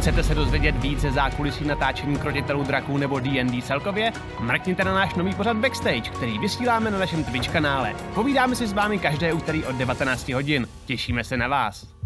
Chcete se dozvědět více zákulisí natáčení krotitelů draků nebo D&D celkově? Mrkněte na náš nový pořad Backstage, který vysíláme na našem Twitch kanále. Povídáme si s vámi každé úterý od 19 hodin. Těšíme se na vás.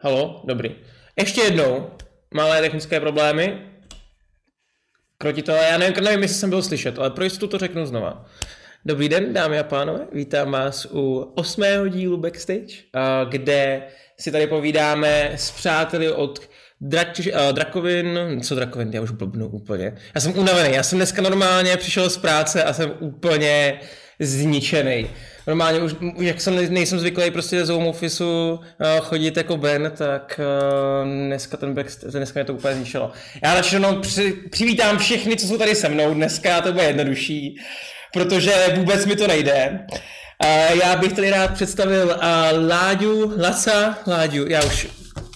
Halo, dobrý. Ještě jednou, malé technické problémy. Krotitele, já nevím, nevím, jestli jsem byl slyšet, ale pro jistotu to řeknu znova. Dobrý den, dámy a pánové, vítám vás u osmého dílu Backstage, kde si tady povídáme s přáteli od Drak, uh, Drakovin, co Drakovin, já už blbnu úplně. Já jsem unavený, já jsem dneska normálně přišel z práce a jsem úplně zničený normálně už, jak jsem nejsem zvyklý prostě z home officeu uh, chodit jako Ben, tak uh, dneska ten back, dneska mě to úplně zničilo. Já radši jenom při, přivítám všechny, co jsou tady se mnou, dneska to bude jednodušší, protože vůbec mi to nejde. Uh, já bych tady rád představil uh, Láďu, Laca, Láďu, já už,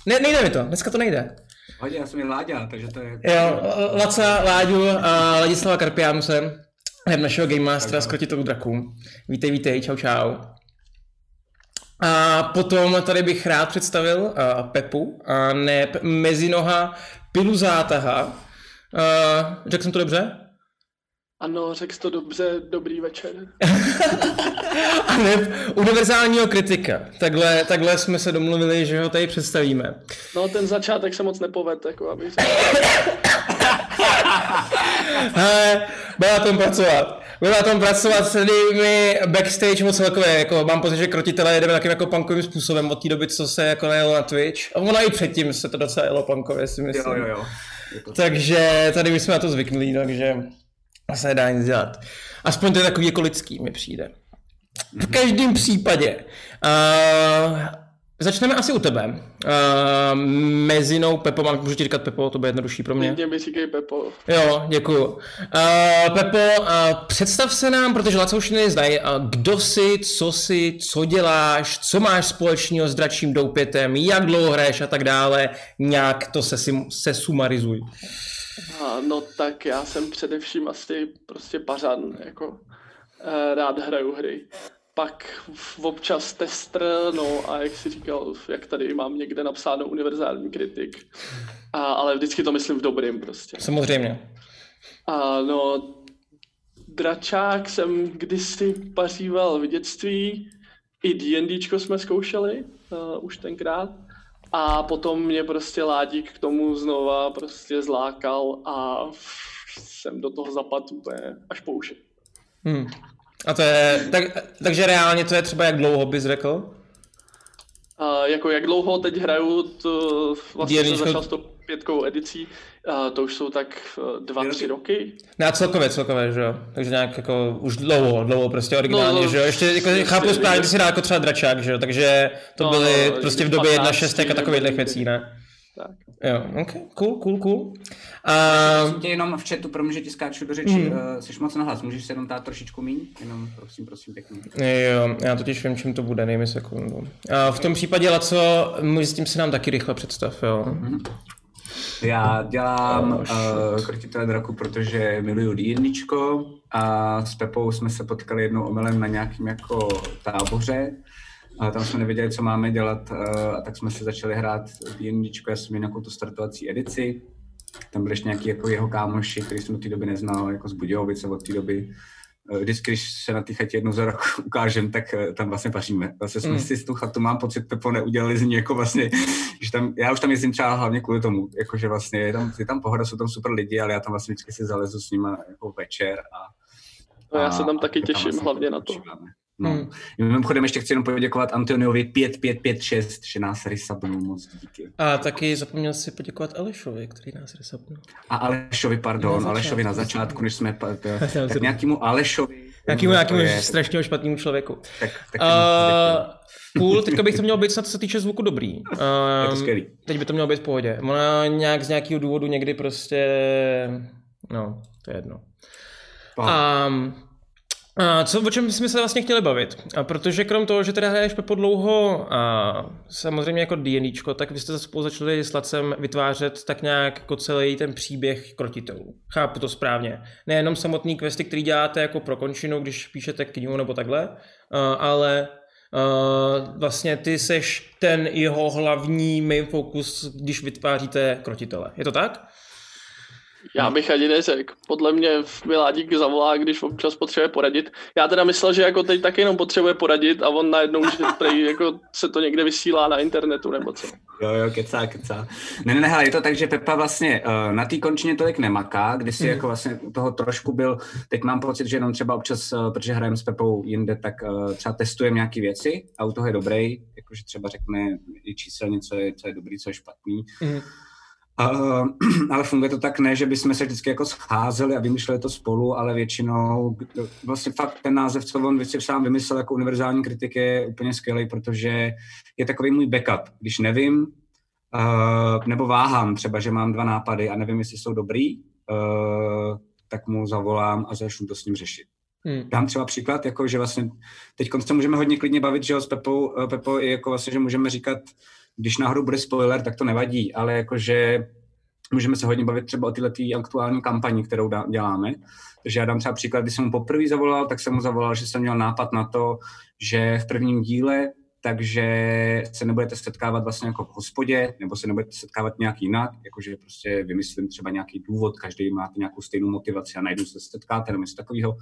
ne, nejde mi to, dneska to nejde. Hodně, já jsem jen Láďa, takže to je... Jo, Laca, Láďu a Ladislava Karpiánuse web našeho Game Mastera s krotitou draků. Vítej, vítej, čau, čau. A potom tady bych rád představil uh, Pepu, a ne Mezinoha Piluzátaha. Uh, řekl jsem to dobře? Ano, řekl to dobře, dobrý večer. a ne univerzálního kritika. Takhle, takhle jsme se domluvili, že ho tady představíme. No, ten začátek se moc nepoved, jako abych Hele, na tom pracovat. Na tom pracovat celými backstage moc celkově, jako mám pocit, že krotitele jedeme takým jako punkovým způsobem od té doby, co se jako najelo na Twitch. A ono i předtím se to docela jelo punkově, si myslím. Jo, jo, jo. Takže tady my jsme na to zvyknuli, takže se nedá nic dělat. Aspoň to je takový jako lidský, mi přijde. V každém případě. Uh, Začneme asi u tebe. Uh, mezinou Pepo, mám, můžu ti říkat Pepo, to bude jednodušší pro mě. Mě mi říkej Pepo. Jo, děkuju. Uh, Pepo, uh, představ se nám, protože Laco už neznají, uh, kdo jsi, co jsi, co děláš, co máš společného s dračím doupětem, jak dlouho hraješ a tak dále, nějak to se, se sumarizuj. A, no tak já jsem především asi prostě pařan, jako uh, rád hraju hry pak občas tester, no a jak si říkal, jak tady mám někde napsáno univerzální kritik. A, ale vždycky to myslím v dobrým prostě. Samozřejmě. A no, dračák jsem kdysi paříval v dětství, i D&Dčko jsme zkoušeli uh, už tenkrát. A potom mě prostě Ládík k tomu znova prostě zlákal a jsem do toho zapadl úplně až po uši. Hmm. A to je, tak, takže reálně to je třeba jak dlouho bys řekl? Uh, jako jak dlouho teď hraju, to vlastně jsem začal s tou pětkou edicí, uh, to už jsou tak uh, dva, tři roky. Ne, celkově, celkově, že jo? Takže nějak jako už dlouho, dlouho prostě originálně, no, že jo? Ještě jako, prostě, chápu správně, ty si dá jako třeba dračák, že jo? Takže to no, byly no, prostě v době 1.6 a takových věcí, ne? Tak. Jo, ok, cool, cool, cool. A... Prosím tě jenom v chatu, pro mě, že ti skáču do řeči, mm. uh, jsi moc nahlas, můžeš se jenom dát trošičku míň? Jenom prosím, prosím, pěkně. Jo, já totiž vím, čím to bude, dej mi sekundu. A v tom případě, Laco, s tím se nám taky rychle představ, jo. Mm-hmm. Já dělám oh, uh, krotitele draku, protože miluju D&Dčko a s Pepou jsme se potkali jednou omylem na nějakým jako táboře a tam jsme nevěděli, co máme dělat, a tak jsme se začali hrát D&Dčko, já jsem nějakou tu startovací edici, tam byli ještě nějaký jako jeho kámoši, který jsem do té doby neznal, jako z Budějovice od té doby. Vždycky, když se na té chatě jednou za rok ukážem, tak eh, tam vlastně paříme. Vlastně jsme mm. si z tu chatu, mám pocit, Pepo neudělali z ní jako vlastně, že tam, já už tam jezdím třeba hlavně kvůli tomu, jako že vlastně je tam, je tam pohoda, jsou tam super lidi, ale já tam vlastně vždycky si zalezu s nimi jako večer a, no, já se tam taky těším vlastně hlavně na to. Počíváme. No. Hmm. Mimochodem ještě chci jenom poděkovat Antoniovi 5556, že nás resubnul moc díky. A taky zapomněl si poděkovat Alešovi, který nás resubnul. A Alešovi, pardon, na Alešovi na začátku, než jsme, tak nějakému Alešovi Nějakýmu, nějakýmu je- strašného špatnému člověku. Tak, tak Uh, cool, teďka bych to měl být snad, co se týče zvuku dobrý. Um, teď by to mělo být v pohodě. Ona nějak z nějakého důvodu někdy prostě, no, to je jedno. A, a co, o čem jsme se vlastně chtěli bavit? A protože krom toho, že teda hraješ Pepo dlouho a samozřejmě jako D&Dčko, tak vy jste spolu začali s Lacem vytvářet tak nějak jako celý ten příběh krotitelů. Chápu to správně. Nejenom samotný questy, který děláte jako pro končinu, když píšete knihu nebo takhle, ale vlastně ty seš ten jeho hlavní main focus, když vytváříte krotitele. Je to tak? Já bych ani neřekl. Podle mě Miládík zavolá, když občas potřebuje poradit. Já teda myslel, že jako teď taky jenom potřebuje poradit a on najednou, že prej, jako se to někde vysílá na internetu nebo co. Jo, jo, kecá, kecá. Ne, ne, ne, hele, je to tak, že Pepa vlastně uh, na té končině tolik nemaká, když si Mhm. jako vlastně u toho trošku byl, teď mám pocit, že jenom třeba občas, uh, protože hrajeme s Pepou jinde, tak uh, třeba testujeme nějaké věci a u toho je dobrý, jakože třeba řekne i číselně, co je, co je dobrý, co je špatný. Mhm. Ale funguje to tak ne, že bychom se vždycky jako scházeli a vymýšleli to spolu, ale většinou vlastně fakt ten název, co on si sám vymyslel jako univerzální kritik je úplně skvělý, protože je takový můj backup. Když nevím, uh, nebo váhám třeba, že mám dva nápady a nevím, jestli jsou dobrý, uh, tak mu zavolám a začnu to s ním řešit. Hmm. Dám třeba příklad, jako že vlastně teď se můžeme hodně klidně bavit, že jo, s Pepou, eh, Pepou i jako vlastně, že můžeme říkat, když náhodou bude spoiler, tak to nevadí, ale jakože můžeme se hodně bavit třeba o této aktuální kampani, kterou děláme. Takže já dám třeba příklad, když jsem mu poprvé zavolal, tak jsem mu zavolal, že jsem měl nápad na to, že v prvním díle takže se nebudete setkávat vlastně jako v hospodě, nebo se nebudete setkávat nějak jinak, jakože prostě vymyslím třeba nějaký důvod, každý má nějakou stejnou motivaci a najdu se setkáte, nebo něco takového.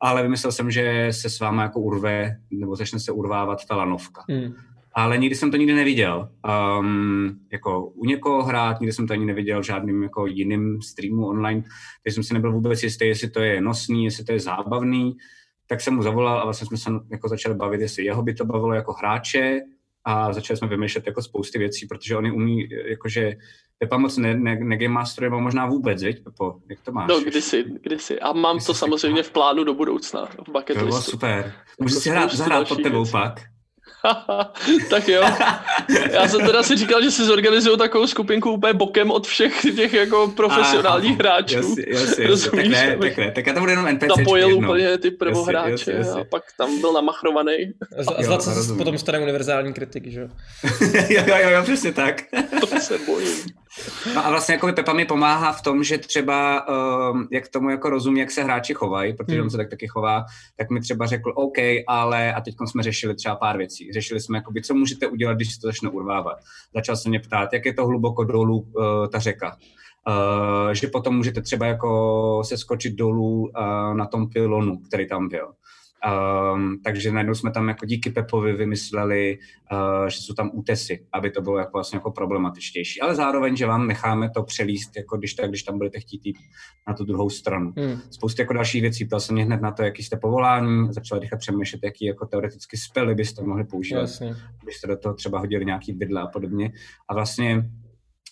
Ale vymyslel jsem, že se s váma jako urve, nebo začne se urvávat ta lanovka. Hmm. Ale nikdy jsem to nikdy neviděl. Um, jako u někoho hrát, nikdy jsem to ani neviděl v žádným jako jiným streamu online, takže jsem si nebyl vůbec jistý, jestli to je nosný, jestli to je zábavný. Tak jsem mu zavolal a vlastně jsme se jako začali bavit, jestli jeho by to bavilo jako hráče a začali jsme vymýšlet jako spousty věcí, protože oni umí, jakože Pepa moc ne, ne, ne game masteruje, nebo možná vůbec, viď, Pepo? Jak to máš? No, kdysi, kdysi. A mám Kdysi to samozřejmě v plánu do budoucna, v bucket To bylo listu. super. Můžu Jako si hrát, zahrát pod tebou věcí. pak. tak jo. Já jsem teda si říkal, že si zorganizuju takovou skupinku úplně bokem od všech těch jako profesionálních Aha, hráčů. Jasně, jasně, jasně. Tak Rozumíš, ne, tak ne. Tak já tam budu jenom NPC. Zapojil úplně ty prvohráče jasně, jasně. a pak tam byl namachrovaný. Jo, Zlat se potom stane univerzální kritik, že jo? jo, jo, jo, přesně tak. To se bojím. No a vlastně jako Pepa mi pomáhá v tom, že třeba um, jak tomu jako rozumí, jak se hráči chovají, protože Hmm. on se tak taky chová, tak mi třeba řekl OK, ale a teď jsme řešili třeba pár věcí. Řešili jsme, jakoby, co můžete udělat, když se to začne urvávat. Začal se mě ptát, jak je to hluboko dolů uh, ta řeka. Uh, že potom můžete třeba jako se skočit dolů uh, na tom pylonu, který tam byl. Um, takže najednou jsme tam jako díky Pepovi vymysleli, uh, že jsou tam útesy, aby to bylo jako vlastně jako problematičtější. Ale zároveň, že vám necháme to přelíst, jako když, tak, když tam budete chtít jít na tu druhou stranu. Hmm. Spoustu jako dalších věcí, ptal jsem mě hned na to, jaký jste povolání, začal rychle přemýšlet, jaký jako teoreticky spely byste mohli používat Jasně. byste do toho třeba hodili nějaký bydle a podobně. A vlastně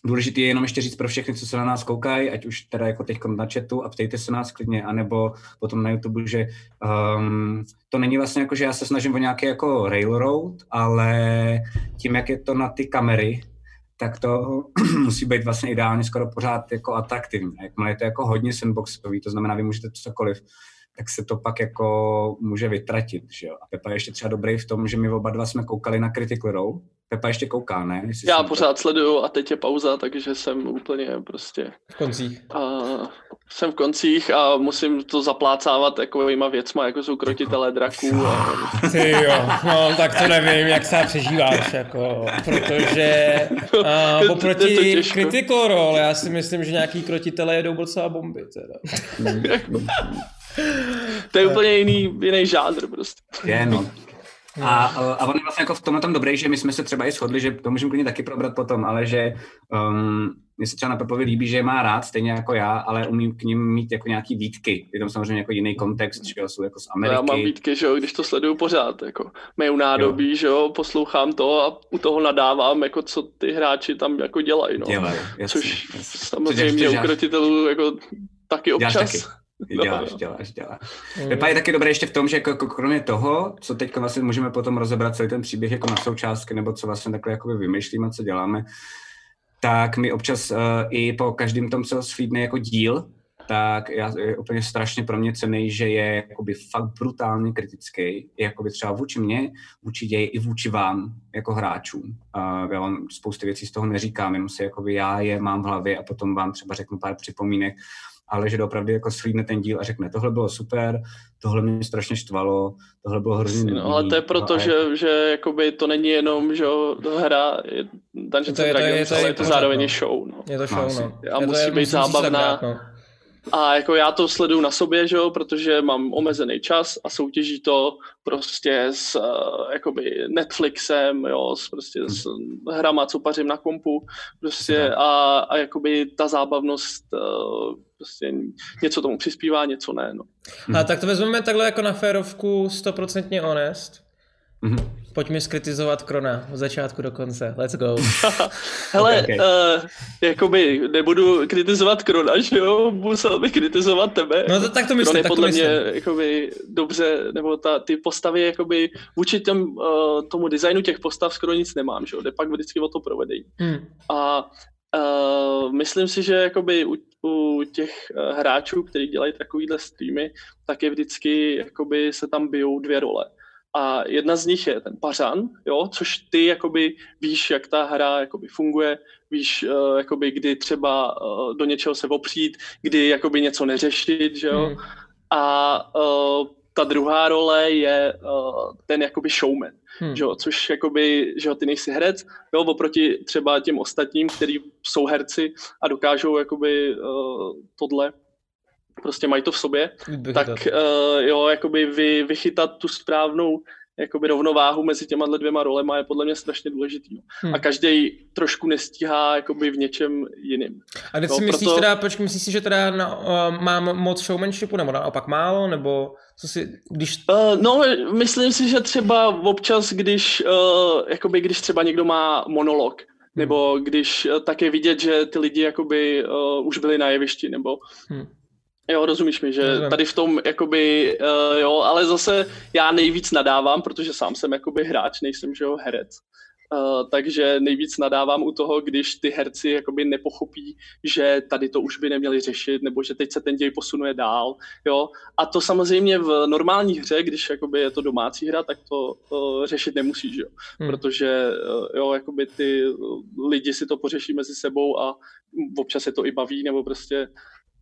důležité je jenom ještě říct pro všechny, co se na nás koukají, ať už teda jako teď na chatu a ptejte se nás klidně, anebo potom na YouTube, že um, to není vlastně jako, že já se snažím o nějaký jako railroad, ale tím, jak je to na ty kamery, tak to musí být vlastně ideálně skoro pořád jako atraktivní. Jakmile je to jako hodně sandboxový, to znamená, vy můžete cokoliv, tak se to pak jako může vytratit, že jo. A Pepa je ještě třeba dobrý v tom, že my oba dva jsme koukali na Critical Role. Pepa ještě kouká, ne? Jestli Já jsem to- pořád sleduju a teď je pauza, takže jsem úplně prostě V koncích. a jsem v koncích a musím to zaplácávat takovýma věcma, jako jsou krotitelé draků. A, Ty jo, no tak to nevím, jak se přežíváš, jako, protože to oproti. Critical Role, já si myslím, že nějaký krotitele jedou docela bomby, teda. to je úplně jiný, jiný žánr prostě. Je, no. A, a on je vlastně jako v tomhle tom dobrý, že my jsme se třeba i shodli, že to můžeme klidně taky probrat potom, ale že um, mně se třeba na Pepovi líbí, že je má rád, stejně jako já, ale umím k ním mít jako nějaký výtky. Je tam samozřejmě jako jiný kontext, že jo, jsou jako z Ameriky. Já mám výtky, že jo, když to sleduju pořád, jako meju nádobí, že jo, poslouchám to a u toho nadávám, jako co ty hráči tam jako dělají, no. Dělají, jasně, Což jasně. samozřejmě Co u děláš? krotitelů jako taky Děláš občas. taky? Děláš, děláš, děláš. Pepa je taky dobré ještě v tom, že jako, jako kromě toho, co teď vlastně můžeme potom rozebrat celý ten příběh jako na součástky, nebo co vlastně takhle jako vymýšlíme, co děláme, tak my občas uh, i po každém tom, co sfeedne jako díl, tak já, je úplně strašně pro mě cený, že je jakoby fakt brutálně kritický, jakoby třeba vůči mě, vůči ději i vůči vám jako hráčům. Uh, já vám spousty věcí z toho neříkám, jenom si jakoby já je mám v hlavě a potom vám třeba řeknu pár připomínek, ale že opravdu jako slídne ten díl a řekne, tohle bylo super, tohle mě strašně štvalo, tohle bylo hrozně No, ale to je proto, že, je... že jakoby to není jenom že hra Dungeons To je- to je- Dragons, to je ale je to pořád, zároveň no. i show. No. Je to show, asi. no. A Je to- musí je- být zábavná. dát, no. A jako já to sleduju na sobě, že jo, protože mám omezený čas a soutěží to prostě s uh, jakoby Netflixem, jo, s prostě s hrama, co pařím na kompu, prostě a, a jakoby ta zábavnost uh, prostě něco tomu přispívá, něco ne, no. A tak to vezmeme takhle jako na férovku, stoprocentně honest. Mhm. Pojď mi skritizovat Krona od začátku do konce. Let's go. Hele, Okay, okay. Uh, jakoby nebudu kritizovat Krona, že jo, musel bych kritizovat tebe. No to, tak to Kron myslím, je tak to podle myslím. mě jakoby dobře, nebo ta, ty postavy jakoby vůči těm, uh, tomu designu těch postav skoro nic nemám, že jo, jde pak vždycky o to provedení. Hmm. A uh, myslím si, že jakoby u, u těch uh, hráčů, kteří dělají takovýhle streamy, tak je vždycky, jakoby se tam bijou dvě role. A jedna z nich je ten pařan, jo, což ty jakoby víš, jak ta hra jakoby funguje, víš, uh, jakoby kdy třeba uh, do něčeho se opřít, kdy jakoby něco neřešit, že jo. Hmm. A uh, ta druhá role je uh, ten jakoby showman, Hmm. že jo, což jakoby, že jo, ty nejsi herec, jo, oproti třeba těm ostatním, kteří jsou herci a dokážou jakoby uh, tohle, prostě mají to v sobě, Bych tak uh, jo, jakoby vy, vychytat tu správnou jakoby rovnováhu mezi těma dvěma rolema je podle mě strašně důležitý. No. Hmm. A každý trošku nestíhá jakoby v něčem jiným. A když No, si myslíš proto- teda, počkej, myslíš si, že teda na, uh, mám moc showmanshipu, nebo naopak málo, nebo co si, když... Uh, no, myslím si, že třeba občas, když, uh, jakoby, když třeba někdo má monolog, nebo když uh, tak je vidět, že ty lidi jakoby uh, už byli na jevišti, nebo Hmm. Jo, rozumíš mi, že Rozumím. tady v tom, jakoby, uh, jo, ale zase já nejvíc nadávám, protože sám jsem jakoby hráč, nejsem, že jo, herec. Uh, takže nejvíc nadávám u toho, když ty herci jakoby nepochopí, že tady to už by neměli řešit, nebo že teď se ten děj posunuje dál, jo. A to samozřejmě v normální hře, když jakoby je to domácí hra, tak to uh, řešit nemusíš, jo. Hmm. Protože uh, jo, jakoby ty lidi si to pořeší mezi sebou a občas se to i baví, nebo prostě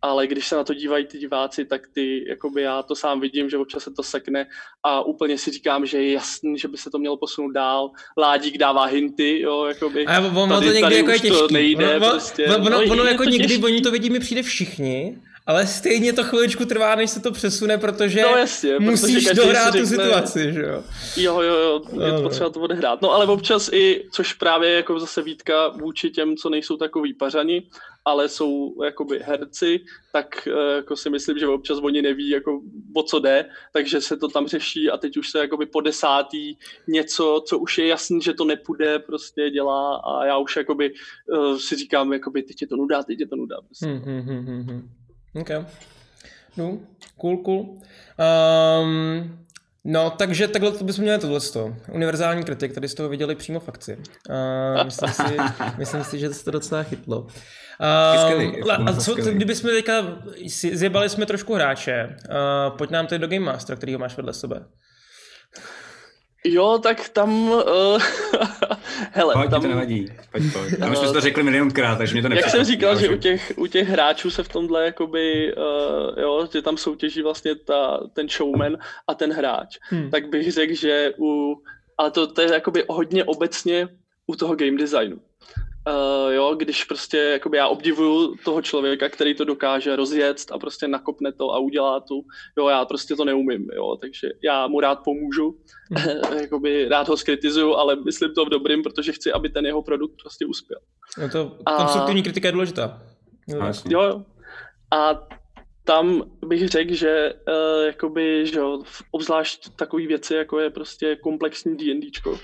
ale když se na to dívají ty diváci, tak ty, jakoby já to sám vidím, že občas se to sekne a úplně si říkám, že je jasný, že by se to mělo posunout dál. Ládík dává hinty, jo, jakoby. A ono to někdy tady jako je už to těžký. nejde ono, prostě. ono, ono, No, ono jako někdy, těžký. oni to vidí, mi přijde všichni, ale stejně to chviličku trvá, než se to přesune, protože No jasně, protože musíš si dohrát tu řekne- situaci, že jo. Jo, jo, jo, je to potřeba to odehrát. No ale občas i, což právě jako zase výtka vůči těm, co nejsou takový pařani, ale jsou jakoby herci, tak eh, jako si myslím, že občas oni neví, jako o co jde, takže se to tam řeší a teď už se jakoby po desátý něco, co už je jasný, že to nepůjde, prostě dělá a já už jakoby uh, si říkám, jakoby teď je to nuda, teď je to nuda. Prostě. Hmm, hmm, hmm, hmm, OK. No, cool, cool. Um, no, takže takhle to bychom měli tohle. Univerzální kritik, tady z toho viděli přímo v akci. Uh, myslím, si, myslím si, že se to docela chytlo. Uh, a co, skvělý. kdybychom teďka, zjebali jsme trošku hráče, uh, pojď nám teď do Game Master, který ho máš vedle sebe. Jo, tak tam, uh, hele, Pojď, tam, tam... to nevadí. Pojď, pojď. A my jsme si to řekli milionkrát, takže mě to Jak nepřekvapí. jsem říkal, že už- u těch, u těch hráčů se v tomhle jakoby, uh, jo, že tam soutěží vlastně ta, ten showman a ten hráč, Hmm. tak bych řekl, že u, ale to, to je jakoby hodně obecně u toho game designu. Uh, jo, když prostě jakoby já obdivuju toho člověka, který to dokáže rozjet a prostě nakopne to a udělá tu, jo, já prostě to neumím, jo, takže já mu rád pomůžu, jakoby rád ho skritizuju, ale myslím to v dobrým, protože chci, aby ten jeho produkt prostě uspěl. No to A- konstruktivní kritika je důležitá. No, jasně. Jo, jo. A tam bych řekl, že uh, jakoby, že jo, v- obzvlášť takové věci, jako je prostě komplexní D&Dčko,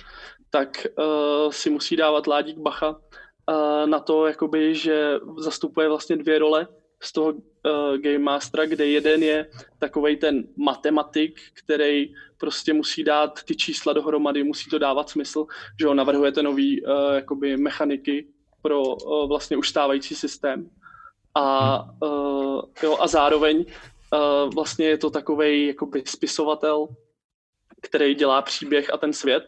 tak uh, si musí dávat Ládík bacha uh, na to, jakoby, že zastupuje vlastně dvě role z toho uh, Game Mastera, kde jeden je takový ten matematik, který prostě musí dát ty čísla dohromady, musí to dávat smysl, že on navrhujete nový uh, jakoby mechaniky pro uh, vlastně už stávající systém. A, uh, jo, a zároveň uh, vlastně je to takový jakoby spisovatel, který dělá příběh a ten svět.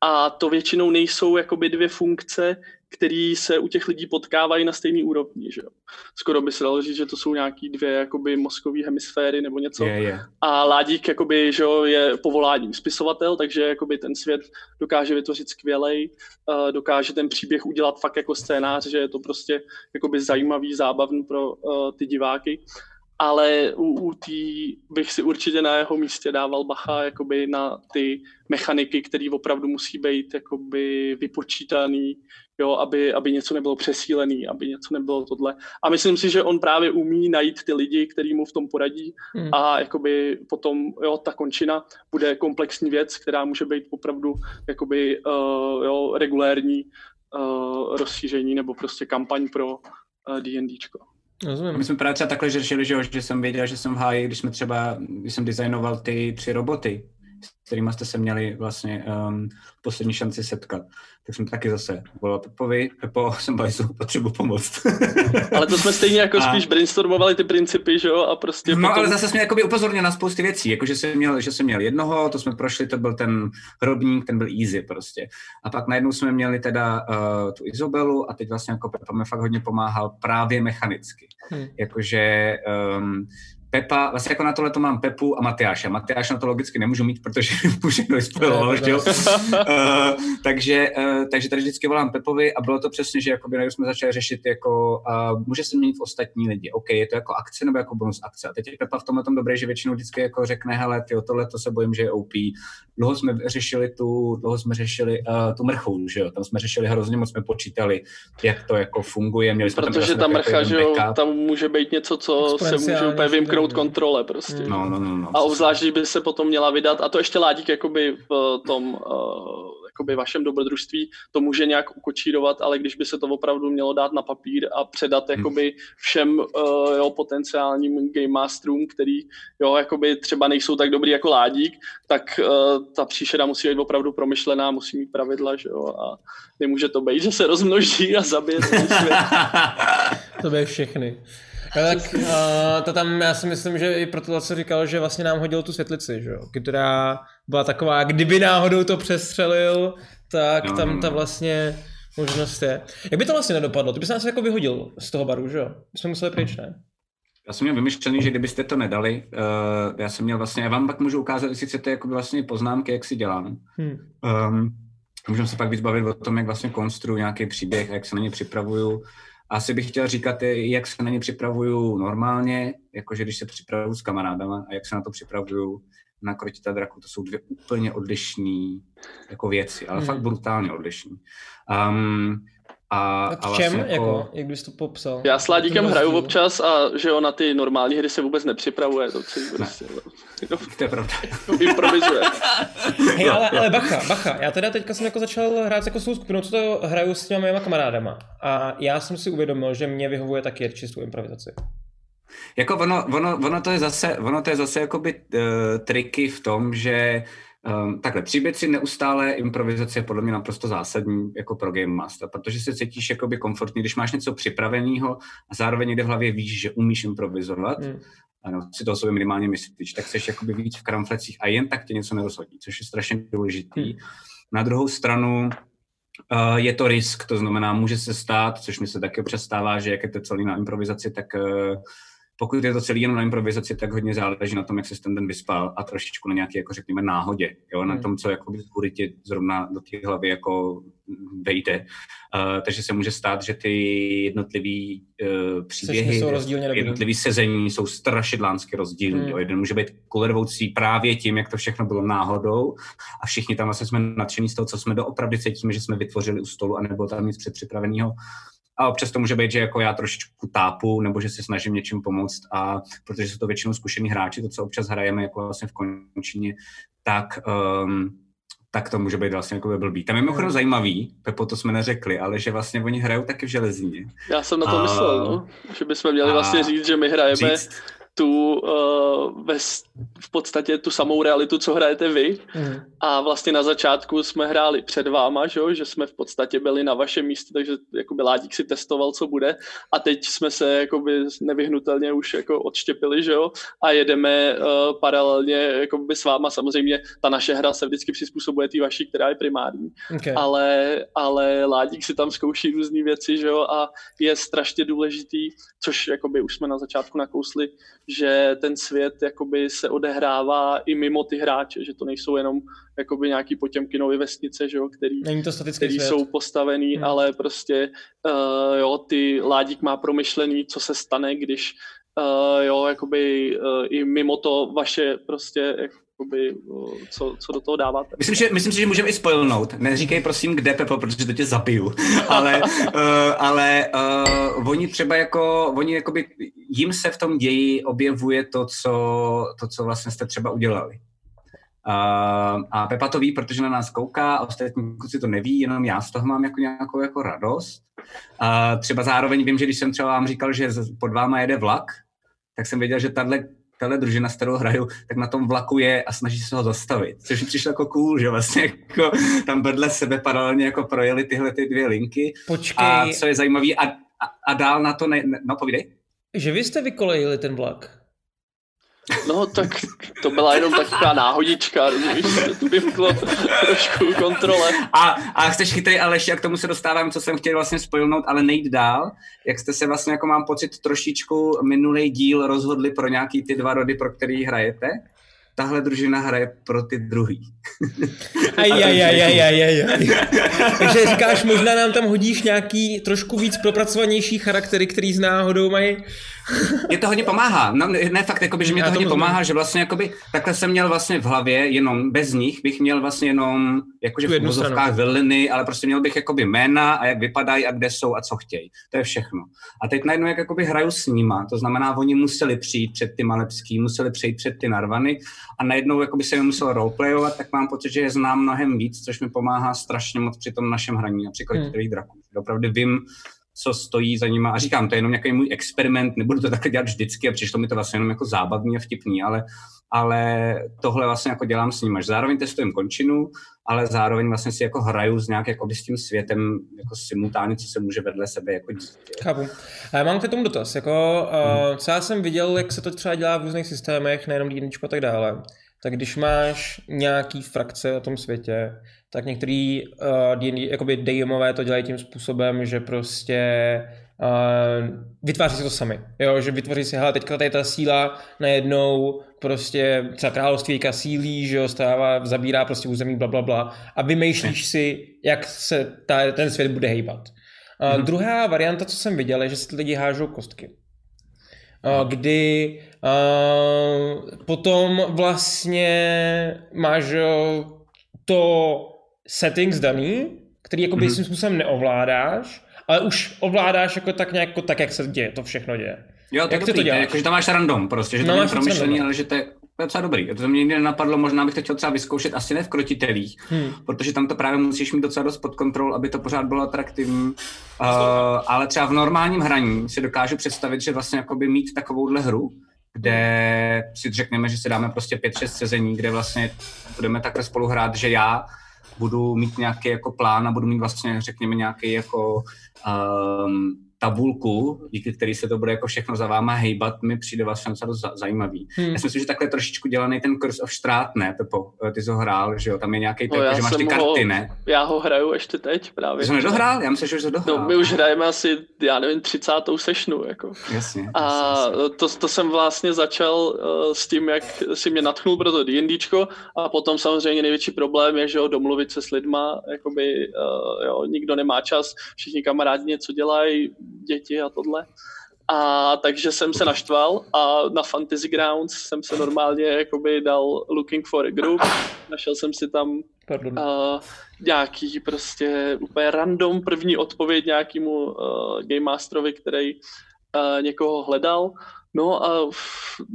A to většinou nejsou jakoby dvě funkce, které se u těch lidí potkávají na stejný úrovni. Že jo? Skoro by se dalo říct, že to jsou nějaký dvě jakoby mozkové hemisféry nebo něco. Je, je. A Ládík jakoby, že jo, je povoláním spisovatel, takže jakoby ten svět dokáže vytvořit skvělej, uh, dokáže ten příběh udělat fakt jako scénář, že je to prostě jakoby zajímavý, zábavný pro uh, ty diváky ale u, u tý bych si určitě na jeho místě dával bacha jakoby na ty mechaniky, které opravdu musí být jakoby vypočítaný, jo, aby, aby něco nebylo přesílený, aby něco nebylo tohle. A myslím si, že on právě umí najít ty lidi, kteří mu v tom poradí hmm. a jakoby potom jo, ta končina bude komplexní věc, která může být opravdu jakoby uh, jo, regulérní uh, rozšíření nebo prostě kampaň pro uh, D&Dčko. Rozumím. My jsme právě třeba takhle řešili, že, že jsem věděl, že jsem v háji, když jsme třeba, když jsem designoval ty tři roboty, s kterými jste se měli vlastně um, poslední šanci setkat tak jsem taky zase volal Pepovi, Pepo, jsem bajzu, potřebuji pomoct. ale to jsme stejně jako a... spíš brainstormovali ty principy, že jo, a prostě No potom... ale zase jsme jakoby upozornili na spousty věcí, jako že jsem, měl, že jsem měl jednoho, to jsme prošli, to byl ten hrobník, ten byl easy prostě. A pak najednou jsme měli teda uh, tu Izobelu a teď vlastně jako Pepa mi fakt hodně pomáhal právě mechanicky. Hmm. Jakože um, Pepa, vlastně jako na tohle to mám Pepu a Matyáše. Matyáš na to logicky nemůžu mít, protože mu všechno vyspojoval, že jo? uh, takže, uh, takže tady vždycky volám Pepovi a bylo to přesně, že jakoby jsme začali řešit jako, uh, může se měnit v ostatní lidi. OK, je to jako akce nebo jako bonus akce. A teď je Pepa v tomhle tom dobré, že většinou vždycky jako řekne, hele, tyjo, tohle to se bojím, že je OP. Dlouho jsme řešili tu, dlouho jsme řešili uh, tu mrchu, že jo? Tam jsme řešili hrozně moc, jsme počítali, jak to jako funguje. Měli jsme Protože tam ta mrcha, že jo, tam může být něco, co se může úplně vymknout crowd kontrole prostě. No, no, no, no. A obzvlášť, když by se potom měla vydat, a to ještě Ládík jakoby v tom uh, jakoby vašem dobrodružství to může nějak ukočírovat, ale když by se to opravdu mělo dát na papír a předat hmm. jakoby všem uh, jo, potenciálním game masterům, který jo, jakoby třeba nejsou tak dobrý jako Ládík, tak uh, ta příšera musí být opravdu promyšlená, musí mít pravidla, že jo, a nemůže to být, že se rozmnoží a zabije celý svět. to bude všechny. No, tak uh, to tam, já si myslím, že i proto co říkal, že vlastně nám hodil tu světlici, že jo, která byla taková, kdyby náhodou to přestřelil, tak no, tam no, ta no. vlastně možnost je. Jak by to vlastně nedopadlo? Ty bys nás jako vyhodil z toho baru, že jo? My jsme museli pryč, ne? Já jsem měl vymyšlený, že kdybyste to nedali, uh, já jsem měl vlastně, já vám pak můžu ukázat, jestli chcete jako vlastně poznámky, jak si dělám. Hmm. Um, můžeme se pak víc bavit o tom, jak vlastně konstruuju nějaký příběh, jak se na ně připravuju. Asi bych chtěl říkat, jak se na ně připravuju normálně, jakože když se připravuju s kamarádama a jak se na to připravuju na Krotita draku, to jsou dvě úplně odlišné jako věci, ale hmm. fakt brutálně odlišný. Um, a, a v čem, vlastně jako, jako, jak bys to popsal? Já s Ládíkem hraju občas a že jo, na ty normální hry se vůbec nepřipravuje, to celý prostě, no, to je pravda. improvizuje. Hej, ale, ale bacha, bacha, já teda teďka jsem jako začal hrát jako svou skupinou, co to hraju s těma mýma kamarádama a já jsem si uvědomil, že mě vyhovuje taky čistou improvizaci. Jako ono, ono, ono, to je zase, ono to je zase jakoby uh, triky v tom, že Um, takhle, příběh si neustále improvizace je podle mě naprosto zásadní jako pro Game Master, protože se cítíš jakoby komfortně, když máš něco připraveného a zároveň někde v hlavě víš, že umíš improvizovat, mm. ano, si to o sobě minimálně myslíš, tak jsi jako víc v kramflecích a jen tak tě něco nerozhodí, což je strašně důležitý. Mm. Na druhou stranu, Uh, je to risk, to znamená, může se stát, což mi se taky přestává, že jak je to celý na improvizaci, tak uh, pokud je to celý jenom na improvizaci, tak hodně záleží na tom, jak se ten den vyspal a trošičku na nějaké, jako řekněme, náhodě, jo? na hmm. tom, co jako ti zrovna do té hlavy jako vejde. Uh, takže se může stát, že ty jednotlivý uh, příběhy, jednotlivý sezení jsou strašidlánsky rozdílní. Hmm. Jo? Jeden může být kulervoucí právě tím, jak to všechno bylo náhodou a všichni tam vlastně jsme nadšení z toho, co jsme doopravdy cítíme, že jsme vytvořili u stolu a nebylo tam nic předpřipraveného a občas to může být, že jako já trošičku tápu, nebo že se snažím něčím pomoct a protože jsou to většinou zkušení hráči, to, co občas hrajeme jako vlastně v končině, tak um, tak to může být vlastně jako blbý. Tam je mimochodem Hmm. zajímavý, Pepo, to jsme neřekli, ale že vlastně oni hrajou taky v železíně. Já jsem na to A- myslel, no. že bychom měli a- vlastně říct, že my hrajeme Říct, tu uh, ve, v podstatě tu samou realitu, co hrajete vy. Mm. A vlastně na začátku jsme hráli před váma, že, jo? že jsme v podstatě byli na vašem místě, takže jakoby Ládík si testoval, co bude. A teď jsme se jakoby nevyhnutelně už jako odštěpili, že jo? A jedeme uh, paralelně jakoby s váma. Samozřejmě ta naše hra se vždycky přizpůsobuje té vaší, která je primární. Okay. Ale, ale Ládík si tam zkouší různé věci, že jo? A je strašně důležitý, což jakoby už jsme na začátku nakousli, že ten svět jakoby se odehrává i mimo ty hráče, že to nejsou jenom jakoby nějaký potěmkinovy vesnice, že jo, který, Není to statický který svět. jsou postavený, Hmm. ale prostě uh, jo, ty Ládík má promyšlený, co se stane, když uh, jo, jakoby uh, i mimo to vaše prostě jakoby, co, co do toho dáváte. Myslím, že, myslím si, že můžeme i spoilnout. Neříkej prosím, kde Pepo, protože to tě zabiju. Ale, uh, ale uh, oni třeba jako, oni jakoby, jim se v tom ději objevuje to, co, to, co vlastně jste třeba udělali. Uh, a Pepa to ví, protože na nás kouká, a ostatní kluci to neví, jenom já z toho mám jako nějakou jako radost. Uh, třeba zároveň vím, že když jsem třeba vám říkal, že pod váma jede vlak, tak jsem věděl, že tahle tahle družina, s kterou hraju, tak na tom vlaku je a snaží se ho zastavit. Což mi přišlo jako cool, že vlastně jako tam vedle sebe paralelně jako projeli tyhle ty dvě linky. Počkej, A co je zajímavé, a, a, a dál na to, ne, ne, no povídej. že vy jste vykolejili ten vlak. No tak to byla jenom taková náhodička, rozumíš, se to vymklo trošku kontrole. A, a chceš chytrý Aleš, jak k tomu se dostávám, co jsem chtěl vlastně spojilnout, ale nejít dál. Jak jste se vlastně, jako mám pocit, trošičku minulý díl rozhodli pro nějaký ty dva rody, pro který hrajete. Tahle družina hraje pro ty druhý. Aj, aj, aj, aj, aj, aj, aj. Takže říkáš, možná nám tam hodíš nějaký trošku víc propracovanější charaktery, který z náhodou mají. Mě to hodně pomáhá. No, ne, fakt, jakoby, že mě to hodně rozumím. pomáhá, že vlastně jakoby, takhle jsem měl vlastně v hlavě, jenom bez nich bych měl vlastně jenom, jakože v vozovkách vyliny, ale prostě měl bych jakoby jména a jak vypadají a kde jsou a co chtějí. To je všechno. A teď najednou, jak jakoby hraju s nima, to znamená, oni museli přijít před ty Malepský, museli přijít před ty Narvany a najednou jakoby se mi musel roleplayovat, tak mám pocit, že je znám mnohem víc, což mi pomáhá strašně moc při tom našem hraní, například Hmm. těch draků. Opravdu vím, co stojí za nima. A říkám, to je jenom nějaký můj experiment, nebudu to takhle dělat vždycky a přišlo mi to vlastně jenom jako zábavný a vtipný, ale, ale tohle vlastně jako dělám s nimi. že Zároveň testujem končinu, ale zároveň vlastně si jako hraju s nějak jako s tím světem jako simultánně, co se může vedle sebe jako dít. Chápu. A já mám k tomu dotaz. Jako, uh, co já jsem viděl, jak se to třeba dělá v různých systémech, nejenom jedničko a tak dále. Tak když máš nějaký frakce na tom světě, tak některý uh, D&D, jakoby DMové to dělají tím způsobem, že prostě uh, vytváří si to sami. Jo, že vytvoří si, hele, teďka tady ta síla najednou prostě třeba království teďka sílí, že jo, stává, zabírá prostě území, bla, bla, bla a vymýšlíš si, jak se ta, ten svět bude hejbat. A Mhm. druhá varianta, co jsem viděl, je, že si ty lidi hážou kostky. A kdy a, potom vlastně máš jo, to settings daný, který jakoby Mhm. svým způsobem neovládáš, ale už ovládáš jako tak nějak, jako tak, jak se děje, to všechno děje. Jo, to Jak ty to děláš? jako, že tam máš random prostě, že to No, není máš fakt promyšlený, ale že to je, to je docela dobrý. To mě nikdy nenapadlo, možná bych to chtěl třeba vyzkoušet, asi ne v krotitelích, Hmm. protože tam to právě musíš mít docela dost pod kontrol, aby to pořád bylo atraktivní. Uh, ale třeba v normálním hraní si dokážu představit, že vlastně jakoby mít takovouhle hru, kde si řekneme, že si dáme prostě 5-6 sezení, kde vlastně budeme takhle spolu hrát, že já budu mít nějaký jako plán a budu mít vlastně, řekněme, nějaký jako um, tabulku, díky který se to bude jako všechno za váma hejbat, mi přijde vlastně docela dost za- zajímavý. Hmm. Já si myslím, že takhle trošičku dělaný ten Curse of Strát, ne, Pepo? Eh, Ty jsi ho hrál, že jo? Tam je nějaký, No, no, že máš ty karty, ho- ne? Já ho hraju ještě teď právě. Ty jsi ho nedohrál? Já myslím, že už ho dohrál. No, my už hrajeme asi, já nevím, 30. sešnu, jako. Jasně. A jasně, jasně. to, to jsem vlastně začal uh, s tím, jak si mě natchnul pro to D&Dčko a potom samozřejmě největší problém je, že jo, domluvit se s lidma, jakoby, uh, jo, nikdo nemá čas, všichni kamarádi něco dělají, děti a tohle. A takže jsem se naštval a na Fantasy Grounds jsem se normálně jakoby dal looking for a group, našel jsem si tam Pardon. uh, nějaký prostě úplně random první odpověď nějakému uh, Game Masterovi, který uh, někoho hledal No a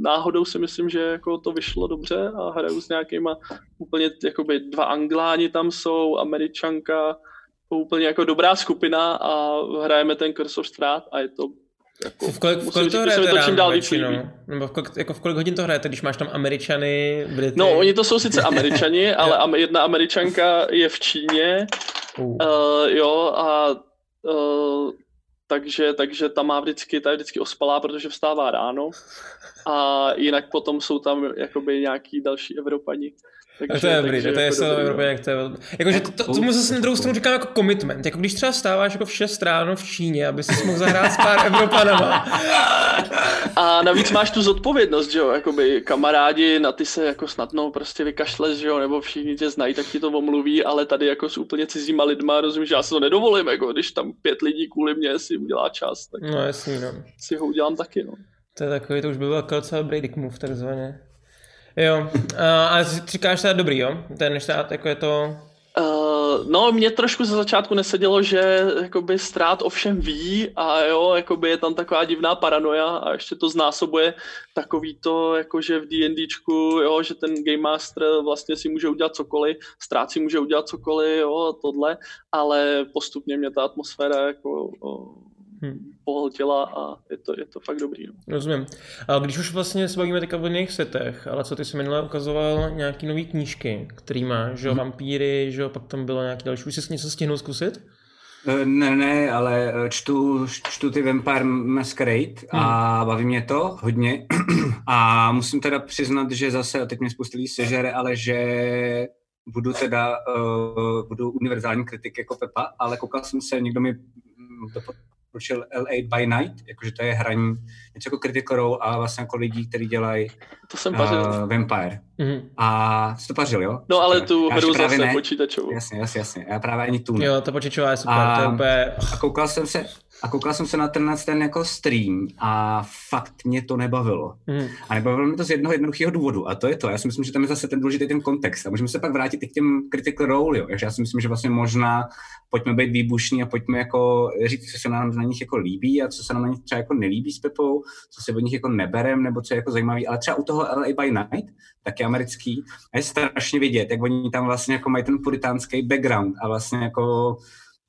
náhodou si myslím, že jako to vyšlo dobře a hraju s nějakýma úplně jakoby dva angláni tam jsou, američanka, úplně jako dobrá skupina a hrajeme ten Curse of Strat a je to jako, v kolik, v kolik to hrajete to čím dál víc Nebo v kolik, jako v kolik hodin to hrajete, když máš tam Američany, Brity? No, oni to jsou sice Američani, ale jedna Američanka je v Číně, uh. Uh, jo, a uh, takže, takže ta má vždycky, ta je vždycky ospalá, protože vstává ráno a jinak potom jsou tam jakoby nějaký další Evropani. Takže, to je dobrý, to je jako dobrý, jak to je. Jakože to, to, tomu zase na druhou stranu říkám jako commitment. Jako když třeba stáváš jako v 6 ráno v Číně, aby si mohl zahrát s pár Evropanama. A navíc máš tu zodpovědnost, že jo, jakoby kamarádi na ty se jako snadno prostě vykašleš, že jo, nebo všichni tě znají, tak ti to omluví, ale tady jako s úplně cizíma lidma, rozumíš, že já si to nedovolím, jako když tam pět lidí kvůli mě si udělá čas, tak no, jasný, no. si ho udělám taky, no. To je takový, to už by byl docela Brady move, takzvaně. Jo, a, říkáš teda dobrý, jo? Ten štát, jako je to... Uh, no, mě trošku ze začátku nesedělo, že jakoby strát ovšem ví a jo, jakoby je tam taková divná paranoja a ještě to znásobuje takový to, jakože v D&Dčku, jo, že ten Game Master vlastně si může udělat cokoliv, strát si může udělat cokoliv, jo, tohle, ale postupně mě ta atmosféra jako o, hmm. pohltila a je to, je to fakt dobrý. No. Rozumím. A když už vlastně se bavíme teďka o jiných setech, ale co ty jsi minule ukazoval nějaký nový knížky, který má, že jo, hmm. vampíry, že jo, pak tam bylo nějaký další, už jsi něco stihnul zkusit? Eh, ne, ne, ale eh, čtu, čtu ty Vampire Masquerade a hmm. baví mě to hodně. A musím teda přiznat, že zase, teď mě spustili sežere, ale že budu teda, uh, budu univerzální kritik jako Pepa, ale koukal jsem se, někdo mi doporučil L8 by Night, jakože to je hraní něco jako Critical Role a vlastně jako lidí, kteří dělají to jsem pařil. Uh, Vampire. Mm-hmm. A jsi to pařil, jo? No ale tu hru zase ne. počítačovou. Jasně, jasně, jasně. Já právě ani tu. Jo, to počítačová je super, a, to je úplně... A koukal jsem se, a koukal jsem se na ten, ten jako stream a fakt mě to nebavilo. Mm. A nebavilo mě to z jednoho jednoduchého důvodu a to je to. Já si myslím, že tam je zase ten důležitý ten kontext. A můžeme se pak vrátit i k těm critical role, jo. Takže já si myslím, že vlastně možná pojďme být výbušní a pojďme jako říct, co se nám na nich jako líbí a co se nám na nich třeba jako nelíbí s Pepou, co se od nich jako neberem, nebo co je jako zajímavý. Ale třeba u toho LA by Night, taky americký, a je strašně vidět, jak oni tam vlastně jako mají ten puritánský background a vlastně jako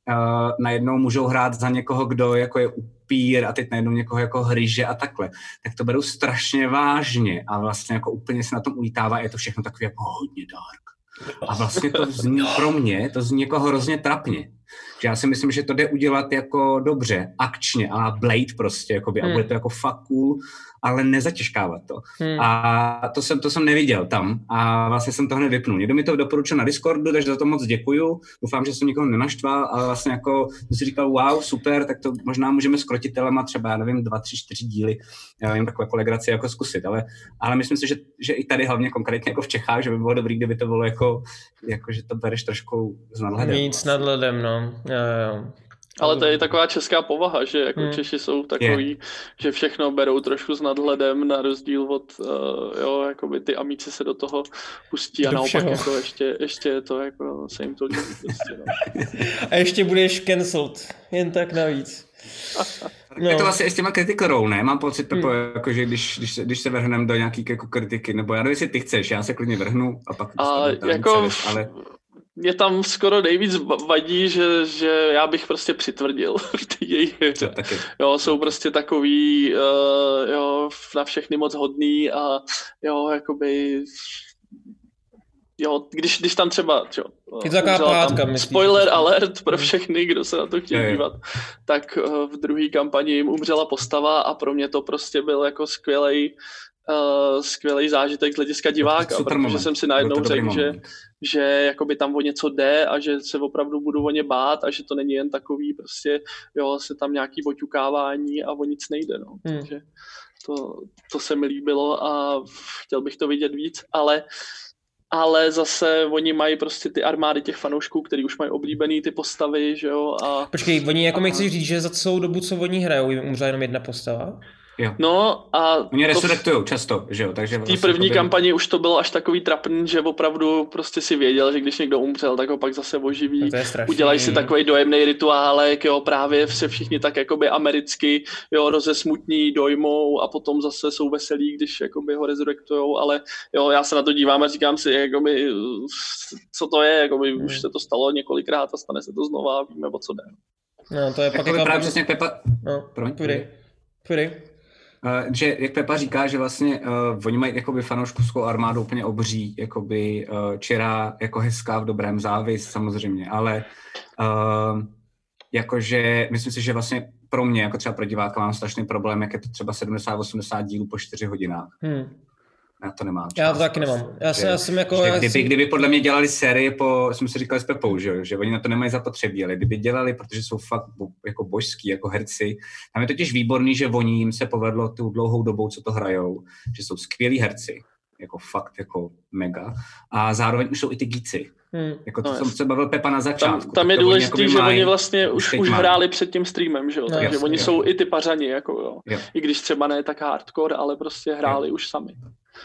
uh, najednou můžou hrát za někoho, kdo jako je upír a teď najednou někoho jako hryže a takhle, tak to berou strašně vážně a vlastně jako úplně se na tom ulítává, je to všechno takový jako hodně dark. A vlastně to zní pro mě, to zní jako hrozně trapně. Že já si myslím, že to jde udělat jako dobře, akčně, a Blade prostě, jakoby, hmm. a bude to jako fakt cool ale nezatěžkávat to. Hmm. A to jsem, to jsem neviděl tam a vlastně jsem to hned vypnul. Někdo mi to doporučil na Discordu, takže za to moc děkuju. Doufám, že jsem nikoho nenaštval, ale vlastně jako si říkal, wow, super, tak to možná můžeme s krotitelema třeba, já nevím, dva, tři, čtyři díly, já vím, takové jako legraci jako zkusit, ale, ale myslím si, že, že i tady hlavně konkrétně jako v Čechách, že by bylo dobrý, kdyby to bylo jako, jako že to bereš trošku s nadhledem. Nic nadhledem, no. Jo, jo. Ale to je taková česká povaha, že jako hmm. Češi jsou takový, je. že všechno berou trošku s nadhledem na rozdíl od, uh, jo, jakoby ty amici se do toho pustí a do naopak všeho. jako ještě, ještě je to jako se jim to líbí prostě, no. A ještě budeš cancelled, jen tak navíc. No. Je to vlastně s těma kritikerou, ne? Mám pocit, Pepo, hmm. jako, že když, když, když se vrhneme do nějaký jako kritiky, nebo já nevím, jestli ty chceš, já se klidně vrhnu a pak... A jako, chceš, ale mě tam skoro nejvíc vadí, že, že já bych prostě přitvrdil v té její hře. Jo, jsou prostě takový, uh, jo, na všechny moc hodný a jo, jakoby jo, když, když tam třeba, jo, je to taková pohádka, tam spoiler alert pro všechny, kdo se na to chtějí dívat, tak uh, v druhé kampani jim umřela postava a pro mě to prostě byl jako skvělej, uh, skvělý zážitek z hlediska diváka, protože moment. jsem si najednou řekl, že, že jakoby tam o něco jde a že se opravdu budu o ně bát a že to není jen takový prostě, jo, se tam nějaký oťukávání a o nic nejde, no. Hmm. Takže to, to se mi líbilo a chtěl bych to vidět víc, ale ale zase oni mají prostě ty armády těch fanoušků, který už mají oblíbený ty postavy, že jo, a... Počkej, oni jako a... mi chci říct, že za celou dobu, co oni hrajou, jim umřela jenom jedna postava? Jo. No a... Oni resurrektujou často, že jo, takže... V té první kampani už to bylo až takový trapný, že opravdu prostě si věděl, že když někdo umřel, tak ho pak zase oživí. To je strašný. Udělají si takový dojemný rituálek, jo, právě se všichni tak jakoby americky, jo, rozesmutní, dojmou a potom zase jsou veselí, když jakoby ho resurrektujou, ale jo, já se na to dívám a říkám si, jakoby, co to je, jakoby, Hmm. už se to stalo několikrát a stane se to znova a víme, o co jde. No, to je pak Jako jako... právě přesně Pepa, No, Promiň. půjdej. Půjdej. Uh, že jak Pepa říká, že vlastně uh, oni mají jakoby fanouškovskou armádu úplně obří, jakoby uh, čirá jako hezká v dobrém závis samozřejmě, ale uh, jakože myslím si, že vlastně pro mě, jako třeba pro diváka, mám strašný problém, jak je to třeba 70-80 dílů po 4 hodinách. Hm. Já to nemám. Já čas, to taky nemám. Já, Že- jsem, já jsem jako... že já kdyby, jsem, kdyby podle mě dělali série po, jsme si říkali s Pepou, že, jo, že oni na to nemají zapotřebí, ale kdyby dělali, protože jsou fakt bo, jako božský, jako herci, tam je totiž výborný, že oni jim se povedlo tu dlouhou dobou, co to hrajou, že jsou skvělí herci, jako fakt jako mega, a zároveň už jsou i ty gíci. hm. Jako to, No, jsem se bavil Pepa na Tam, začátku. tam tak je důležité, že mají- oni vlastně už, už mají. hráli před tím streamem, že jo? No, takže jasně, oni jo. jsou i ty pařani, jako jo. Jo. I když třeba ne tak hardcore, ale prostě hráli už sami.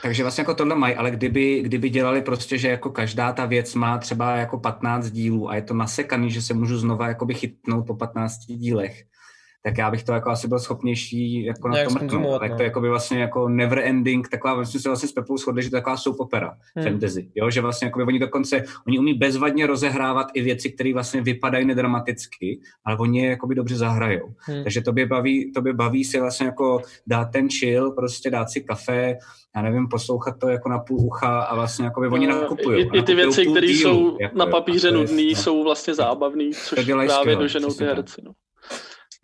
Takže vlastně jako tohle mají, ale kdyby, kdyby dělali prostě, že jako každá ta věc má třeba jako 15 dílů a je to nasekaný, že se můžu znova jakoby chytnout po 15 dílech, tak já bych to jako asi byl schopnější jako na Nějak to mrknout. zkonzumovat, Tak no. to je jakoby vlastně jako never ending, taková, my jsme se vlastně s Pepou shodli, že to je taková soap opera Hmm. fantasy, jo? že vlastně jakoby oni dokonce, oni umí bezvadně rozehrávat i věci, které vlastně vypadají nedramaticky, ale oni je jakoby dobře zahrajou. Hmm. Takže to by baví, to by baví si vlastně jako dát ten chill, prostě dát si kafe, já nevím, poslouchat to jako na půl ucha a vlastně jako by oni No, nakupují. I, i ty věci, které jsou jako na papíře nudný, no. jsou vlastně zábavný, což právě doženou ty herci. No.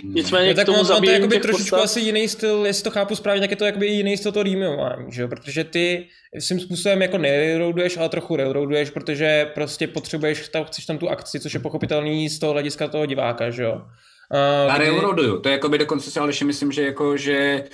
Nicméně Jo, k tak tomu on, on to jakoby trošičku postav, asi jiný styl, jestli to chápu správně, tak je to jakoby jiný styl toho remakeování, že jo? Protože ty svým způsobem jako nerailroaduješ, ale trochu railroaduješ, protože prostě potřebuješ, tam, chceš tam tu akci, což je pochopitelný z toho hlediska toho diváka, že jo? Uh, Já railroaduju, to je jako by dokonce si ale ještě myslím, že jako, že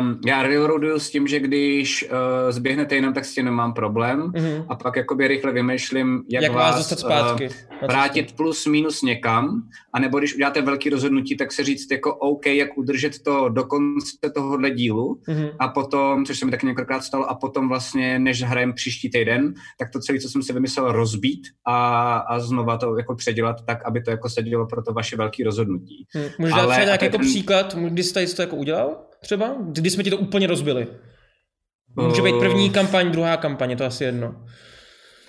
um, já railroaduju s tím, že když uh, zběhnete jinam, tak s tím nemám problém Mhm. a pak jakoby rychle vymýšlím, jak, Jak vás dostat zpátky Uh, vrátit plus minus někam, anebo když uděláte velký rozhodnutí, tak se říct jako OK, jak udržet to do konce tohohle dílu Mhm. a potom, což se mi taky několikrát stalo, a potom vlastně, než hrajem příští týden, tak to celé, co jsem si vymyslel, rozbít a, a znova to jako předělat tak, aby to jako sedělo pro to vaše velké rozhodnutí. Hm, Můžeš dát třeba nějaký jako ten- příklad, kdy jsi tady to jako udělal? Třeba? Kdy jsme ti to úplně rozbili? Může být první kampaň, druhá kampaň, je to asi jedno.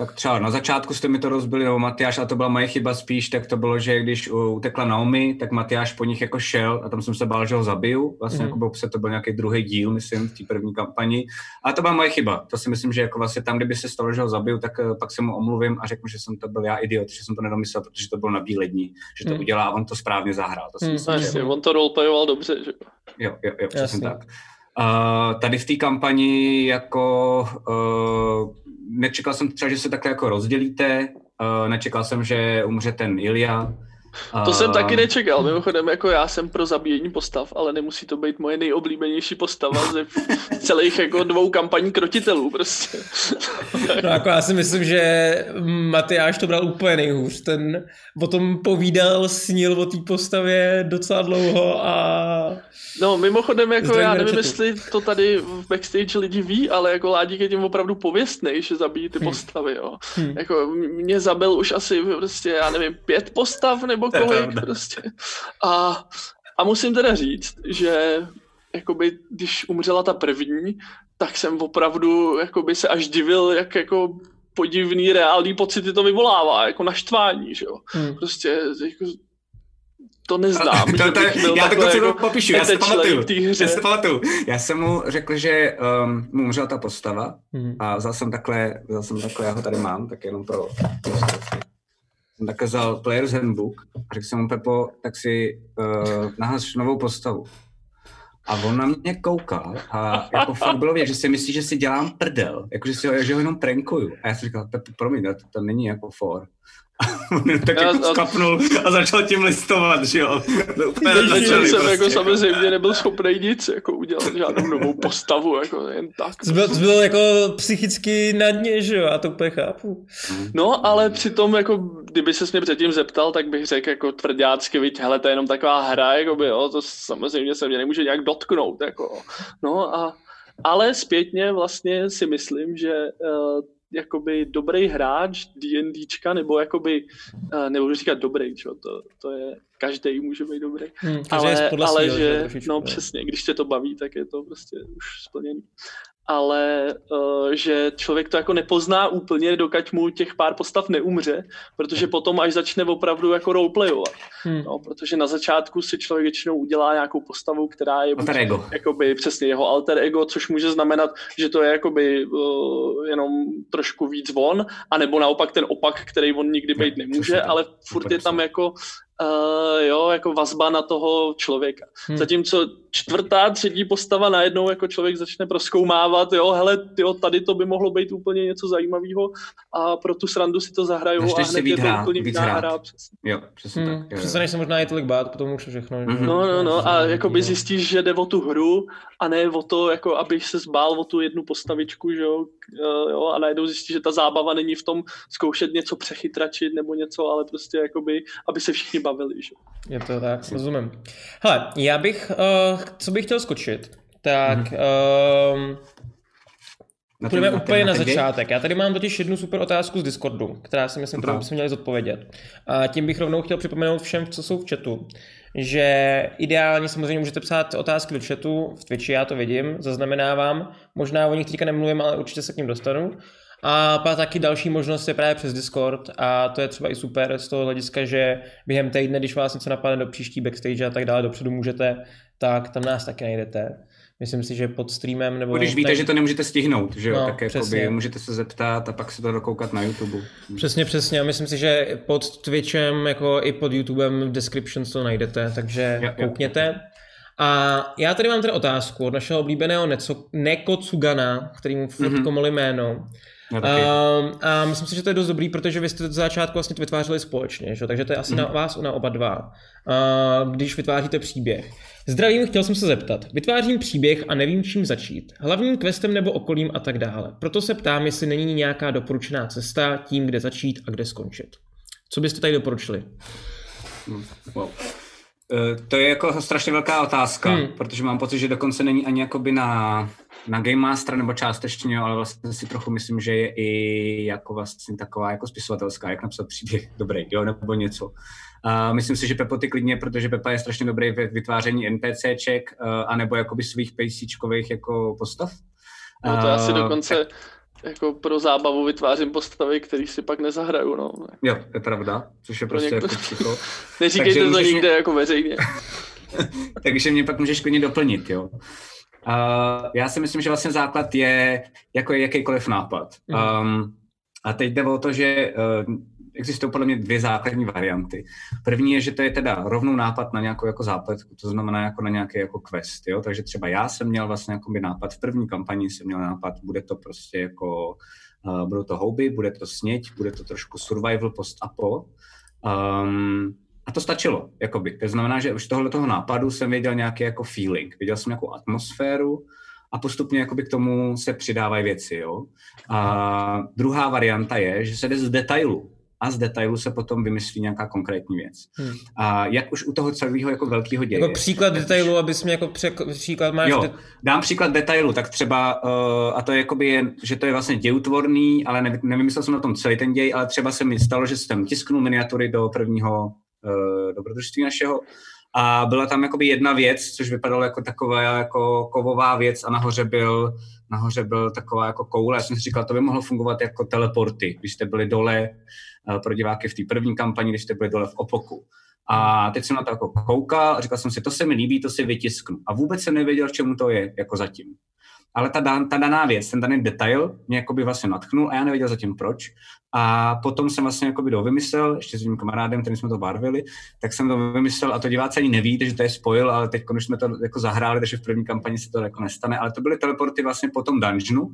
Tak třeba na začátku jste mi to rozbili, nebo Matyáš, a to byla moje chyba spíš, tak to bylo, že když uh, utekla Naomi, tak Matyáš po nich jako šel a tam jsem se bál, že ho zabiju. Vlastně mm. jako se to byl nějaký druhý díl, myslím, v té první kampani. A to byla moje chyba. To si myslím, že jako vlastně tam, kdyby se stalo, že ho zabiju, tak uh, pak se mu omluvím a řeknu, že jsem to byl já idiot, že jsem to nedomyslel, protože to bylo na bílé dní, že to Mhm. udělá a on to správně zahrál. To si Mhm. myslím, No, že jasně, on to roleplayoval dobře, že jo. Jo, jo, přesně Jasně. tak. Uh, tady v té kampani jako uh, nečekal jsem třeba, že se takhle jako rozdělíte, uh, nečekal jsem, že umře ten Ilja. To jsem taky nečekal, mimochodem jako já jsem pro zabíjení postav, ale nemusí to být moje nejoblíbenější postava ze celých jako dvou kampaní krotitelů prostě. No jako já si myslím, že Matyáš to bral úplně nejhůř. Ten o tom povídal, snil o té postavě docela dlouho a... No mimochodem jako Zdravím já nevím, jestli to tady v backstage lidi ví, ale jako Ládík je tím opravdu pověstnej, že zabíjí ty postavy, jo. Hm. Jako mě zabil už asi prostě, já nevím, pět postav nebo To je kolik prostě. A, a musím teda říct, že jakoby, když umřela ta první, tak jsem opravdu jakoby se až divil, jak jako podivný reálný pocity to vyvolává, jako naštvání, že jo. Hm. Prostě jako, to neznám. to, to, byl já to takhle konce jako popíšu, já si to petečlej pamatuju. Já to pamatuju. Já jsem mu řekl, že um, mu umřela ta postava Hm. a vzal jsem takhle, vzal jsem takhle, já ho tady mám, tak jenom pro. Jsem takhle vzal Player's Handbook a řekl jsem mu, Pepo, tak si uh, naháš novou postavu. A on na mě koukal a jako fakt bylo vědět, že si myslí, že si dělám prdel, jako že, si ho, že ho jenom prankuju. A já jsem říkal, Pepo, promiň, to, to není jako for. On tak Já- jako a- skapnul a začal tím listovat, že jo. Úplně začali jsem prostě, jako samozřejmě nebyl schopný nic, jako udělat žádnou novou postavu, jako jen tak. Jsi byl, jsi byl jako psychicky na dně, že jo? Já to úplně chápu. No, ale přitom, jako, kdyby se mě předtím zeptal, tak bych řekl jako tvrdácky, viď, hele, to je jenom taková hra, jako by, jo, to samozřejmě se mě nemůže nějak dotknout, jako, no a, ale zpětně vlastně si myslím, že uh, jakoby dobrý hráč D&Dčka, nebo jakoby, uh, nebudu říkat dobrý, čo, to, to je, každý může být dobrý, Hm, každý je ale, podle ale svýho, že, no přesně, když tě to baví, tak je to prostě už splněný. Ale uh, že člověk to jako nepozná úplně, dokud mu těch pár postav neumře, protože potom až začne opravdu jako roleplayovat. Hm. No, protože na začátku si člověk většinou udělá nějakou postavu, která je Alter ego. jakoby přesně jeho alter ego, což může znamenat, že to je jakoby uh, jenom trošku víc von, anebo naopak ten opak, který on nikdy být přesně nemůže, tak. ale furt je tam jako Uh, jo, jako vazba na toho člověka. Hm. Hmm. Zatímco čtvrtá, třetí postava najednou jako člověk začne proskoumávat, jo, hele, jo, tady to by mohlo být úplně něco zajímavého a pro tu srandu si to zahrajou Začneš a hned je to hrát, úplně jiná hrát. hra. Přesně. Jo, přesně Hm, tak. jo, jo. přestaneš se možná i tolik bát, potom už všechno. Mhm. No, no, no, a jakoby No. zjistíš, že jde o tu hru a ne o to, jako abych se zbál o tu jednu postavičku, že jo, k- jo, a najednou zjistíš, že ta zábava není v tom zkoušet něco přechytračit nebo něco, ale prostě jakoby, aby se všichni bavili, že jo. Je to tak, rozumím. Hele, já bych, uh, co bych chtěl skočit, tak Mhm. um, Na půjdeme na úplně na game? začátek. Já tady mám totiž jednu super otázku z Discordu, která si myslím, kterou bychom měli zodpovědět. A tím bych rovnou chtěl připomenout všem, co jsou v chatu, že ideálně samozřejmě můžete psát otázky do chatu, v Twitchi já to vidím, zaznamenávám, možná o nich teďka nemluvím, ale určitě se k ním dostanu. A pak taky další možnost je právě přes Discord a to je třeba i super z toho hlediska, že během týdne, když vás něco napadne do příští backstage a tak dále, dopředu můžete, tak tam nás taky najdete. Myslím si, že pod streamem nebo... Když víte, ne- že to nemůžete stihnout, že jo, No, tak jakoby můžete se zeptat a pak se to dokoukat na YouTube. Přesně, přesně. A myslím si, že pod Twitchem, jako i pod YouTubem v description to najdete, takže Jo, jo. koukněte. A já tady mám tady otázku od našeho oblíbeného Neco, Nekocugana, který mu furt Mhm. mm-hmm. komoli jméno. Taky. Um, a myslím si, že to je dost dobrý, protože vy jste to za začátku vlastně to vytvářeli společně, že? takže to je asi Mhm. na vás na oba dva, uh, když vytváříte příběh. Zdravím, chtěl jsem se zeptat. Vytvářím příběh a nevím čím začít. Hlavním questem nebo okolím a tak dále. Proto se ptám, jestli není nějaká doporučená cesta tím, kde začít a kde skončit. Co byste tady doporučili? Wow. Eh, To je jako strašně velká otázka, hmm. protože mám pocit, že dokonce není ani jakoby na, na Game Master nebo částečně, ale vlastně si trochu myslím, že je i jako vlastně taková jako spisovatelská, jak napsat příběh dobrý, jo, nebo něco. A myslím si, že Pepo ty klidně, protože Pepa je strašně dobrý ve vytváření NPCček, uh, anebo jakoby svých pejsíčkových jako postav. No to já si Eh, dokonce jako pro zábavu vytvářím postavy, který si pak nezahraju, no. Jo, to je pravda, což je Pro prostě někoho- jako. Neříkejte Takže to nikde jako veřejně. takže mě pak můžeš klidně doplnit, jo. Uh, já si myslím, že vlastně základ je jako jakýkoliv nápad. Um, a teď jde o to, že uh, existují podle mě dvě základní varianty. První je, že to je teda rovnou nápad na nějakou jako zápletku, to znamená jako na nějaký jako quest, jo. Takže třeba já jsem měl vlastně jako nápad, v první kampani jsem měl nápad, bude to prostě jako, uh, budou to houby, bude to sněť, bude to trošku survival post-apo. Um, a to stačilo, jakoby. To znamená, že už tohle toho nápadu jsem věděl nějaký jako feeling, viděl jsem nějakou atmosféru a postupně jakoby k tomu se přidávají věci, jo. A druhá varianta je, že se jde z detailu a z detailu se potom vymyslí nějaká konkrétní věc. Hmm. A jak už u toho celého jako velkého děje. Jako příklad detailu, abys mě jako přek, příklad máš... Jo, de- dám příklad detailu, tak třeba, uh, a to je jakoby, je, že to je vlastně dějutvorný, ale ne, nevymyslel jsem na tom celý ten děj, ale třeba se mi stalo, že jsem tisknul miniatury do prvního dobrodružství našeho a byla tam jakoby jedna věc, což vypadalo jako taková jako kovová věc a nahoře byl, nahoře byl taková jako koule. Já jsem si říkal, to by mohlo fungovat jako teleporty, když jste byli dole uh, pro diváky v té první kampani, když jste byli dole v Opoku. A teď jsem na to jako koukal a říkal jsem si, to se mi líbí, to si vytisknu. A vůbec jsem nevěděl, čemu to je, jako zatím. Ale ta, dan, ta daná věc, ten daný detail mě jakoby vlastně natchnul a já nevěděl zatím proč. A potom jsem vlastně jakoby to vymyslel, ještě s tím kamarádem, kterým jsme to barvili, tak jsem to vymyslel a to diváci ani neví, že to je spojil, ale teď když jsme to jako zahráli, takže v první kampani se to jako nestane, ale to byly teleporty vlastně po tom dungeonu,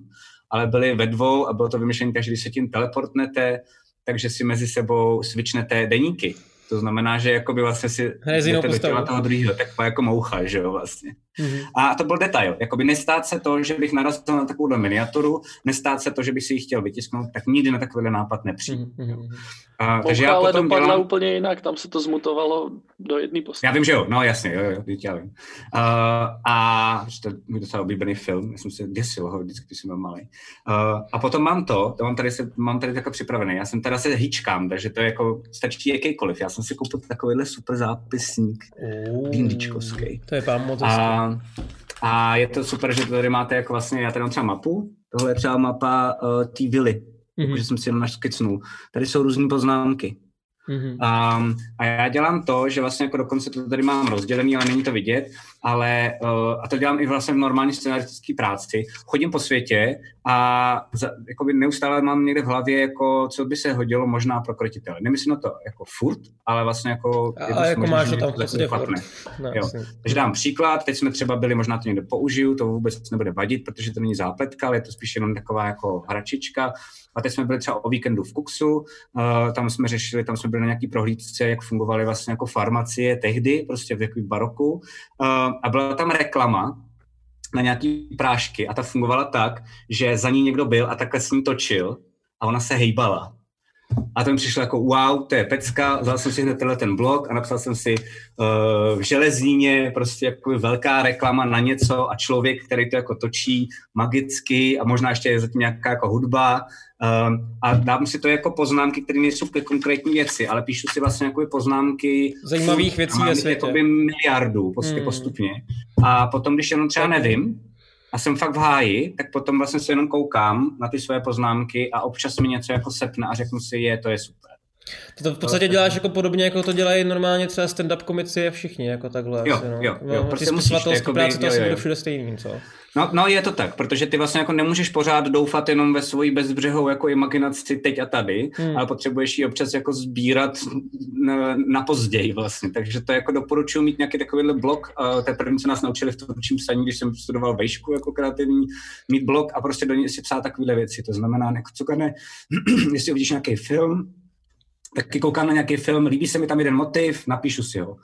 ale byly ve dvou a bylo to vymyšlené tak, že když se tím teleportnete, takže si mezi sebou switchnete deníky. To znamená, že jakoby vlastně si jdete do těla toho druhého, tak jako moucha, že jo, vlastně. Mm-hmm. A to byl detail. Jakoby nestát se to, že bych narazil na takovou miniaturu, nestát se to, že bych si ji chtěl vytisknout, tak nikdy na takový nápad nepřijde. Mm-hmm. A, takže já ale potom dopadla dělám... úplně jinak, tam se to zmutovalo do jedné postavy. Já vím, že jo, no jasně, jo, jo, já vím. Uh, a to je můj docela oblíbený film, já jsem se děsil ho vždycky, když jsem byl malý. Uh, a potom mám to, to mám tady, se, mám tady takhle připravené, já jsem teda se hýčkám, takže to je jako, stačí jakýkoliv. Já jsem si koupil takovýhle super zápisník, oh, To je pán moc a, a je to super, že tady máte jako vlastně, já tady mám třeba mapu, tohle je třeba mapa uh, té vily, mm-hmm. že jsem si jenom naškicnul. Tady jsou různé poznámky. Mm-hmm. Um, a já dělám to, že vlastně jako dokonce to tady mám rozdělený, ale není to vidět, ale uh, a to dělám i vlastně v normální scenaristické práci. Chodím po světě a za, jakoby neustále mám někde v hlavě, jako, co by se hodilo možná pro krotitele. Nemyslím na to jako furt, ale vlastně jako... Ale jako máš to tam v podstatě furt. No, jo. Takže dám příklad, teď jsme třeba byli, možná to někde použiju, to vůbec nebude vadit, protože to není zápletka, ale je to spíš jenom taková jako hračička. A teď jsme byli třeba o víkendu v Kuxu, uh, tam jsme řešili, tam jsme byli na nějaký prohlídce, jak fungovaly vlastně jako farmacie tehdy, prostě v jaký baroku. Uh, a byla tam reklama na nějaký prášky a ta fungovala tak, že za ní někdo byl a takhle s ní točil a ona se hejbala. A to mi přišlo jako wow, to je pecka, vzal jsem si hned tenhle ten blog a napsal jsem si uh, v železíně prostě jako velká reklama na něco a člověk, který to jako točí magicky a možná ještě je zatím nějaká jako hudba a dám si to jako poznámky, které nejsou ke konkrétní věci, ale píšu si vlastně jako poznámky zajímavých věcí ve světě. Jakoby miliardů prostě hmm. postupně. A potom, když jenom třeba nevím, a jsem fakt v háji, tak potom vlastně se jenom koukám na ty své poznámky a občas mi něco jako sepne a řeknu si, je, to je super. To, to v podstatě děláš jako podobně, jako to dělají normálně třeba stand-up komici a všichni, jako takhle. Jo, asi, no. jo, jo. No, prostě musíš, jakoby, práce to jo, asi bude všude stejný, co? No, no, je to tak, protože ty vlastně jako nemůžeš pořád doufat jenom ve svoji bezbřehou jako imaginaci teď a tady, hmm. ale potřebuješ ji občas jako sbírat na, na později vlastně, takže to jako doporučuji mít nějaký takovýhle blok, uh, to je první, co nás naučili v tvůrčím psaní, když jsem studoval vejšku jako kreativní, mít blok a prostě do něj si psát takovéhle věci, to znamená, jako co ne, jestli uvidíš nějaký film, taky koukám na nějaký film, líbí se mi tam jeden motiv, napíšu si ho.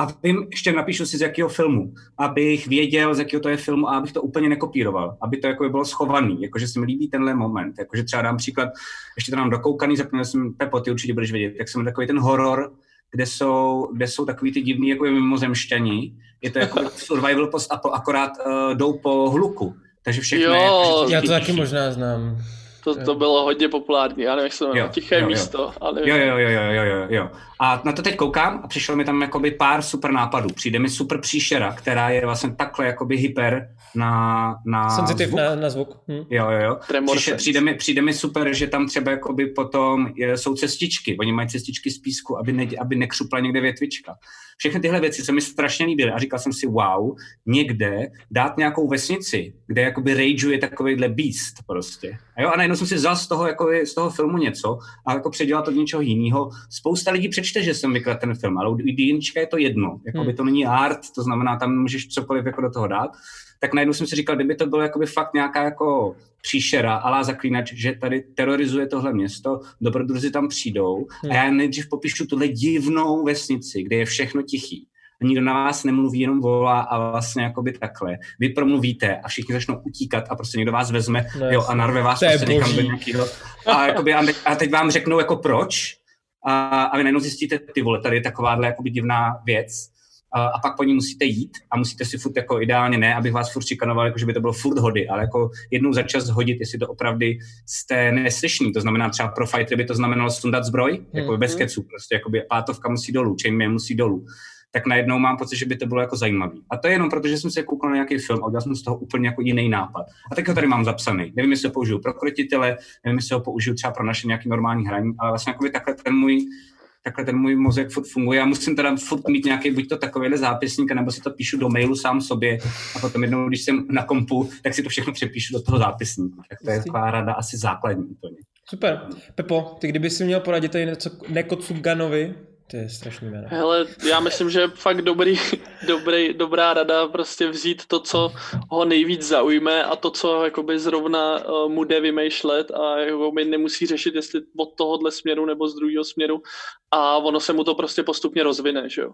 A vím, ještě napíšu si z jakého filmu, abych věděl, z jakého to je filmu a abych to úplně nekopíroval, aby to jako bylo schovaný, jakože se mi líbí tenhle moment. Jakože třeba dám příklad, ještě to nám dokoukaný, zapomněl jsem, Pepo, ty určitě budeš vědět, jak jsem takový ten horor, kde jsou, kde jsou takový ty divný jako mimozemšťani. Je to jako survival post, akorát uh, jdou po hluku. Takže všechno jo, je, já to taky možná znám. To, to bylo hodně populární, já nevím, jak se to tiché jo, jo. místo. Ale... Jo, jo, jo, jo, jo, jo. A na to teď koukám a přišlo mi tam jakoby pár super nápadů. Přijde mi super příšera, která je vlastně takhle jakoby hyper na, na Sensitiv zvuk. Na, na zvuk. Hm. Jo, jo, jo. Přišel, přijde, mi, přijde mi super, že tam třeba jakoby potom je, jsou cestičky. Oni mají cestičky z písku, aby, ne, aby nekřupla někde větvička. Všechny tyhle věci se mi strašně líbily a říkal jsem si, wow, někde dát nějakou vesnici, kde jakoby rageuje takovýhle beast prostě. A jo, a najednou jsem si vzal z toho, jako z toho filmu něco a jako předělat to do něčeho jiného. Spousta lidí přečte, že jsem vykladl ten film, ale u je to jedno. Jakoby hmm. to není art, to znamená, tam můžeš cokoliv jako do toho dát tak najednou jsem si říkal, kdyby to bylo jakoby fakt nějaká jako příšera, alá zaklínač, že tady terorizuje tohle město, dobrodruzi tam přijdou hmm. a já nejdřív popíšu tuhle divnou vesnici, kde je všechno tichý. A nikdo na vás nemluví, jenom volá a vlastně jakoby takhle. Vy promluvíte a všichni začnou utíkat a prostě někdo vás vezme no, jo, a narve vás prostě někam do nějakého. A, jakoby, a teď vám řeknou jako proč a, a vy najednou zjistíte, ty vole, tady je takováhle jakoby divná věc a pak po ní musíte jít a musíte si furt jako ideálně ne, abych vás furt šikanoval, jako že by to bylo furt hody, ale jako jednou za čas hodit, jestli to opravdu jste neslyšný. To znamená třeba pro fightery by to znamenalo sundat zbroj, hmm. jako bez keců, prostě jako by pátovka musí dolů, chainmail musí dolů tak najednou mám pocit, že by to bylo jako zajímavý. A to je jenom proto, že jsem se koukal na nějaký film a udělal jsem z toho úplně jako jiný nápad. A tak ho tady mám zapsaný. Nevím, jestli ho použiju pro krotitele, nevím, jestli ho použiju třeba pro naše nějaké normální hraní, ale vlastně jako by takhle ten můj takhle ten můj mozek furt funguje. Já musím teda furt mít nějaký buď to takovýhle zápisník, nebo si to píšu do mailu sám sobě a potom jednou, když jsem na kompu, tak si to všechno přepíšu do toho zápisníku. Tak to je taková rada asi základní úplně. Super. Pepo, ty kdyby si měl poradit tady něco Nekotsuganovi, To je strašný jméno. Hele, já myslím, že je fakt dobrý, dobrý, dobrá rada prostě vzít to, co ho nejvíc zaujme a to, co jakoby zrovna uh, mu jde vymýšlet a jakoby nemusí řešit, jestli od tohohle směru nebo z druhého směru a ono se mu to prostě postupně rozvine, že jo.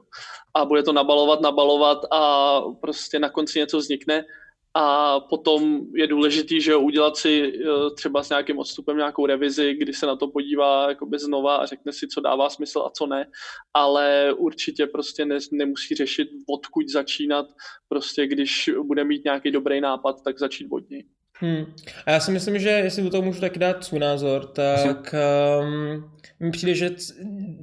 A bude to nabalovat, nabalovat a prostě na konci něco vznikne a potom je důležitý, že udělat si eh, třeba s nějakým odstupem nějakou revizi, kdy se na to podívá jakoby znova a řekne si, co dává smysl a co ne, ale určitě prostě ne, nemusí řešit, odkud začínat, prostě když bude mít nějaký dobrý nápad, tak začít od něj. Hmm. A já si myslím, že jestli do toho můžu taky dát svůj názor, tak um, mi přijde, že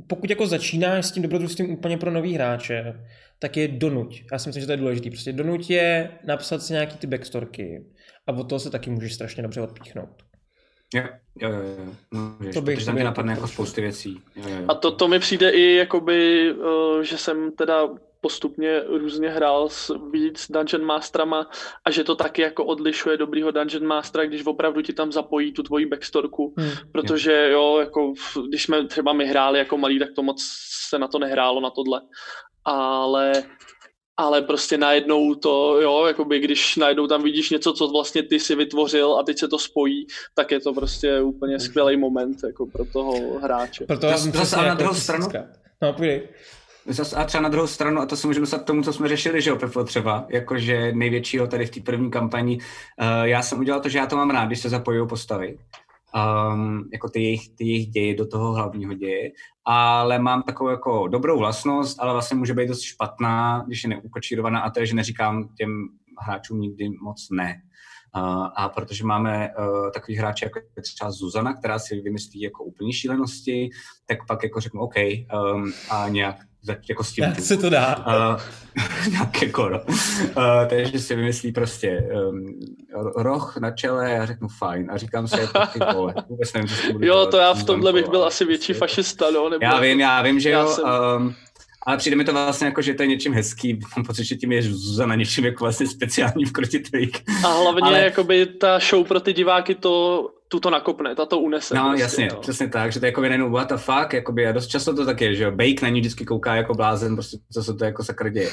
pokud jako začínáš s tím dobrodružstvím úplně pro nový hráče, tak je donuť. Já si myslím, že to je důležité. Prostě donuť je napsat si nějaký ty backstorky a od toho se taky můžeš strašně dobře odpíchnout. Jo, jo, jo. No, to bych tam napadne jako spousty věcí. Jo, jo. A to, to mi přijde i jakoby, uh, že jsem teda postupně různě hrál s víc Dungeon Masterama a že to taky jako odlišuje dobrýho Dungeon Mastera, když opravdu ti tam zapojí tu tvoji backstorku, hmm. protože jo, jako když jsme třeba my hráli jako malí, tak to moc se na to nehrálo, na tohle ale ale prostě najednou to, jo, jakoby když najednou tam vidíš něco, co vlastně ty si vytvořil a teď se to spojí, tak je to prostě úplně skvělý moment jako pro toho hráče. Proto zase, zase na jako druhou stranu, no, půjdej. Zas, a třeba na druhou stranu, a to se můžeme dostat k tomu, co jsme řešili, že jo, Pepo třeba, jakože největšího tady v té první kampani, uh, já jsem udělal to, že já to mám rád, když se zapojují postavy, um, jako ty jejich, ty jejich děje do toho hlavního děje, ale mám takovou jako dobrou vlastnost, ale vlastně může být dost špatná, když je neukočírovaná a to je, že neříkám těm hráčům nikdy moc ne. Uh, a protože máme uh, takový hráče jako třeba Zuzana, která si vymyslí jako úplný šílenosti, tak pak jako řeknu OK um, a nějak jako s tím. Jak se to dá? Uh, nějak jako, no. uh, takže si vymyslí prostě um, roh na čele a řeknu fajn a říkám si jako ty vole, vůbec nevím, co s tím Jo, to já v tomhle bych byl asi větší fašista, no. Nebo já vím, já vím, že já jo. Jsem... Um, ale přijde mi to vlastně jako, že to je něčím hezký. Mám pocit, že tím je Zuzana něčím jako vlastně speciální v. A hlavně ale... jakoby ta show pro ty diváky to tuto nakopne, tato unese. No prostě, jasně, no. přesně tak, že to je jako jenom what the fuck, jakoby, a dost často to tak je, že jo, Bake na ní vždycky kouká jako blázen, prostě co se to jako sakra děje.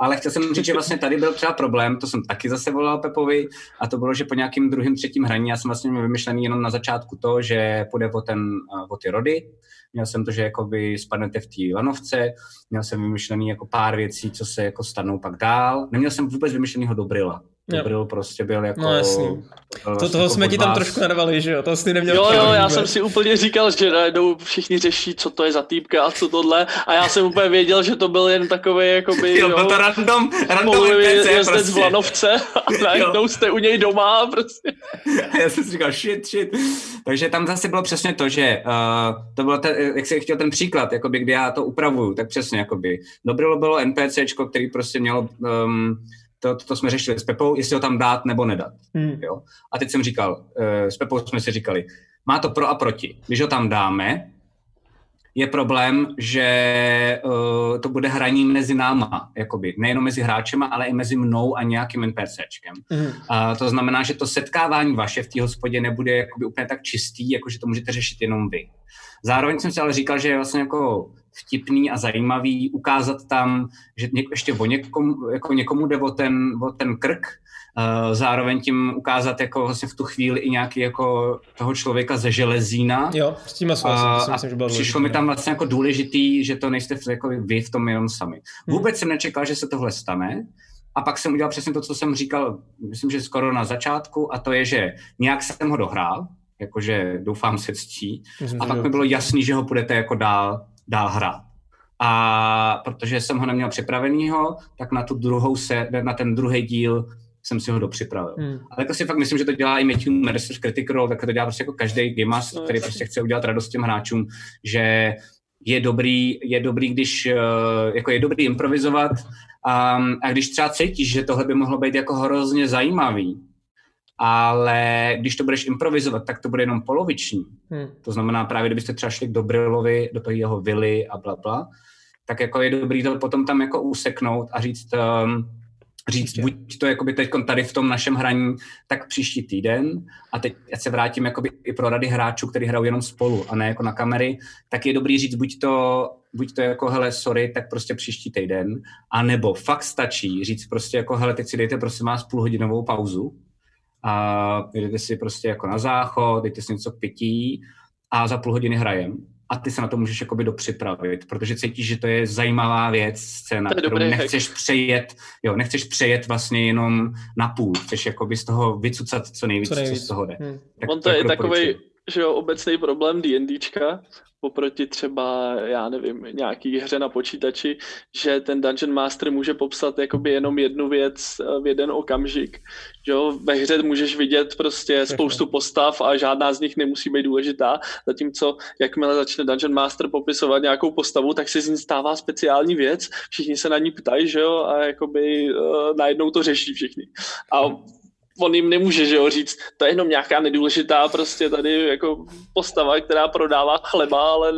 Ale chtěl jsem říct, že vlastně tady byl třeba problém, to jsem taky zase volal Pepovi, a to bylo, že po nějakým druhým, třetím hraní, já jsem vlastně měl vymyšlený jenom na začátku to, že půjde o, ten, o ty rody, měl jsem to, že jakoby spadnete v té lanovce, měl jsem vymyšlený jako pár věcí, co se jako stanou pak dál, neměl jsem vůbec vymyšlenýho Dobrila, Dobril prostě byl jako... No jasný. Vlastně to, toho jako jsme ti tam trošku nadavali, že jo? To jsi neměl Jo, jo, já jsem si úplně říkal, že najednou všichni řeší, co to je za týpka a co tohle. A já jsem úplně věděl, že to byl jen takový, jakoby, jo, byl to random, random NPC jezdec prostě. v lanovce a najednou jste u něj doma prostě. já jsem si říkal, shit, shit. Takže tam zase bylo přesně to, že uh, to bylo, ten, jak jsi chtěl ten příklad, jakoby, kdy já to upravuju, tak přesně, jakoby. Dobrilo bylo NPCčko, který prostě mělo um, to, to, to jsme řešili s Pepou, jestli ho tam dát nebo nedat. Hmm. Jo? A teď jsem říkal, uh, s Pepou jsme si říkali, má to pro a proti. Když ho tam dáme, je problém, že uh, to bude hraní mezi náma, jakoby. nejenom mezi hráčema, ale i mezi mnou a nějakým NPCčkem. Mm. Uh, to znamená, že to setkávání vaše v té hospodě nebude jakoby úplně tak čistý, jako že to můžete řešit jenom vy. Zároveň jsem si ale říkal, že je vlastně jako vtipný a zajímavý ukázat tam, že něk, ještě o někomu, jako někomu jde o ten, o ten krk, uh, zároveň tím ukázat jako vlastně v tu chvíli i nějaký jako toho člověka ze železína. Jo, s tím uh, myslím, že bylo Přišlo mi tam vlastně jako důležitý, že to nejste jako vy v tom jenom sami. Hmm. Vůbec jsem nečekal, že se tohle stane, a pak jsem udělal přesně to, co jsem říkal, myslím, že skoro na začátku, a to je, že nějak jsem ho dohrál, jakože doufám se ctí, myslím, a pak mi bylo jasný, že ho budete jako dál dál hrát. A protože jsem ho neměl připravenýho, tak na tu druhou se, na ten druhý díl jsem si ho dopřipravil. Hmm. Ale jako si fakt myslím, že to dělá i Matthew Mercer z Critical Role, tak to dělá prostě jako každý game master, no, který prostě chce udělat radost těm hráčům, že je dobrý, je dobrý, když eh, jako je dobrý improvizovat a, a když třeba cítíš, že tohle by mohlo být jako hrozně zajímavý, ale když to budeš improvizovat, tak to bude jenom poloviční. Hmm. To znamená právě, kdybyste třeba šli k Dobrilovi, do toho jeho vily a bla, bla tak jako je dobrý to potom tam jako useknout a říct, um, říct, buď to jakoby teď tady v tom našem hraní, tak příští týden a teď já se vrátím jakoby i pro rady hráčů, kteří hrajou jenom spolu a ne jako na kamery, tak je dobrý říct buď to, buď to jako hele, sorry, tak prostě příští týden, a nebo fakt stačí říct prostě jako hele, teď si dejte prosím vás půlhodinovou pauzu a jdete si prostě jako na záchod, dejte si něco k pití a za půl hodiny hrajem a ty se na to můžeš jakoby dopřipravit, protože cítíš, že to je zajímavá věc, scéna, To kterou nechceš přejet, jo, nechceš přejet vlastně jenom na půl, chceš jakoby z toho vycucat co nejvíc, co, Co co nejvíc. z toho jde. Hm. Tak On to je jako takový. Že jo, obecný problém D&Dčka, oproti třeba, já nevím, nějaký hře na počítači, že ten Dungeon Master může popsat jakoby jenom jednu věc eh, v jeden okamžik. Že jo, ve hře můžeš vidět prostě spoustu postav a žádná z nich nemusí být důležitá, zatímco jakmile začne Dungeon Master popisovat nějakou postavu, tak se z ní stává speciální věc, všichni se na ní ptají, že jo, a jakoby uh, najednou to řeší všichni. A on jim nemůže, že jo, říct, to je jenom nějaká nedůležitá prostě tady jako postava, která prodává chleba, ale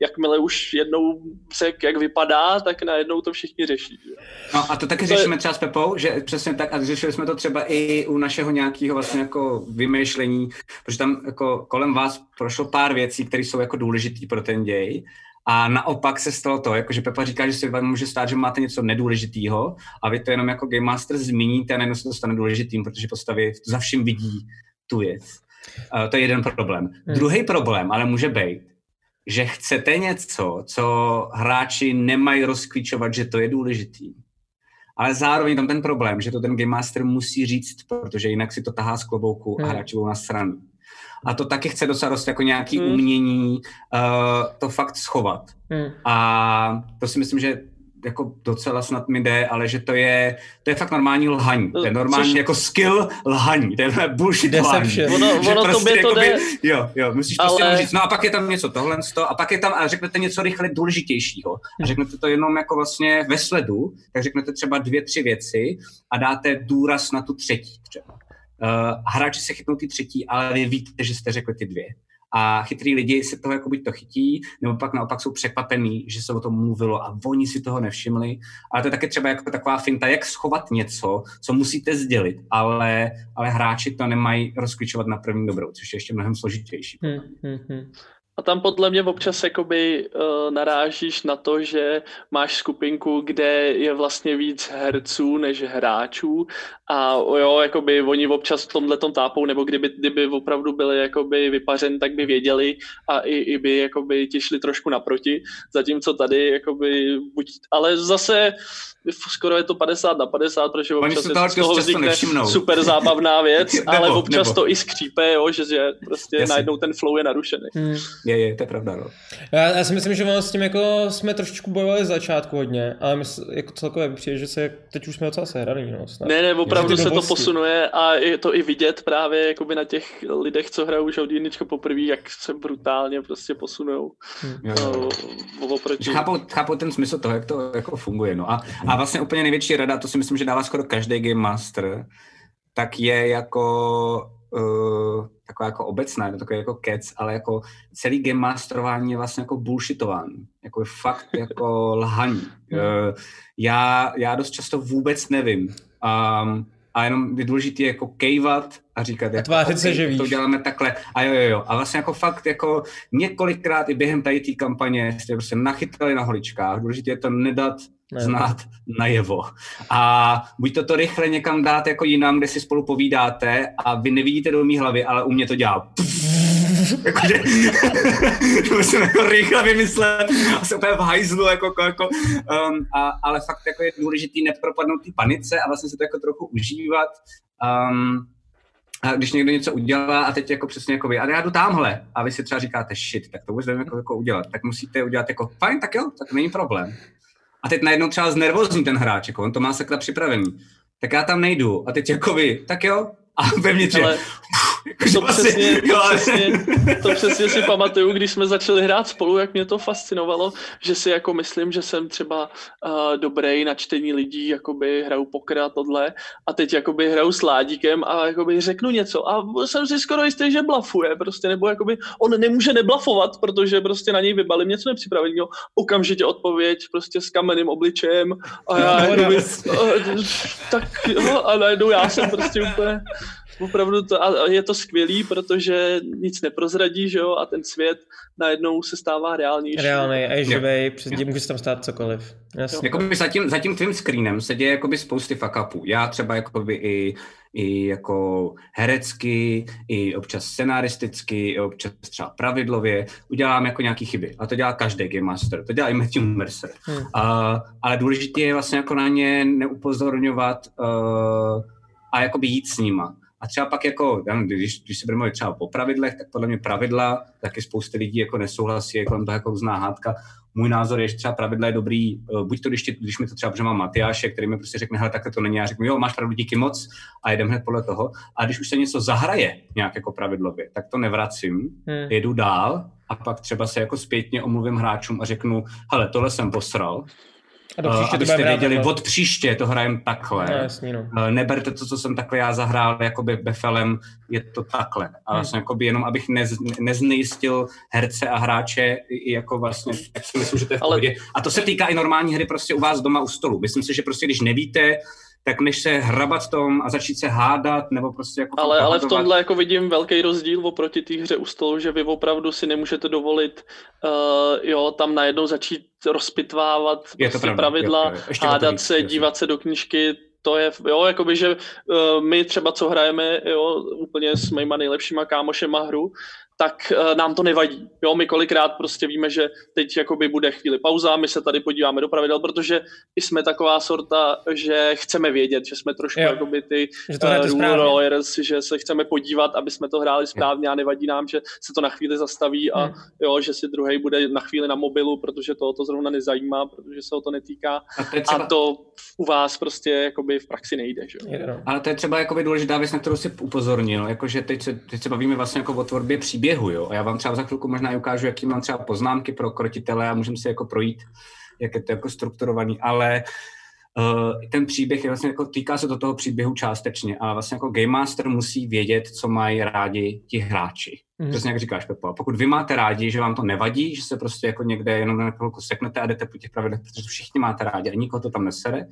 jakmile už jednou řek, jak vypadá, tak najednou to všichni řeší. Že? No a to taky To je- řešíme třeba s Pepou, že přesně tak, a řešili jsme to třeba i u našeho nějakého vlastně jako vymýšlení, protože tam jako kolem vás prošlo pár věcí, které jsou jako důležitý pro ten děj. A naopak se stalo to, jako že Pepa říká, že se vám může stát, že máte něco nedůležitýho a vy to jenom jako Game Master zmíníte a najednou se to stane důležitým, protože postavy za vším vidí tu věc. Uh, to je jeden problém. Hmm. Druhý problém ale může být, že chcete něco, co hráči nemají rozklíčovat, že to je důležitý. Ale zároveň tam ten problém, že to ten Game Master musí říct, protože jinak si to tahá z klobouku a Hmm. hráči budou na stranu. A to taky chce docela dost jako nějaký Hmm. umění uh, to fakt schovat. Hm. A to si myslím, že jako docela snad mi jde, ale že to je, to je fakt normální lhaní. To je normální Což- jako skill lhaní. To je bullshit Deception. lhaní. Ono- Že ono tobě to jde. Jo, jo, musíš prostě Ale- jenom říct, no a pak je tam něco tohle, a pak je tam, a řeknete něco rychle důležitějšího. A řeknete to jenom jako vlastně ve sledu, tak řeknete třeba dvě, tři věci a dáte důraz na tu třetí třeba. Uh, hráči se chytnou ty třetí, ale vy víte, že jste řekli ty dvě. A chytrý lidi se toho jako buď to chytí, nebo pak naopak jsou překvapení, že se o tom mluvilo a oni si toho nevšimli. Ale to je taky třeba jako taková finta, jak schovat něco, co musíte sdělit, ale, ale hráči to nemají rozklíčovat na první dobrou, což je ještě mnohem složitější. Hm, hm, hm. A tam podle mě občas jakoby uh, narážíš na to, že máš skupinku, kde je vlastně víc herců než hráčů. A jo, jakoby oni občas v tomhle tom tápou, nebo kdyby, kdyby opravdu byli jakoby vypařen, tak by věděli a i, i by jakoby ti šli trošku naproti, zatímco tady jakoby buď, ale zase skoro je to 50 na 50, protože Oni občas se je toho z toho často vznikne nevšimnou. super zábavná věc, Nebo- ale občas nebo. to i skřípe, jo, že, že prostě Jasně. najednou ten flow je narušený. Hm. Je, je, to je pravda, no. Já, já si myslím, že ono s tím jako jsme trošičku bojovali z začátku hodně, ale mysl, jako celkově přijde, že se, teď už jsme docela sehraný, no, snad. Ne, ne, opravdu se to posunuje a je to i vidět právě jakoby na těch lidech, co hrajou už od jedničko poprvé, jak se brutálně prostě uh, oproti. Že chápou, chápou ten smysl toho, jak to jako funguje. No. A, a vlastně úplně největší rada, to si myslím, že dává skoro každý Game Master, tak je jako uh, taková jako obecná, je takový jako kec, ale jako celý Game Masterování je vlastně jako bullshitování. Jako je fakt jako lhaní. Uh, já, já dost často vůbec nevím. Um, a jenom je důležité jako kejvat a říkat, jako, tvářit se, "OK, že To víš." děláme takhle. A jo, jo, jo. A vlastně jako fakt jako několikrát i během tady té kampaně jste prostě nachytali na holičkách. Důležité je to nedat Ne. znát najevo. A buď to to rychle někam dát jako jinam, kde si spolu povídáte a vy nevidíte do mý hlavy, ale u mě to dělá. Jakože, musím jako rychle vymyslet a jsem úplně v hajzlu, jako, jako, um, a, ale fakt jako je důležitý nepropadnout té panice a vlastně se to jako trochu užívat. Um, a když někdo něco udělá a teď jako přesně jako vy, ale já jdu tamhle a vy si třeba říkáte shit, tak to nevím jako, jako udělat, tak musíte udělat jako fajn, tak jo, tak není problém. A teď najednou třeba znervozní ten hráč, jako on to má sakra připravený. Tak já tam nejdu a teď jako vy, tak jo, a vevnitř je, Ale to, přesně, to, přesně, to přesně si pamatuju, když jsme začali hrát spolu, jak mě to fascinovalo, že si jako myslím, že jsem třeba uh, dobrý na čtení lidí, jakoby hraju poker a tohle a teď jakoby hraju s Ládíkem a jakoby řeknu něco a jsem si skoro jistý, že blafuje prostě, nebo jakoby on nemůže neblafovat, protože prostě na něj vybalím něco nepřipraveného, okamžitě odpověď prostě s kamenným obličejem a já jakoby, uh, tak jo, a najednou já jsem prostě úplně opravdu to, a je to skvělý, protože nic neprozradí, že jo, a ten svět najednou se stává reálnější. Reálný a je živej, přes může se tam stát cokoliv. Jasně. Jakoby za tím, za tím tvým screenem se děje jakoby spousty fuck upů. Já třeba jakoby i, i jako herecky, i občas scenaristicky, i občas třeba pravidlově udělám jako nějaký chyby. A to dělá každý Game Master, to dělá i Matthew Mercer. Hmm. A, ale důležité je vlastně jako na ně neupozorňovat uh, a jakoby jít s nima. A třeba pak jako, když, když se budeme mluvit třeba o pravidlech, tak podle mě pravidla, taky spousty lidí jako nesouhlasí, jako to jako různá hádka. Můj názor je, že třeba pravidla je dobrý, eh, buď to, když, tě, když mi to třeba, protože mám Matyáše, který mi prostě řekne, hele, takhle to není, já řeknu, jo, máš pravdu, díky moc a jdem hned podle toho. A když už se něco zahraje nějak jako pravidlově, tak to nevracím, hmm. jedu dál a pak třeba se jako zpětně omluvím hráčům a řeknu, hele, tohle jsem posral, a do příště uh, abyste věděli, od příště to hrajem takhle. No, jasný, no. Uh, neberte to, co jsem takhle já zahrál jakoby befelem, je to takhle. A hmm. vlastně jakoby jenom, abych nez, neznejistil herce a hráče, i jako vlastně, jak si myslím, že to je v Ale... pohodě. A to se týká i normální hry prostě u vás doma u stolu. Myslím si, že prostě když nevíte, tak než se hrabat v tom a začít se hádat, nebo prostě jako... Ale, ale v tomhle jako vidím velký rozdíl oproti té hře u stolu, že vy opravdu si nemůžete dovolit uh, jo, tam najednou začít rozpitvávat je to prostě pravidla, je, je. hádat víc, se, dívat se do knížky, to je, jo, jakoby, že uh, my třeba, co hrajeme, jo, úplně s mýma nejlepšíma kámošema hru, tak uh, nám to nevadí. Jo, my kolikrát prostě víme, že teď jakoby bude chvíli pauza, my se tady podíváme do pravidel, protože jsme taková sorta, že chceme vědět, že jsme trošku jo. jakoby ty že to uh, rule lawyers, že se chceme podívat, aby jsme to hráli správně a nevadí nám, že se to na chvíli zastaví a hmm. jo, že si druhý bude na chvíli na mobilu, protože to to zrovna nezajímá, protože se o to netýká. A to, třeba... a to u vás prostě jakoby v praxi nejde. Že? No. Ale to je třeba jakoby důležitá věc, na kterou si upozornil, jakože teď se, teď se bavíme vlastně jako o tvorbě příběhu příběhu, jo. A já vám třeba za chvilku možná ukážu, jaký mám třeba poznámky pro krotitele a můžeme si jako projít, jak je to jako strukturovaný, ale uh, ten příběh je vlastně jako, týká se do toho příběhu částečně a vlastně jako Game Master musí vědět, co mají rádi ti hráči. Mm. Přesně jak říkáš, Pepo. Pokud vy máte rádi, že vám to nevadí, že se prostě jako někde jenom na chvilku seknete a jdete po těch pravidlech, protože všichni máte rádi a nikoho to tam nesere,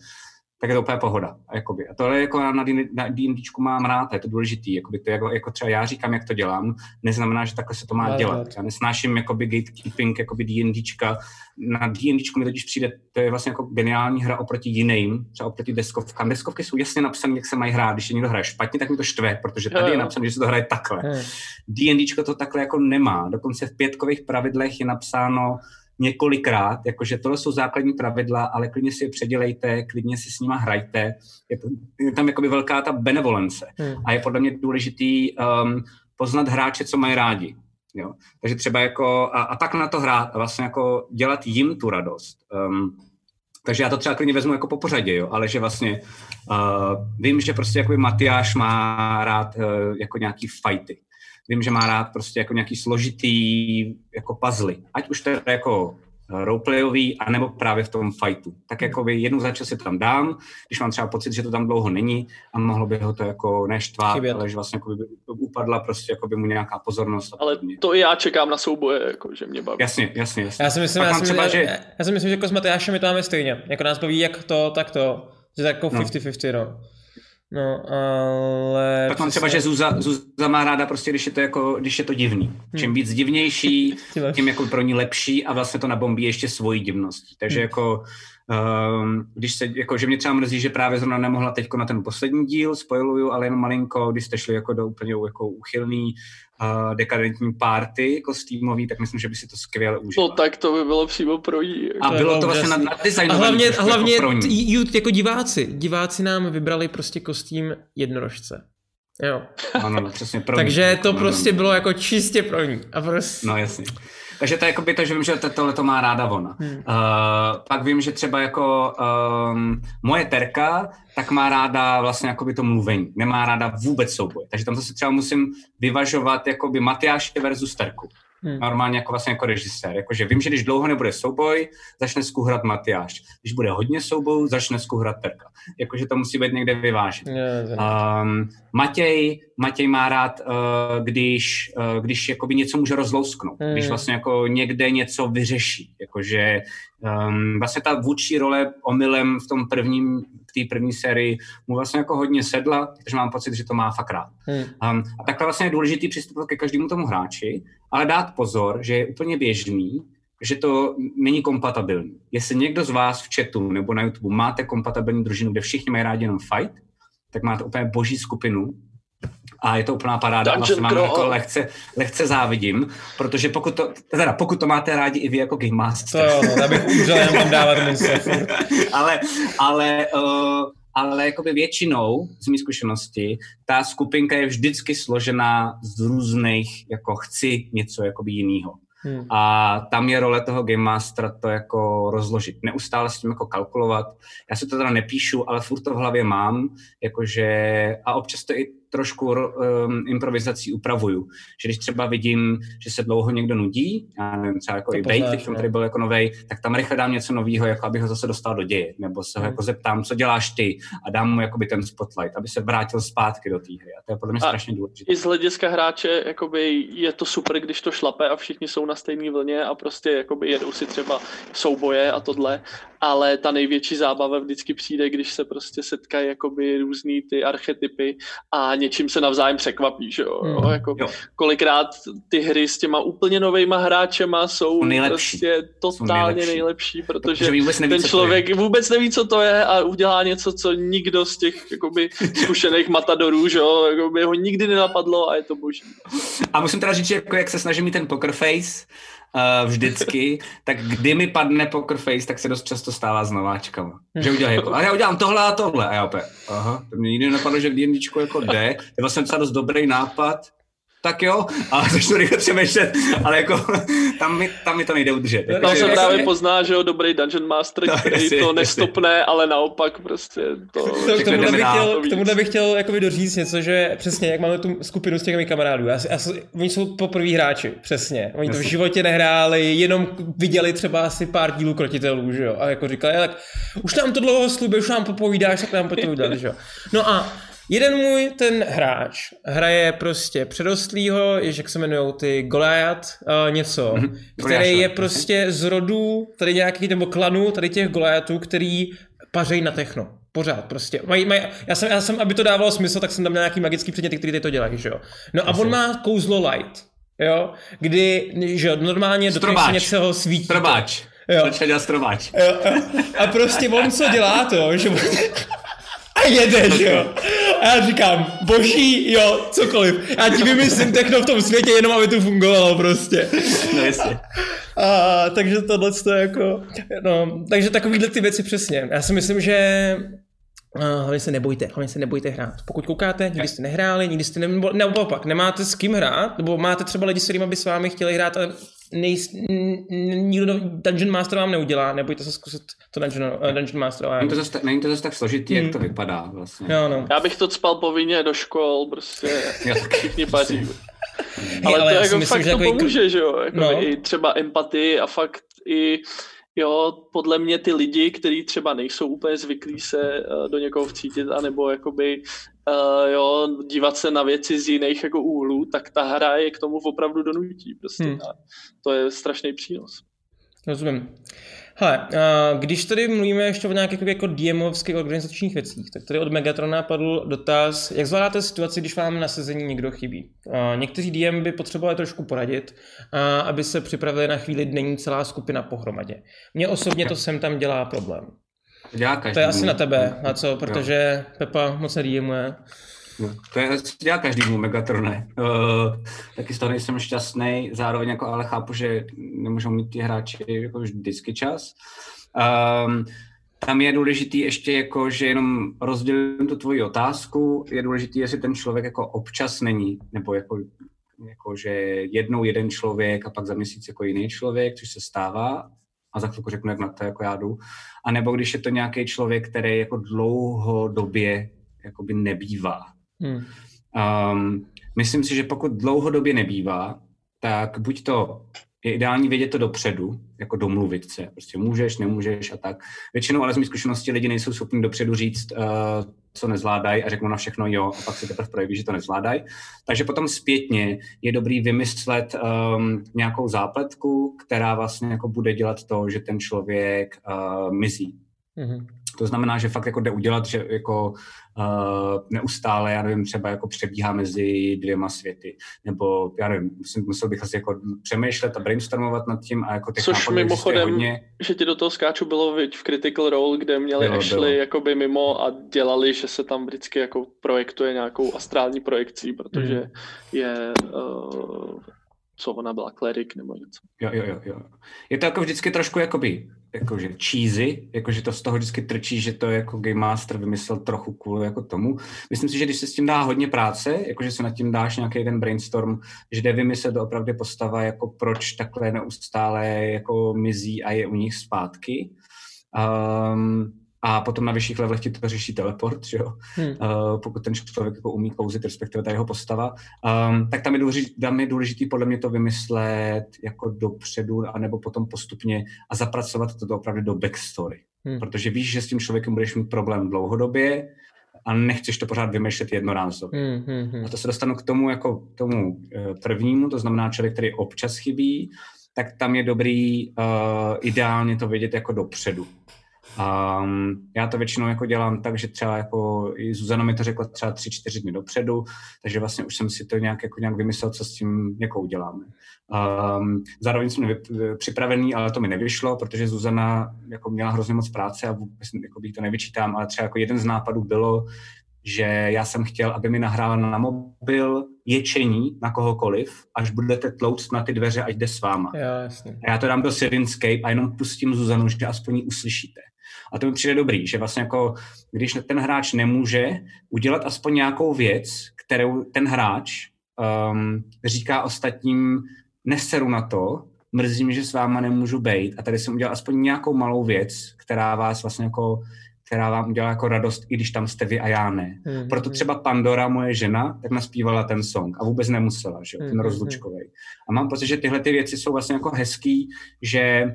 tak je to úplně pohoda. Jakoby. A tohle jako na, na D&Dčku mám rád, je to důležitý. Jakoby to jako, jako, třeba já říkám, jak to dělám, neznamená, že takhle se to má dělat. Já nesnáším jakoby gatekeeping jakoby D&Dčka. Na D&Dčku mi totiž přijde, to je vlastně jako geniální hra oproti jiným, třeba oproti deskovkám. Deskovky jsou jasně napsané, jak se mají hrát. Když je někdo hraje špatně, tak mi to štve, protože tady je napsané, že se to hraje takhle. D&Dčko to takhle jako nemá. Dokonce v pětkových pravidlech je napsáno, několikrát, jakože tohle jsou základní pravidla, ale klidně si je předělejte, klidně si s nima hrajte. Je, to, je tam jakoby velká ta benevolence. Hmm. A je podle mě důležitý um, poznat hráče, co mají rádi. Jo? Takže třeba jako, a, a pak na to hrát a vlastně jako dělat jim tu radost. Um, takže já to třeba klidně vezmu jako po pořadě, jo, ale že vlastně uh, vím, že prostě jako Matyáš má rád uh, jako nějaký fighty vím, že má rád prostě jako nějaký složitý jako puzzle. Ať už to je jako roleplayový, anebo právě v tom fightu. Tak jako by jednu za čas si tam dám, když mám třeba pocit, že to tam dlouho není a mohlo by ho to jako neštvát, Chybět. ale že vlastně jako by upadla prostě jako by mu nějaká pozornost. Ale to i já čekám na souboje, jako, že mě baví. Jasně, jasně, jasně. Já si myslím, já si, třeba, že... já si myslím, že jako s Matyášem my to máme stejně. Jako nás baví jak to, tak to. Že tak jako 50-50, no. no. No, ale... Tak mám třeba, že Zuza, Zuza má ráda prostě, když je to, jako, když je to divný. Hmm. Čím víc divnější, tím jako pro ní lepší a vlastně to nabombí ještě svoji divností. Takže hmm. jako když se, jako, že mě třeba mrzí, že právě zrovna nemohla teď na ten poslední díl, spoiluju, ale jen malinko, když jste šli jako do úplně jako uchylný uh, dekadentní party kostýmový, tak myslím, že by si to skvěle užil. No tak to by bylo přímo pro ní. A to bylo to vlastně na, na design. A hlavně, a hlavně jako, jako diváci. Diváci nám vybrali prostě kostým jednorožce. Jo. Ano, no, přesně pro Takže to no, prostě no. bylo jako čistě pro ní. A prostě... No jasně. Takže to je jakoby to, že vím, že to, tohle to má ráda ona. Hmm. Uh, pak vím, že třeba jako um, moje terka, tak má ráda vlastně jakoby to mluvení. Nemá ráda vůbec souboj. Takže tam zase třeba musím vyvažovat jakoby Matyáše versus terku. Hmm. Normálně jako vlastně jako režisér. Jakože vím, že když dlouho nebude souboj, začne skuhrat Matyáš. Když bude hodně soubojů, začne skuhrat Terka. Jakože to musí být někde vyvážet. Um, Matěj, Matěj má rád, uh, když, uh, když jakoby něco může rozlousknout. Hmm. Když vlastně jako někde něco vyřeší. Jakože um, vlastně ta vůči role omylem v tom prvním té první sérii mu vlastně jako hodně sedla, takže mám pocit, že to má fakt rád. Hmm. Um, a takhle vlastně je důležitý přistupovat ke každému tomu hráči, ale dát pozor, že je úplně běžný, že to není kompatibilní. Jestli někdo z vás v chatu nebo na YouTube máte kompatibilní družinu, kde všichni mají rádi jenom fight, tak máte úplně boží skupinu, a je to úplná paráda. a vlastně mám jako lehce, lehce závidím, protože pokud to, teda pokud to máte rádi i vy jako Game Master. To jo, no, abych umřel jenom dávat ale, ale, uh, ale jakoby většinou, z mých zkušenosti, ta skupinka je vždycky složená z různých, jako chci něco jakoby jiného. Hmm. A tam je role toho Game Mastera to jako rozložit. Neustále s tím jako kalkulovat. Já si to teda nepíšu, ale furt to v hlavě mám, jakože, a občas to i trošku um, improvizací upravuju. Že když třeba vidím, že se dlouho někdo nudí, já nevím, třeba jako to i Bait, který byl jako nový, tak tam rychle dám něco nového, jako abych ho zase dostal do děje. Nebo se ho hmm. jako zeptám, co děláš ty a dám mu jakoby ten spotlight, aby se vrátil zpátky do té hry. A to je podle mě a strašně důležité. I z hlediska hráče jakoby je to super, když to šlape a všichni jsou na stejné vlně a prostě jakoby jedou si třeba souboje a tohle, ale ta největší zábava vždycky přijde, když se prostě setkají jakoby různý ty archetypy a něčím se navzájem překvapí, že jo? Mm. Jako jo. Kolikrát ty hry s těma úplně novejma hráčema jsou nejlepší. prostě totálně nejlepší, nejlepší protože, protože neví, ten člověk vůbec neví, co to je a udělá něco, co nikdo z těch jakoby, zkušených matadorů, že jo? Jakoby ho nikdy nenapadlo a je to boží. A musím teda říct, že jako jak se snažím mít ten poker face, uh, vždycky, tak kdy mi padne poker face, tak se dost často stává s nováčkama. Že udělají jako, a já udělám tohle a tohle. A já opět, aha, to mě nikdy nenapadlo, že v jako jde. Je vlastně docela dost dobrý nápad, tak jo, a začnu rychle přemýšlet, ale jako tam mi, tam mi to nejde udržet. Tam se právě pozná, že jo, dobrý Dungeon Master, no, který jasně, to nestopne, jasně. ale naopak prostě to... to k tomuhle bych chtěl, k tomuhle bych chtěl jakoby doříct něco, že přesně, jak máme tu skupinu s těmi kamarádů, já, já, oni jsou poprví hráči, přesně, oni to v životě nehráli, jenom viděli třeba asi pár dílů krotitelů, že jo, a jako říkali, tak už nám to dlouho slubě, už nám popovídáš, tak nám to udělali, že jo. No a Jeden můj ten hráč hraje prostě předostlýho, jež jak se jmenují ty Goliath uh, něco, mm-hmm. který je prostě z rodu tady nějaký nebo klanu tady těch Goliathů, který pařej na techno. Pořád prostě. Maj, maj, já, jsem, já jsem, aby to dávalo smysl, tak jsem tam měl nějaký magický předměty, který ty to dělají, že jo. No a on má kouzlo light, jo, kdy, že jo, normálně do se něčeho svítí. Strobáč. Jo. Začal dělat strobáč. Jo. A prostě on co dělá to, že a jede, že jo. A já říkám, boží, jo, cokoliv. Já ti vymyslím techno v tom světě, jenom aby to fungovalo prostě. No jasně. A, takže tohle je jako, no, takže takovýhle ty věci přesně. Já si myslím, že hlavně se nebojte, hlavně se nebojte hrát. Pokud koukáte, nikdy jste nehráli, nikdy jste ne, nebo naopak, nemáte s kým hrát, nebo máte třeba lidi, s kterými by s vámi chtěli hrát, ale nej, nikdo Dungeon Master vám neudělá, nebojte se zkusit to Dungeon, uh, Dungeon Master. Není to, zase, není to zase tak složitý, hmm. jak to vypadá vlastně. Jo, no. Já bych to cpal povinně do škol, prostě všichni paří. ale, ale to jako myslím, fakt že to jako pomůže, že jo, jako no. i třeba empatii a fakt i jo, podle mě ty lidi, kteří třeba nejsou úplně zvyklí se uh, do někoho vcítit, anebo jakoby uh, jo, dívat se na věci z jiných jako úhlů, tak ta hra je k tomu opravdu donutí. Prostě. Hmm. A to je strašný přínos. Rozumím. Hele, když tady mluvíme ještě o nějakých jako DMovských organizačních věcích, tak tady od Megatrona padl dotaz, jak zvládáte situaci, když vám na sezení někdo chybí. Někteří DM by potřebovali trošku poradit, aby se připravili na chvíli, není celá skupina pohromadě. Mně osobně to sem tam dělá problém. Dělá to je asi na tebe, na co, protože jo. Pepa moc nedímuje. No, to je, dělá každému Megatrone. Uh, taky z toho nejsem šťastný, zároveň jako ale chápu, že nemůžou mít ty hráči jako vždycky čas. Um, tam je důležitý ještě jako, že jenom rozdělím tu tvoji otázku, je důležitý, jestli ten člověk jako občas není, nebo jako jako že jednou jeden člověk a pak za měsíc jako jiný člověk, což se stává, a za chvilku řeknu, jak na to jako já jdu. A nebo když je to nějaký člověk, který jako dlouhodobě jakoby nebývá. Hmm. Um, myslím si, že pokud dlouhodobě nebývá, tak buď to je ideální vědět to dopředu, jako domluvit se. Prostě můžeš, nemůžeš a tak. Většinou ale z mých zkušeností lidi nejsou schopni dopředu říct, uh, co nezvládají a řeknou na všechno jo a pak se teprve projeví, že to nezvládají. Takže potom zpětně je dobrý vymyslet um, nějakou zápletku, která vlastně jako bude dělat to, že ten člověk uh, mizí. Mm-hmm. To znamená, že fakt jako jde udělat, že jako uh, neustále, já nevím, třeba jako přebíhá mezi dvěma světy, nebo já nevím, musím, musel bych asi jako přemýšlet a brainstormovat nad tím a jako těch Což mimochodem, hodně. že ti do toho skáču bylo v Critical Role, kde měli bylo, Ashley bylo. jakoby mimo a dělali, že se tam vždycky jako projektuje nějakou astrální projekcí, protože mm. je uh, co ona byla, klerik nebo něco. Jo, jo, jo, jo. Je to jako vždycky trošku jakoby, jakože cheesy, jakože to z toho vždycky trčí, že to jako Game Master vymyslel trochu kvůli jako tomu. Myslím si, že když se s tím dá hodně práce, jakože se nad tím dáš nějaký ten brainstorm, že jde vymyslet opravdu postava, jako proč takhle neustále jako mizí a je u nich zpátky. Um, a potom na vyšších levelech ti to řeší teleport, že jo? Hmm. Uh, pokud ten člověk jako umí kouzit, respektive ta jeho postava, um, tak tam je, důležitý, tam je důležitý podle mě to vymyslet jako dopředu, anebo potom postupně a zapracovat to opravdu do backstory. Hmm. Protože víš, že s tím člověkem budeš mít problém dlouhodobě, a nechceš to pořád vymýšlet jednorázově. Hmm, hmm, hmm. A to se dostanu k tomu jako k tomu eh, prvnímu, to znamená člověk, který občas chybí, tak tam je dobrý uh, ideálně to vědět jako dopředu. Um, já to většinou jako dělám tak, že třeba jako i Zuzana mi to řekla třeba tři, čtyři dny dopředu, takže vlastně už jsem si to nějak, jako nějak vymyslel, co s tím jako uděláme. Um, zároveň jsem nevy, připravený, ale to mi nevyšlo, protože Zuzana jako měla hrozně moc práce a vůbec jako bych to nevyčítám, ale třeba jako jeden z nápadů bylo, že já jsem chtěl, aby mi nahrála na mobil ječení na kohokoliv, až budete tlouct na ty dveře, ať jde s váma. Já, jasně. A já to dám do Sirenscape a jenom pustím Zuzanu, že aspoň ji uslyšíte. A to mi přijde dobrý, že vlastně jako, když ten hráč nemůže udělat aspoň nějakou věc, kterou ten hráč um, říká ostatním, neseru na to, mrzí mě, že s váma nemůžu být a tady jsem udělal aspoň nějakou malou věc, která vás vlastně jako která vám udělá jako radost, i když tam jste vy a já ne. Mm-hmm. Proto třeba Pandora, moje žena, tak naspívala ten song a vůbec nemusela, že ten mm-hmm. rozlučkový. A mám pocit, že tyhle ty věci jsou vlastně jako hezký, že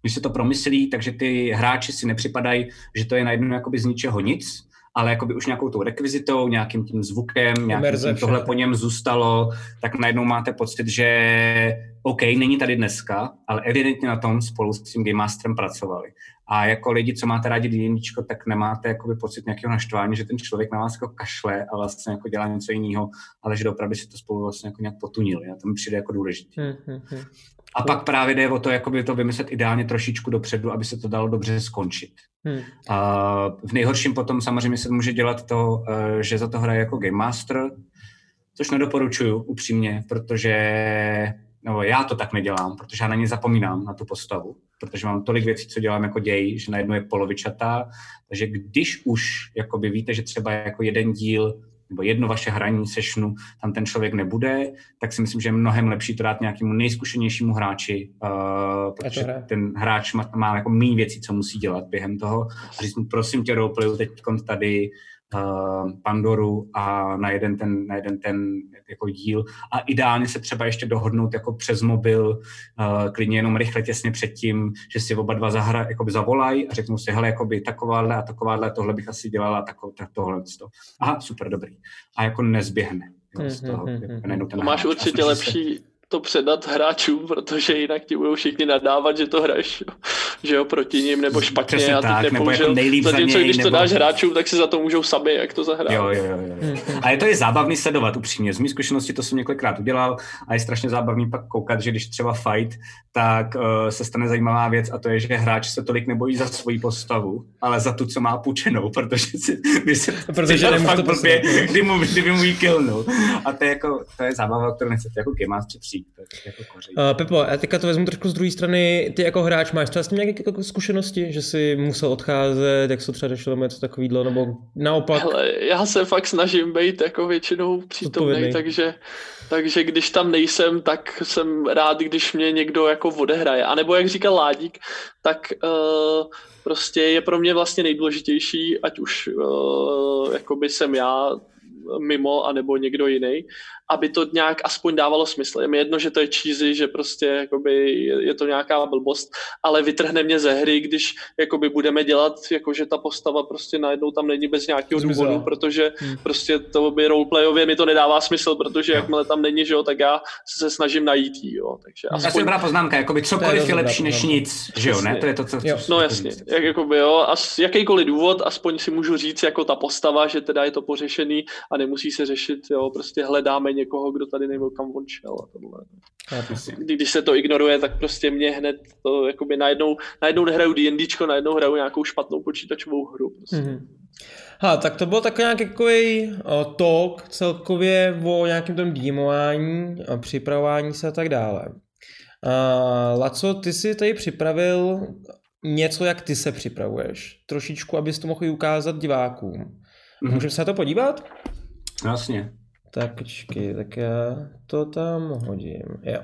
když se to promyslí, takže ty hráči si nepřipadají, že to je najednou jakoby z ničeho nic, ale jakoby už nějakou tou rekvizitou, nějakým tím zvukem, nějakým tím tohle po něm zůstalo, tak najednou máte pocit, že OK, není tady dneska, ale evidentně na tom spolu s tím Game Masterem pracovali. A jako lidi, co máte rádi D&Dčko, tak nemáte jakoby pocit nějakého naštvání, že ten člověk na vás jako kašle a vlastně jako dělá něco jiného, ale že opravdu si to spolu vlastně jako nějak potunili. A to mi přijde jako důležité. Hmm, hmm, hmm. A pak právě jde o to, jakoby to vymyslet ideálně trošičku dopředu, aby se to dalo dobře skončit. Hmm. A v nejhorším potom samozřejmě se může dělat to, eh, že za to hraje jako Game Master, což nedoporučuju upřímně, protože nebo já to tak nedělám, protože já na ně zapomínám, na tu postavu, protože mám tolik věcí, co dělám jako děj, že najednou je polovičatá, takže když už jakoby víte, že třeba jako jeden díl nebo jedno vaše hraní sešnu, tam ten člověk nebude, tak si myslím, že je mnohem lepší to dát nějakému nejzkušenějšímu hráči, uh, protože ten hráč má, má jako méně věcí, co musí dělat během toho. A říct mu, prosím tě, roleplayu teď tady, Pandoru a na jeden ten, na jeden ten jako díl a ideálně se třeba ještě dohodnout jako přes mobil, uh, klidně jenom rychle těsně předtím, že si oba dva zahra, jakoby zavolají a řeknou si, hele, jakoby takováhle a takováhle, tohle bych asi dělala, tako, tak tohle. Aha, super, dobrý. A jako nezběhne. Jo, z toho, mm-hmm. jako ten máš určitě lepší, se to předat hráčům, protože jinak ti budou všichni nadávat, že to hraješ, že jo, proti ním, nebo špatně Přesně a ty nepoužil. Jako Zatímco když nebo... to dáš hráčům, tak si za to můžou sami, jak to zahrát. Jo, jo, jo, jo. A je to je zábavný sledovat, upřímně. Z mé zkušenosti to jsem několikrát udělal a je strašně zábavný pak koukat, že když třeba fight, tak uh, se stane zajímavá věc a to je, že hráč se tolik nebojí za svoji postavu, ale za tu, co má půjčenou, protože si, se protože fakt blbě, kdy mu, kdy mu ji killnul. A to je, jako, to je zábava, kterou nechcete jako Game Master koří. Jako. Uh, Pepo, já teďka to vezmu trošku z druhé strany. Ty jako hráč máš třeba s tím nějaké jako zkušenosti, že jsi musel odcházet, jak se třeba řešilo něco takového, nebo naopak? Hele, já se fakt snažím být jako většinou přítomný, takže, takže když tam nejsem, tak jsem rád, když mě někdo jako odehraje. A nebo jak říkal Ládík, tak uh, prostě je pro mě vlastně nejdůležitější, ať už uh, jakoby jsem já mimo, anebo někdo jiný, aby to nějak aspoň dávalo smysl. Je mi jedno, že to je cheesy, že prostě jakoby je, je to nějaká blbost, ale vytrhne mě ze hry, když jakoby budeme dělat, jako že ta postava prostě najednou tam není bez nějakého Zmizela. důvodu, protože hmm. prostě to by roleplayově mi to nedává smysl, protože jakmile tam není, že jo, tak já se snažím najít jí, jo. Takže aspoň... Já jsem dobrá poznámka, jakoby cokoliv je, je lepší než nic, že jo, ne? To je to, co jo. No jasně, jak, jakoby, jo, a jakýkoliv důvod, aspoň si můžu říct jako ta postava, že teda je to pořešený a nemusí se řešit, jo, prostě hledáme někoho, kdo tady nebyl kam on šel a tohle. Když se to ignoruje, tak prostě mě hned to jakoby najednou, najednou nehraju D&Dčko, najednou hraju nějakou špatnou počítačovou hru. Prostě. Mm-hmm. Ha, tak to byl tak nějaký takový talk celkově o nějakém tom dýmování, a připravování se a tak dále. Uh, Laco, ty si tady připravil něco, jak ty se připravuješ. Trošičku, abys to mohl ukázat divákům. Mm-hmm. Můžeme se na to podívat? Jasně. Tak počkej, tak já to tam hodím, jo.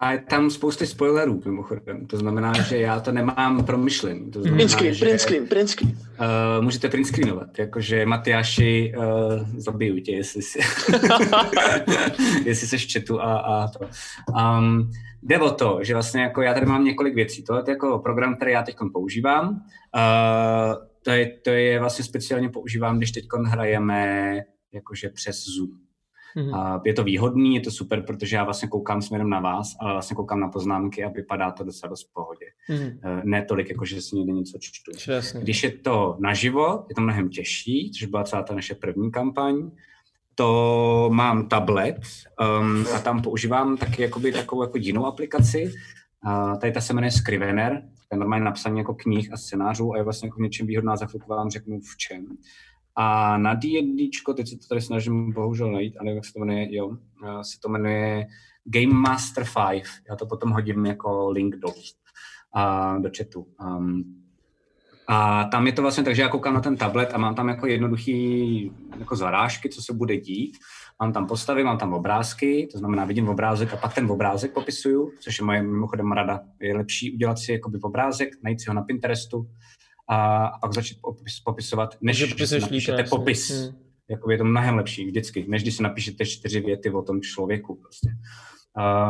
A je tam spousty spoilerů, mimochodem. To znamená, že já to nemám promyšlený. To znamená, print screen, že, print screen, print screen. Uh, můžete print screenovat, jakože Matyáši uh, zabiju tě, jestli si jestli v chatu a, a to. Um, jde o to, že vlastně jako já tady mám několik věcí. Tohle je jako program, který já teď používám. Uh, to, je, to je vlastně speciálně používám, když teď hrajeme jakože přes Zoom. Mm-hmm. A je to výhodný, je to super, protože já vlastně koukám směrem na vás, ale vlastně koukám na poznámky a vypadá to docela dost v pohodě. Mm-hmm. Ne tolik, jako že si někde něco čtu. Přesně. Když je to naživo, je to mnohem těžší, což byla celá ta naše první kampaň. To mám tablet um, a tam používám taky jakoby takovou jako jinou aplikaci. Uh, tady ta se jmenuje Scrivener, to je normálně napsaný jako knih a scénářů a je vlastně jako v něčem výhodná, za chvilku vám řeknu v čem. A na D&D, teď se to tady snažím bohužel najít, ale jak se to jmenuje, jo, se to jmenuje Game Master 5. Já to potom hodím jako link do, a, do chatu. Um, a tam je to vlastně tak, že já koukám na ten tablet a mám tam jako jednoduchý jako zarážky, co se bude dít. Mám tam postavy, mám tam obrázky, to znamená vidím obrázek a pak ten obrázek popisuju, což je moje mimochodem rada. Je lepší udělat si jakoby obrázek, najít si ho na Pinterestu, a, a pak začít popis, popisovat, než že si napíšete popis. Hmm. Jako je to mnohem lepší vždycky, než když si napíšete čtyři věty o tom člověku. Prostě.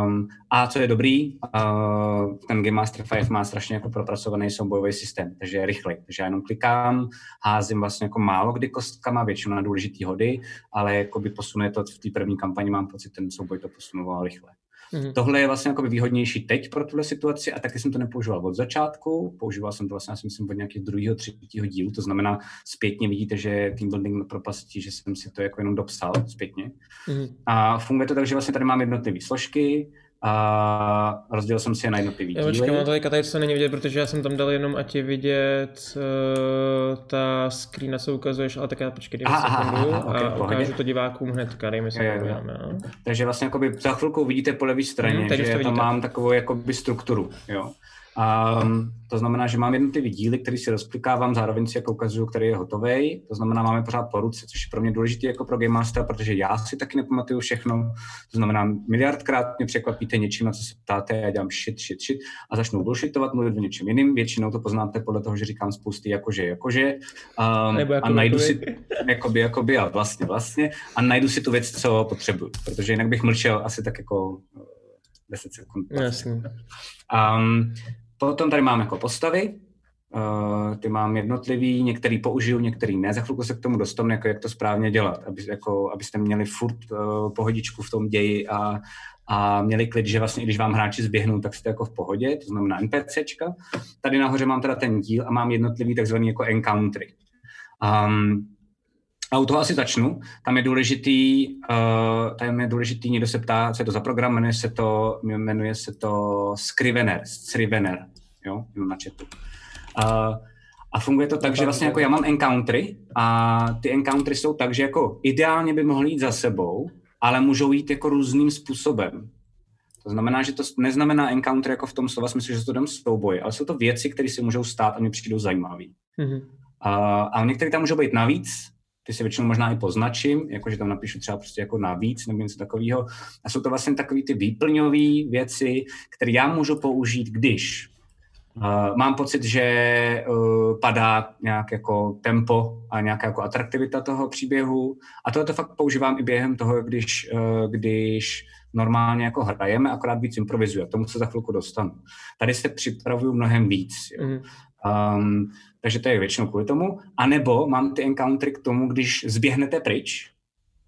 Um, a co je dobrý, uh, ten Game Master 5 má strašně jako propracovaný soubojový systém, takže je rychlej. Takže já jenom klikám, házím vlastně jako málo kdy kostkama, většinou na důležitý hody, ale jako by posune to v té první kampani, mám pocit, ten souboj to posunoval rychle. Mm-hmm. Tohle je vlastně jako výhodnější teď pro tuhle situaci a taky jsem to nepoužíval od začátku. Používal jsem to vlastně, já si myslím, od nějakého druhého, třetího dílu, to znamená zpětně vidíte, že team building na propasti, že jsem si to jako jenom dopsal zpětně. Mm-hmm. A funguje to tak, že vlastně tady mám jednotlivé složky, a rozdělil jsem si je na jednotlivý díly. Počkej, mám tady tady, co není vidět, protože já jsem tam dal jenom, ať je vidět uh, ta screena, co ukazuješ, ale tak já počkej, dej sekundu okay, a pohodě. ukážu to divákům hnedka, dej mi sekundu. No. Takže vlastně jakoby za chvilku vidíte po levé straně, hmm, že tam mám takovou jakoby strukturu, jo. Um, to znamená, že mám jednotlivý díly, který si rozklikávám, zároveň si jako ukazuju, který je hotový. To znamená, máme pořád po ruce, což je pro mě důležité jako pro Game Master, protože já si taky nepamatuju všechno. To znamená, miliardkrát mě překvapíte něčím, na co se ptáte, já dělám shit, shit, shit a začnu bullshitovat, mluvit o něčem jiným. Většinou to poznáte podle toho, že říkám spousty jakože, jakože. Um, jako a najdu si, jakoby, jakoby a vlastně, vlastně, a najdu si tu věc, co potřebuju, protože jinak bych mlčel asi tak jako 10 sekund. Jasně. Um, Potom tady mám jako postavy, Uh, ty mám jednotlivý, některý použiju, některý ne. Za chvilku se k tomu dostanu, jako jak to správně dělat, aby, jako, abyste měli furt uh, pohodičku v tom ději a, a měli klid, že vlastně, když vám hráči zběhnou, tak jste jako v pohodě, to znamená NPCčka. Tady nahoře mám teda ten díl a mám jednotlivý takzvaný jako encountery. Um, a u toho asi začnu. Tam je důležitý, uh, tam je důležitý, někdo se ptá, co je to za program, jmenuje se to, jmenuje se to Scrivener, Scrivener, jo, na chatu. Uh, a funguje to tak, že vlastně jako já mám encountery a ty encountery jsou tak, že jako ideálně by mohly jít za sebou, ale můžou jít jako různým způsobem. To znamená, že to neznamená encounter jako v tom slova smyslu, že to jdem souboj, ale jsou to věci, které si můžou stát a mě přijdou zajímavé. Mm-hmm. A, a některé tam můžou být navíc, ty si většinou možná i poznačím, jakože tam napíšu třeba prostě jako navíc nebo něco takového. A jsou to vlastně takové ty výplňové věci, které já můžu použít, když Uh, mám pocit, že uh, padá nějak jako tempo a nějaká jako atraktivita toho příběhu a tohle to fakt používám i během toho, když, uh, když normálně jako hrajeme, akorát víc improvizuje. K tomu se za chvilku dostanu. Tady se připravuju mnohem víc. Jo. Mm. Um, takže to je většinou kvůli tomu. A nebo mám ty encountery k tomu, když zběhnete pryč,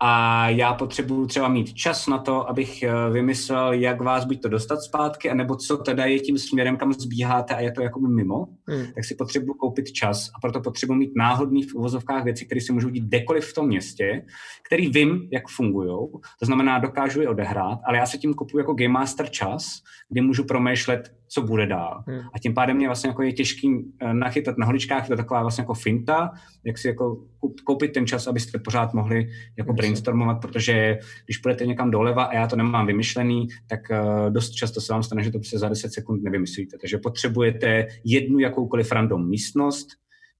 a já potřebuju třeba mít čas na to, abych eh, vymyslel, jak vás buď to dostat zpátky, anebo co teda je tím směrem, kam zbíháte a je to jako mimo, hmm. tak si potřebuju koupit čas a proto potřebuji mít náhodný v uvozovkách věci, které si můžou dít kdekoliv v tom městě, který vím, jak fungují. To znamená, dokážu je odehrát, ale já se tím kupuju jako Game Master čas, kdy můžu promýšlet, co bude dál. Hmm. A tím pádem mě vlastně jako je těžký eh, nachytat na holičkách, to je taková vlastně jako finta, jak si jako koupit ten čas, abyste pořád mohli jako brainstormovat, protože když půjdete někam doleva a já to nemám vymyšlený, tak uh, dost často se vám stane, že to se za 10 sekund nevymyslíte. Takže potřebujete jednu jakoukoliv random místnost,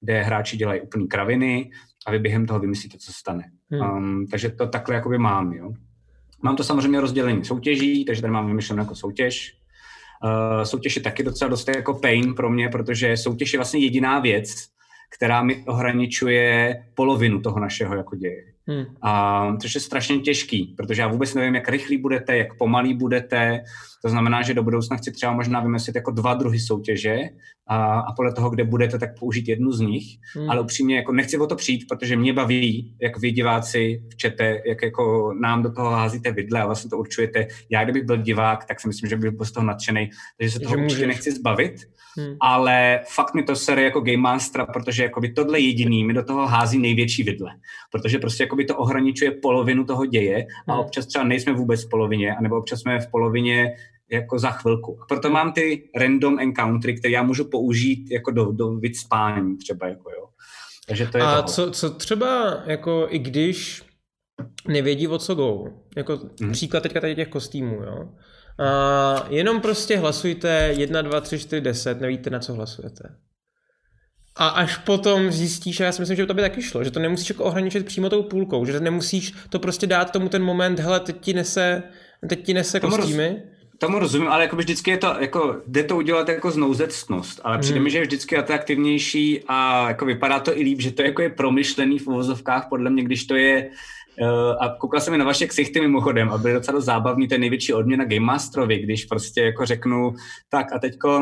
kde hráči dělají úplný kraviny a vy během toho vymyslíte, co se stane. Hmm. Um, takže to takhle jakoby mám, jo. Mám to samozřejmě rozdělení soutěží, takže tady mám vymyšlenou jako soutěž. Uh, soutěž je taky docela dost jako pain pro mě, protože soutěž je vlastně jediná věc, která mi ohraničuje polovinu toho našeho jako děje. Hmm. A, což je strašně těžký, protože já vůbec nevím, jak rychlí budete, jak pomalí budete. To znamená, že do budoucna chci třeba možná vymyslet jako dva druhy soutěže a, a podle toho, kde budete, tak použít jednu z nich. Hmm. Ale upřímně jako nechci o to přijít, protože mě baví, jak vy diváci v čete, jak jako nám do toho házíte vidle a vlastně to určujete. Já kdybych byl divák, tak si myslím, že bych byl z toho nadšený, takže se toho určitě nechci zbavit. Hmm. Ale fakt mi to sere jako Game Master, protože jako by tohle jediný mi do toho hází největší vidle. Protože prostě jako by to ohraničuje polovinu toho děje a hmm. občas třeba nejsme vůbec v polovině, anebo občas jsme v polovině jako za chvilku. A proto mám ty random encountery, které já můžu použít jako do, do vycpání třeba, jako jo. Takže to je A co, co třeba, jako i když nevědí, o co go, jako hmm. příklad teďka tady těch kostýmů, jo. A jenom prostě hlasujte 1, 2, 3, 4, 10, nevíte, na co hlasujete. A až potom zjistíš, a já si myslím, že to by taky šlo, že to nemusíš jako ohraničit přímo tou půlkou, že nemusíš to prostě dát tomu ten moment, hele, teď ti nese, teď ti nese kostýmy. Roz, tomu rozumím, ale jako vždycky je to, jako, jde to udělat jako znouzectnost, ale přijde hmm. mi, že je vždycky atraktivnější a jako vypadá to i líp, že to jako je promyšlený v uvozovkách, podle mě, když to je Uh, a koukal jsem na vaše ksichty mimochodem a byly docela zábavný ten největší odměna Game Masterovi, když prostě jako řeknu, tak a teď uh,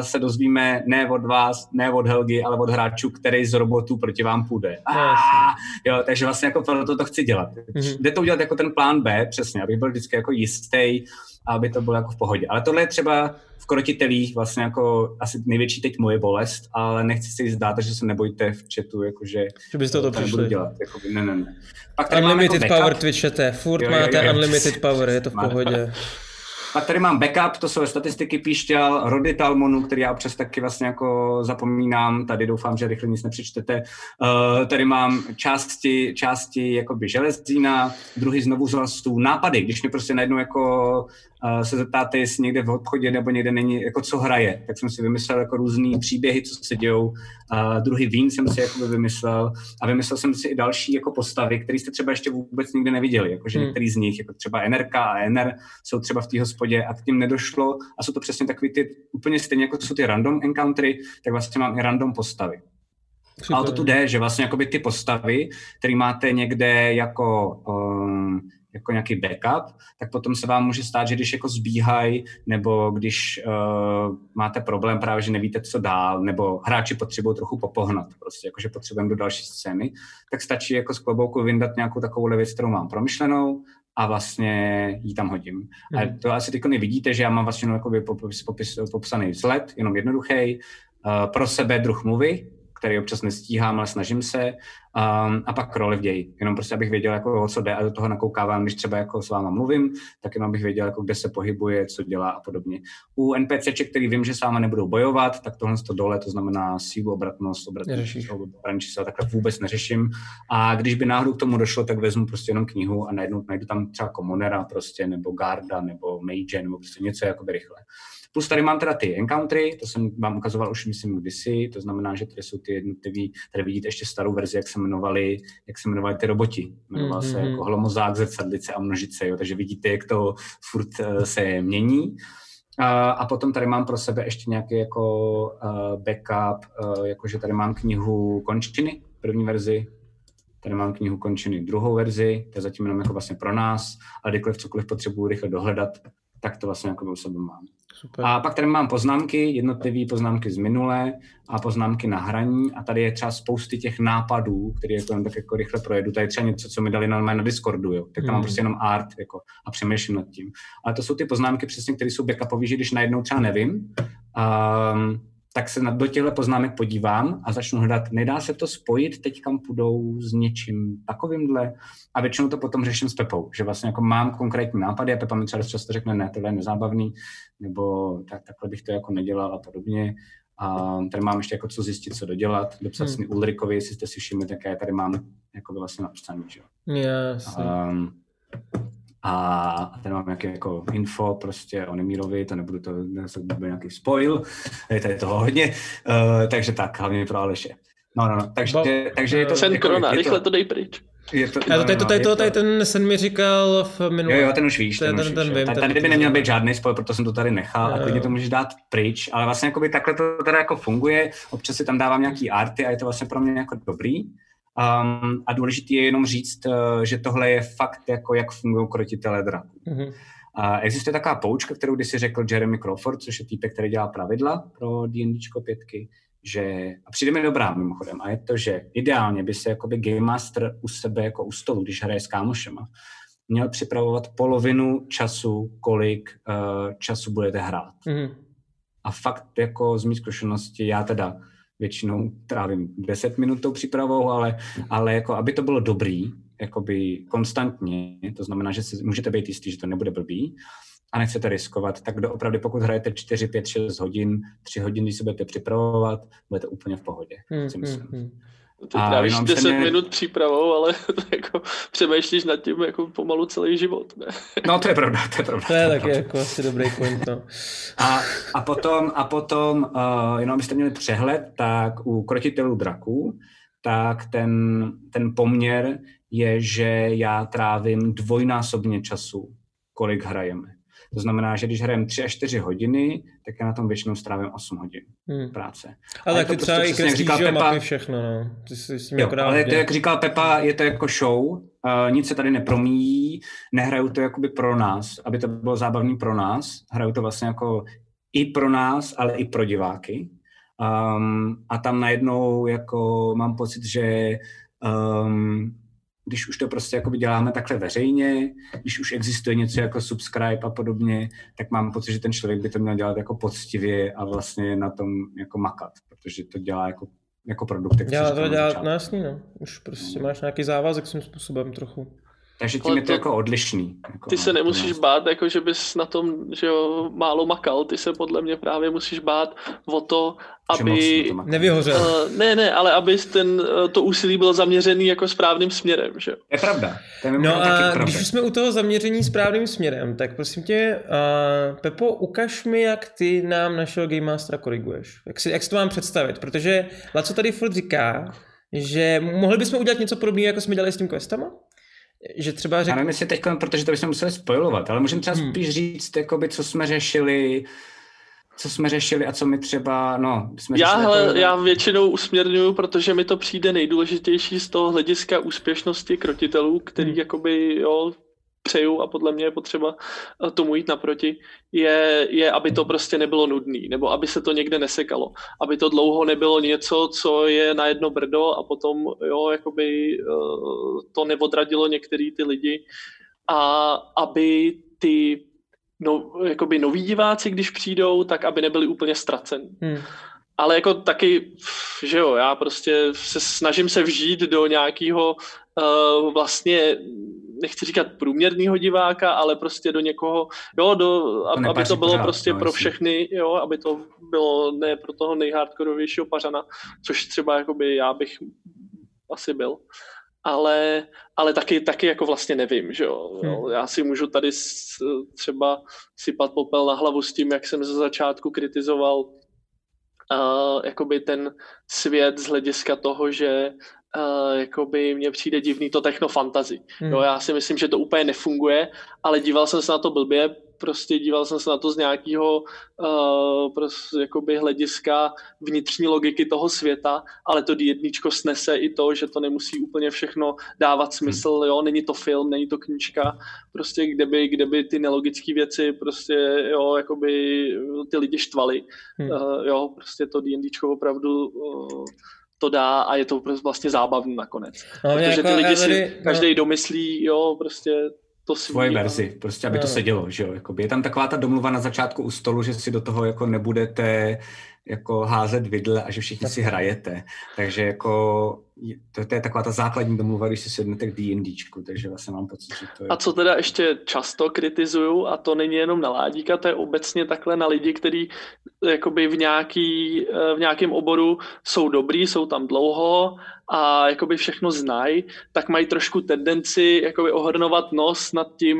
se dozvíme ne od vás, ne od Helgy, ale od hráčů, který z robotů proti vám půjde. Ah, jo, takže vlastně jako proto to chci dělat. Mm-hmm. Jde to udělat jako ten plán B, přesně, abych byl vždycky jako jistý, aby to bylo jako v pohodě. Ale tohle je třeba v krotitelích vlastně jako asi největší teď moje bolest, ale nechci si zdát, že se nebojte v chatu, jakože že byste to, to nebudu dělat. Jako, ne, ne, ne. Pak tady unlimited jako power Twitchete, furt jo, jo, jo, máte jo, unlimited power, je to v pohodě. Pak tady mám backup, to jsou statistiky píšťal, rody Talmonu, který já občas taky vlastně jako zapomínám, tady doufám, že rychle nic nepřečtete. Uh, tady mám části, části jakoby železína, druhy znovu zrastů, nápady, když mi prostě najednou jako se zeptáte, jestli někde v obchodě nebo někde není, jako co hraje, tak jsem si vymyslel jako různý příběhy, co se dějou. Uh, druhý vín jsem si jako vymyslel a vymyslel jsem si i další jako postavy, které jste třeba ještě vůbec nikdy neviděli, jakože hmm. některý z nich, jako třeba NRK a NR, jsou třeba v té hospodě a k tím nedošlo a jsou to přesně takový ty, úplně stejně jako jsou ty random encountery, tak vlastně mám i random postavy. Super. Ale to tu jde, že vlastně ty postavy, které máte někde jako um, jako nějaký backup, tak potom se vám může stát, že když jako zbíhají, nebo když uh, máte problém právě, že nevíte, co dál, nebo hráči potřebují trochu popohnat, prostě jakože potřebujeme do další scény, tak stačí jako z klobouku vyndat nějakou takovou věc, kterou mám promyšlenou a vlastně ji tam hodím. Mm. A mhm. to asi teď nevidíte, že já mám vlastně jako popis, popis, popsaný vzhled, jenom jednoduchý, uh, pro sebe druh mluvy, který občas nestíhám, ale snažím se. Um, a pak role v ději, jenom prostě abych věděl, jako, o co jde a do toho nakoukávám, když třeba jako s váma mluvím, tak jenom abych věděl, jako, kde se pohybuje, co dělá a podobně. U NPCček, který vím, že s váma nebudou bojovat, tak tohle to dole, to znamená sílu, obratnost, obratnost, číslo, takhle vůbec neřeším. A když by náhodou k tomu došlo, tak vezmu prostě jenom knihu a najednou najdu tam třeba komunera prostě, nebo garda, nebo mage, nebo prostě něco jakoby rychle. Plus tady mám teda ty encountery, to jsem vám ukazoval už myslím kdysi, to znamená, že tady jsou ty jednotlivý, tady vidíte ještě starou verzi, jak se jmenovali, jak se jmenovali ty roboti. Jmenoval mm-hmm. se mhm. jako hlomozák, zrcadlice a množice, jo, takže vidíte, jak to furt uh, se mění. Uh, a potom tady mám pro sebe ještě nějaký jako uh, backup, uh, jakože tady mám knihu Končiny, první verzi, Tady mám knihu Končiny druhou verzi, to je zatím jenom jako vlastně pro nás, ale kdykoliv cokoliv potřebuji rychle dohledat, tak to vlastně jako u sebe mám. Super. A pak tady mám poznámky, jednotlivé poznámky z minulé a poznámky na hraní a tady je třeba spousty těch nápadů, které jako jen tak jako rychle projedu. Tady je třeba něco, co mi dali normálně na Discordu, jo. tak tam hmm. mám prostě jenom art jako, a přemýšlím nad tím. Ale to jsou ty poznámky přesně, které jsou backupové, že když najednou třeba nevím, um, tak se do těchto poznámek podívám a začnu hledat, nedá se to spojit teď, kam půjdou s něčím takovýmhle a většinou to potom řeším s Pepou, že vlastně jako mám konkrétní nápady a Pepa mi třeba často řekne, ne, tohle je nezábavný, nebo tak, takhle bych to jako nedělal a podobně. A tady mám ještě jako co zjistit, co dodělat, dopsat hmm. Ulrikovi, jestli jste si všimli, tak já tady mám jako vlastně napsaný, že jo. Yes. Um, a tady mám nějaké jako info prostě o Nemírovi, to nebudu to, nebudu nějaký spoil, je tady toho hodně, uh, takže tak, hlavně pro Aleše. No, no, no, takže, Bo, takže je to... Sen jako, krona, rychle to, to dej pryč. Je to, no, tady, to, tady, to, tady ten sen mi říkal v minulém. Jo, jo, ten už víš, ten, ten, už ten, víš, ten, ten, tady by neměl být žádný spoil, proto jsem to tady nechal jo, a klidně to můžeš dát pryč, ale vlastně jakoby takhle to tady jako funguje, občas si tam dávám nějaký arty a je to vlastně pro mě jako dobrý. Um, a důležité je jenom říct, uh, že tohle je fakt, jako jak fungují krotitele draků. Mm-hmm. Uh, existuje taková poučka, kterou si řekl Jeremy Crawford, což je týpek, který dělá pravidla pro D&Dčko pětky, že, a přijde mi dobrá mimochodem, a je to, že ideálně by se jakoby Game Master u sebe jako u stolu, když hraje s kámošema, měl připravovat polovinu času, kolik uh, času budete hrát. Mm-hmm. A fakt jako z mých zkušenosti, já teda většinou trávím 10 minut tou přípravou, ale, ale jako aby to bylo dobrý, jakoby konstantně, to znamená, že si můžete být jistý, že to nebude blbý, a nechcete riskovat, tak opravdu pokud hrajete 4, 5, 6 hodin, 3 hodiny, když se budete připravovat, budete úplně v pohodě, hmm, si myslím. Hmm, hmm. Ty trávíš 10 mě... minut přípravou, ale jako přemýšlíš nad tím jako pomalu celý život. Ne? No to je pravda, to je pravda. To je taky jako asi dobrý point. No. A, a potom, a potom uh, jenom abyste měli přehled, tak u krotitelů draků, tak ten, ten poměr je, že já trávím dvojnásobně času, kolik hrajeme. To znamená, že když hrajeme 3 až 4 hodiny, tak já na tom většinou strávím 8 hodin hmm. práce. Ale tak ty třeba prostě, i kreslíš, Pepa, mapy všechno, no. Ty jsi s jo, ale to, jak říkal Pepa, je to jako show, uh, nic se tady nepromíjí, nehraju to jakoby pro nás, aby to bylo zábavný pro nás, hraju to vlastně jako i pro nás, ale i pro diváky. Um, a tam najednou jako mám pocit, že um, když už to prostě jako děláme takhle veřejně, když už existuje něco jako subscribe a podobně, tak mám pocit, že ten člověk by to měl dělat jako poctivě a vlastně na tom jako makat, protože to dělá jako, jako produkt. Dělá to dělat, no jasný, no. Už prostě no. máš nějaký závazek svým způsobem trochu. Takže tím je to, to jako odlišný. Jako ty se nemusíš bát, jako že bys na tom že jo, málo makal, ty se podle mě právě musíš bát o to, aby... To Nevyhořel. Uh, ne, ne, ale aby ten, uh, to úsilí bylo zaměřený jako správným směrem, že Je pravda. To je no a pravda. když už jsme u toho zaměření správným směrem, tak prosím tě, uh, Pepo, ukaž mi, jak ty nám našeho Game Mastera koriguješ. Jak si, jak si to mám představit, protože Laco tady furt říká, že mohli bychom udělat něco podobného, jako jsme dělali s tím questama? Že třeba řek... Já nevím, jestli teď, protože to bychom museli spojovat, ale můžeme třeba hmm. spíš říct, jakoby, co jsme řešili, co jsme řešili a co mi třeba, no, jsme já, hele, já většinou usměrňuju, protože mi to přijde nejdůležitější z toho hlediska úspěšnosti krotitelů, který hmm. jakoby, jo, přeju a podle mě je potřeba eh, tomu jít naproti, je, je, aby to prostě nebylo nudný, nebo aby se to někde nesekalo, aby to dlouho nebylo něco, co je na jedno brdo a potom jo, jakoby eh, to neodradilo některý ty lidi a aby ty no, jakoby noví diváci, když přijdou, tak aby nebyli úplně ztraceni. Hmm. ale jako taky, že jo, já prostě se snažím se vžít do nějakého uh, vlastně, nechci říkat průměrného diváka, ale prostě do někoho, jo, do, to aby to bylo pořád, prostě no, pro všechny, jo, aby to bylo ne pro toho nejhardkorovějšího pařana, což třeba jakoby já bych asi byl. Ale, ale taky, taky jako vlastně nevím, že jo. Hmm. Já si můžu tady třeba sypat popel na hlavu s tím, jak jsem ze začátku kritizoval uh, jakoby ten svět z hlediska toho, že uh, jakoby mně přijde divný to technofantazy. Hmm. Jo, já si myslím, že to úplně nefunguje, ale díval jsem se na to blbě, prostě díval jsem se na to z nějakého uh, prostě, jakoby hlediska vnitřní logiky toho světa, ale to jedničko snese i to, že to nemusí úplně všechno dávat smysl, jo, není to film, není to knížka, prostě kde by, kde by ty nelogické věci prostě, jo, jakoby ty lidi štvali, hmm. uh, jo, prostě to D&Dčko opravdu uh, to dá a je to vlastně zábavné nakonec. No, Protože jako, ty lidi si no. každý domyslí, jo, prostě to svý, svoje verzi, prostě aby to sedělo, že jo, Jakoby. Je tam taková ta domluva na začátku u stolu, že si do toho jako nebudete jako házet vidle a že všichni si hrajete, takže jako to, to je taková ta základní domluva, když si sednete k D&Dčku, takže vlastně mám pocit, že to je... A co teda ještě často kritizuju, a to není jenom na Ládíka, to je obecně takhle na lidi, kteří jakoby v, nějaký, v nějakém oboru jsou dobrý, jsou tam dlouho a jakoby všechno znají, tak mají trošku tendenci jakoby ohrnovat nos nad tím,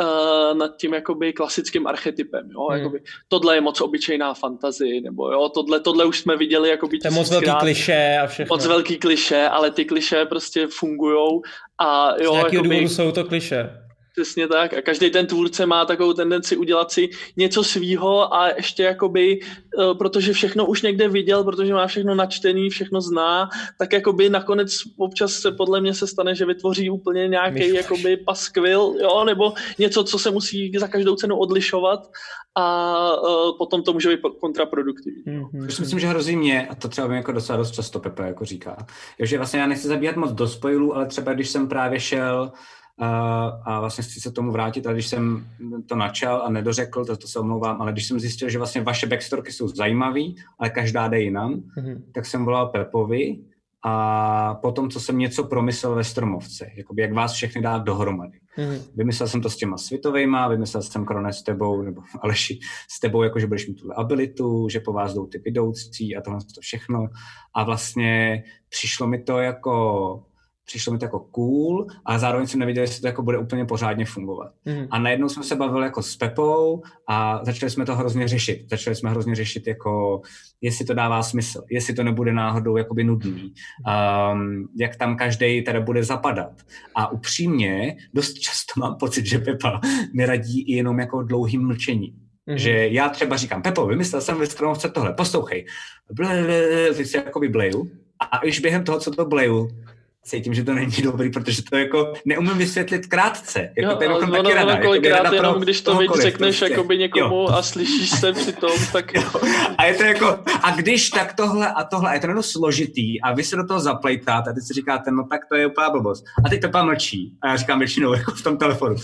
uh, nad tím jakoby klasickým archetypem, jo, hmm. jakoby, tohle je moc obyčejná fantazie, nebo jo, tohle, tohle už jsme viděli jakoby To je moc velký kliše a všechno. Moc velký kliše, ale ty kliše prostě fungujou a jo, Z nějakého jakoby, důvodu jsou to kliše. Přesně tak. A každý ten tvůrce má takovou tendenci udělat si něco svýho a ještě jakoby, eh, protože všechno už někde viděl, protože má všechno načtený, všechno zná, tak jakoby nakonec občas se podle mě se stane, že vytvoří úplně nějaký jakoby paskvil, jo, nebo něco, co se musí za každou cenu odlišovat a uh, potom to může být kontraproduktivní. Mm-hmm. myslím, že hrozí mě, a to třeba mi jako docela dost často Pepe jako říká, že vlastně já nechci zabíhat moc do spoilů, ale třeba když jsem právě šel a vlastně chci se tomu vrátit, ale když jsem to načal a nedořekl, to, to se omlouvám, ale když jsem zjistil, že vlastně vaše backstorky jsou zajímavý, ale každá jde jinam, mm-hmm. tak jsem volal Pepovi a potom, co jsem něco promyslel ve Stromovce, jakoby jak vás všechny dát dohromady. Mm-hmm. Vymyslel jsem to s těma světovejma, vymyslel jsem Krone s tebou, nebo Aleši s tebou, jako že budeš mít tuhle abilitu, že po vás jdou ty vidoucí a tohle to všechno. A vlastně přišlo mi to jako přišlo mi to jako cool, ale zároveň jsem nevěděl, jestli to jako bude úplně pořádně fungovat. Mm. A najednou jsme se bavili jako s Pepou a začali jsme to hrozně řešit. Začali jsme hrozně řešit jako, jestli to dává smysl, jestli to nebude náhodou jakoby nudný, um, jak tam každý teda bude zapadat. A upřímně dost často mám pocit, že Pepa mi radí i jenom jako dlouhým mlčením. Mm-hmm. Že já třeba říkám, Pepo, vymyslel jsem ve stromovce tohle, poslouchej. Si jakoby bleju. A už během toho, co to bleju, cítím, že to není dobrý, protože to jako neumím vysvětlit krátce. Jako jo, to je ono, taky rada, kolikrát jako jenom, když to víc řekneš prostě. jakoby někomu jo. a slyšíš se při tom, tak... Jo. A je to jako, a když tak tohle a tohle, a je to jenom složitý a vy se do toho zaplejtáte a teď si říkáte, no tak to je úplná blbost. A teď to mlčí. A já říkám většinou jako v tom telefonu